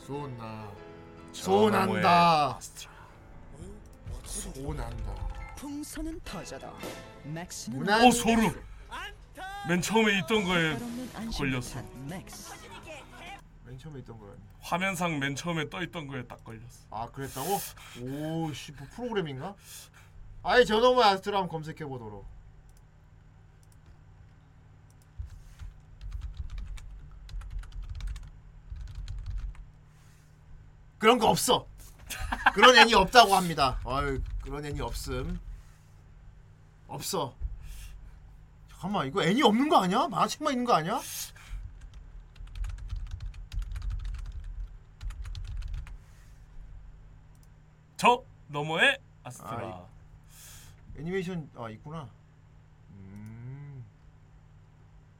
전화모의 쏘난다 쏘난다 풍선은 터져도 맥스는 무난- 오 소름. 맨 처음에 있던 거에 걸렸어. 맥스 맨 처음에 있던 거라니 화면상 맨 처음에 떠 있던 거에 딱 걸렸어. 아 그랬다고? 오씨 뭐 프로그램인가? 아예 저 너머의 아스트라 한번 검색해 보도록 그런 거 없어 그런 애니 없다고 합니다 아유 그런 애니 없음 없어 잠깐만 이거 애니 없는 거 아니야? 만화책만 있는 거 아니야? 저 너머의 아스트라. 아, 애니메이션 아 있구나. 음.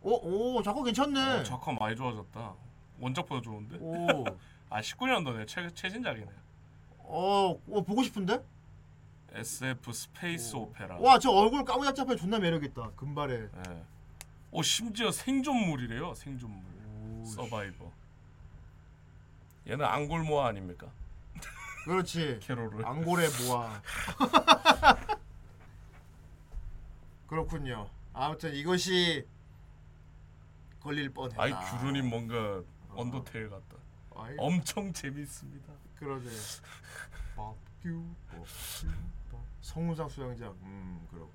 오, 오, 작화 괜찮네. 어, 작화 많이 좋아졌다. 원작보다 좋은데? 오. 아 19년도네 최 최신작이네. 어, 어 보고 싶은데? SF space opera. 와, 저 얼굴 까무잡잡해 존나 매력 있다. 금발에. 네. 오 심지어 생존물이래요. 생존물. Survivor. 얘는 앙골 모아 아닙니까? 그렇지. 캐롤을. 앙골의 모아. 그렇군요. 아무튼 이것이 걸릴 뻔했다. 아이 규르님 뭔가 언더테일 같다. 아이. 엄청 재밌습니다. 그러네. 법규, 법규, 법. 성우상 수영장. 음 그렇군.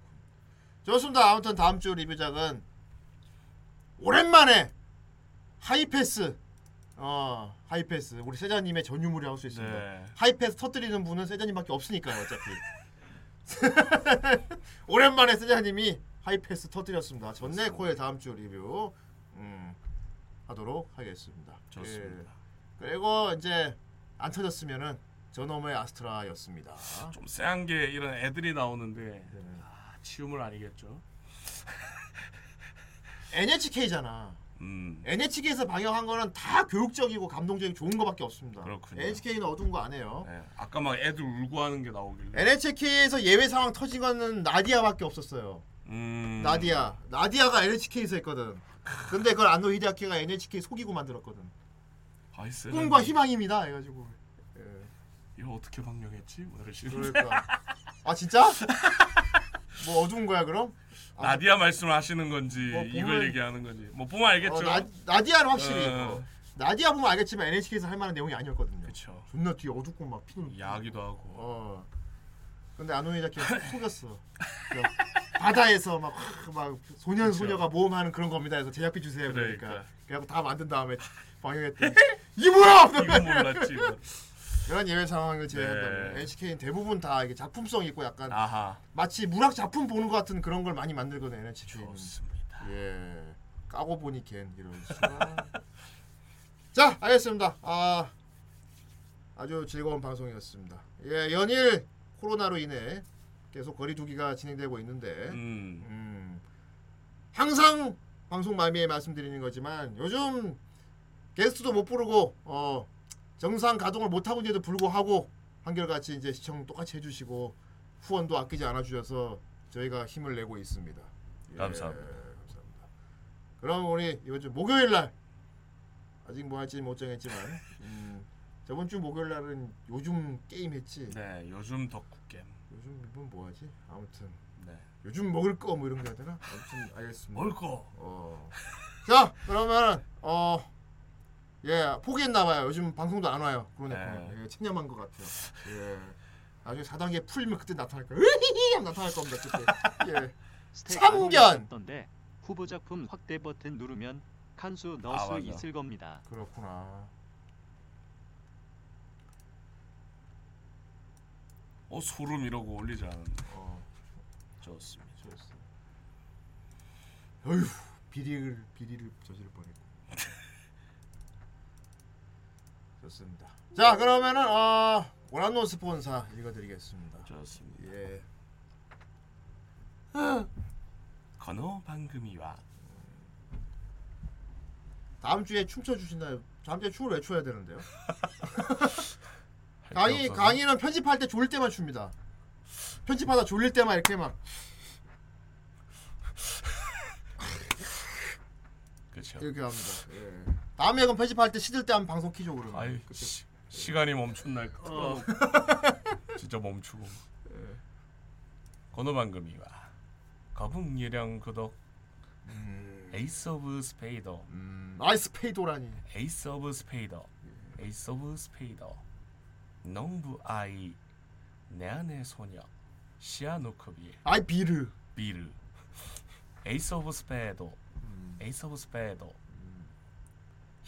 좋습니다. 아무튼 다음 주 리뷰작은 오랜만에 하이패스. 어 하이패스 우리 세자님의 전유물이 할 수 있습니다. 네. 하이패스 터뜨리는 분은 세자님밖에 없으니까요 어차피. 오랜만에 세자님이 하이패스 터뜨렸습니다. 전내 코의 다음 주 리뷰 음, 하도록 하겠습니다. 좋습니다. 예. 그리고 이제 안 터졌으면은 저놈의 아스트라였습니다. 좀 쎄한 게 이런 애들이 나오는데 네. 아, 치움을 아니겠죠? NHK잖아. 음. NHK에서 방영한 거는 다 교육적이고 감동적이고 좋은 거밖에 없습니다. 그렇군요. NHK는 어두운 거 안 해요. 네. 아까 막 애들 울고 하는 게 나오길래. NHK에서 예외 상황 터진 거는 나디아밖에 없었어요. 음. 나디아. 나디아가 NHK에서 했거든. 근데 그걸 안노 히데아키가 NHK 속이고 만들었거든. 아이 쎄. 꿈과 희망입니다. 해가지고. 예. 이거 어떻게 방영했지? 뭐 이러시는. 그러니까. 아 진짜? 뭐 어두운 거야 그럼? 아, 나디아 말씀을 하시는 건지 뭐 이걸 보면- 얘기하는 건지 뭐 보면 알겠죠. 어, 나, 나디아는 확실히 어. 어. 나디아 보면 알겠지만 NHK에서 할 만한 내용이 아니었거든요. 그쵸. 존나 뒤에 어둡고 막 피도 야기도 하고. 어. 근데 안노이자키 속였어. 그 바다에서 막 막 소년. 소녀가 모험하는 그런 겁니다. 해서 제작비 주세요. 그러니까. 그러니까. 그래갖고 다 만든 다음에 방영했더니 이 뭐야? 이건 몰랐지. 이거. 이런 예외 상황을 제외한다면 네. NHK는 대부분 다 이게 작품성 있고 약간 아하. 마치 문학 작품 보는 것 같은 그런 걸 많이 만들거든 NHK는. 좋습니다. 예. 까고 보니 걘 이런 수가. 자, 알겠습니다. 아 아주 즐거운 방송이었습니다. 예, 연일 코로나로 인해 계속 거리두기가 진행되고 있는데 음, 항상 방송 말미에 말씀드리는 거지만 요즘 게스트도 못 부르고 어, 정상 가동을 못 하고 있는데도 불구하고 한결같이 이제 시청 똑같이 해주시고 후원도 아끼지 않아 주셔서 저희가 힘을 내고 있습니다. 예, 감사합니다. 감사합니다. 그럼 우리 이번 주 목요일 날 아직 뭐 할지 못 정했지만 음, 저번 주 목요일 날은 요즘 게임 했지. 네, 요즘 덕후 게임. 요즘 이번 뭐 하지? 아무튼 네. 요즘 먹을 거 뭐 이런 거 해야 되나? 아무튼 알겠습니다. 먹을 거. 어. 자, 그러면 어 예, 포기했나 봐요. 요즘 방송도 안 와요. 그러니까 네. 예, 체념한 것 같아요. 예. 나중에 4단계 풀리면 그때 나타날 거예요. 으히히 나타날 겁니다. 그때. 예. 참견. 던데 후보 작품 확대 버튼 누르면 칸수 넣을 아, 수 맞아. 있을 겁니다. 그렇구나. 어 소름 이러고 올리지 않았는데. 어. 좋습니다. 좋습니다. 어휴, 비리를 비리를 저지를 뻔했고. 좋습니다. 자 그러면은 어, 원한노 스폰사 읽어드리겠습니다. 좋습니다. 예. 아, 건호 방금이와 다음 주에 춤춰 주신다. 다음 주에 춤을 왜 춰야 되는데요? 강의 없어서. 강의는 편집할 때 졸릴 때만 춥니다. 편집하다 졸릴 때만 이렇게 막 그렇죠. 이렇게 합니다. 예. 다음에 그럼 편집할 때 시들 때 한번 방송 키죠 그러면. 아이 그때. 시, 시간이 멈춘 날 그 어. 진짜 멈추고. 예. 건어방금이와 거북 예량 구독 음. 에이스 오브 스페이더. 음. 아 스페이더라니. 에이스 오브 스페이더. 예. 에이스 오브 스페이더. 농부 아이 내 안의 소녀 시아노크비에. 아이 비르. 비르. 에이스 오브 스페이더. 음. 에이스 오브 스페이더.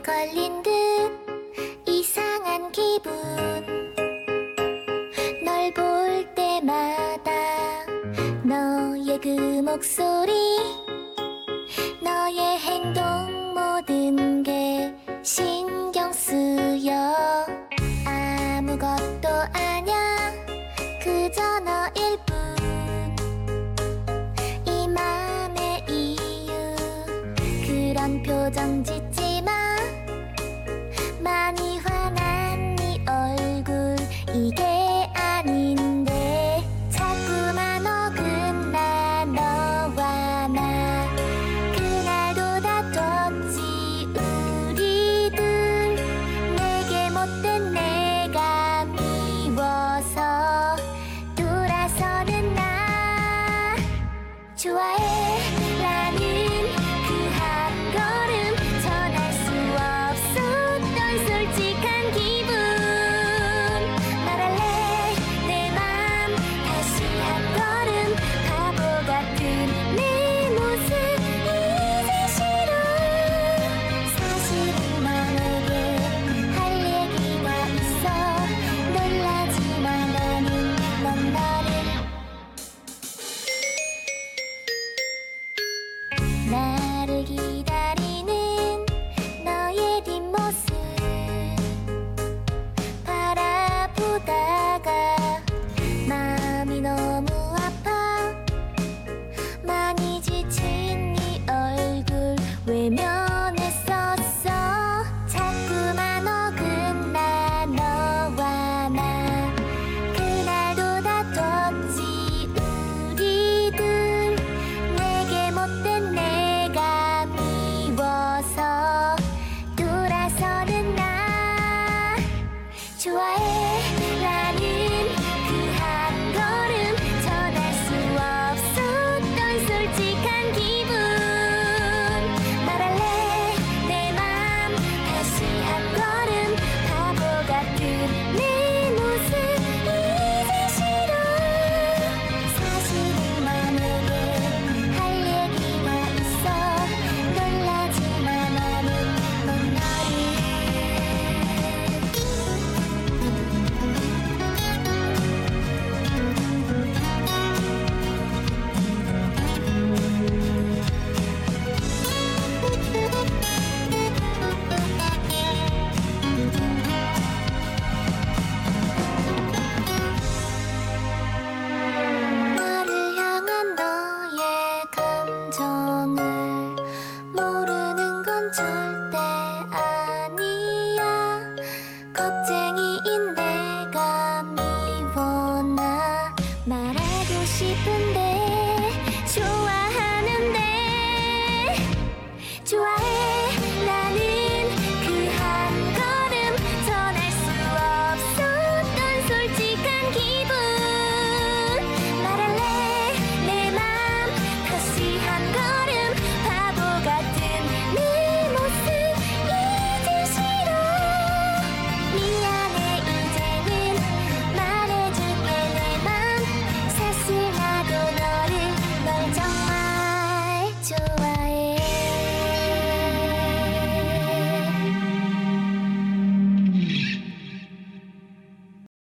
걸린 듯 이상한 기분. 널 볼 때마다 너의 그 목소리 너의 행동 모든 게 신경 쓰여. 아무것도 아냐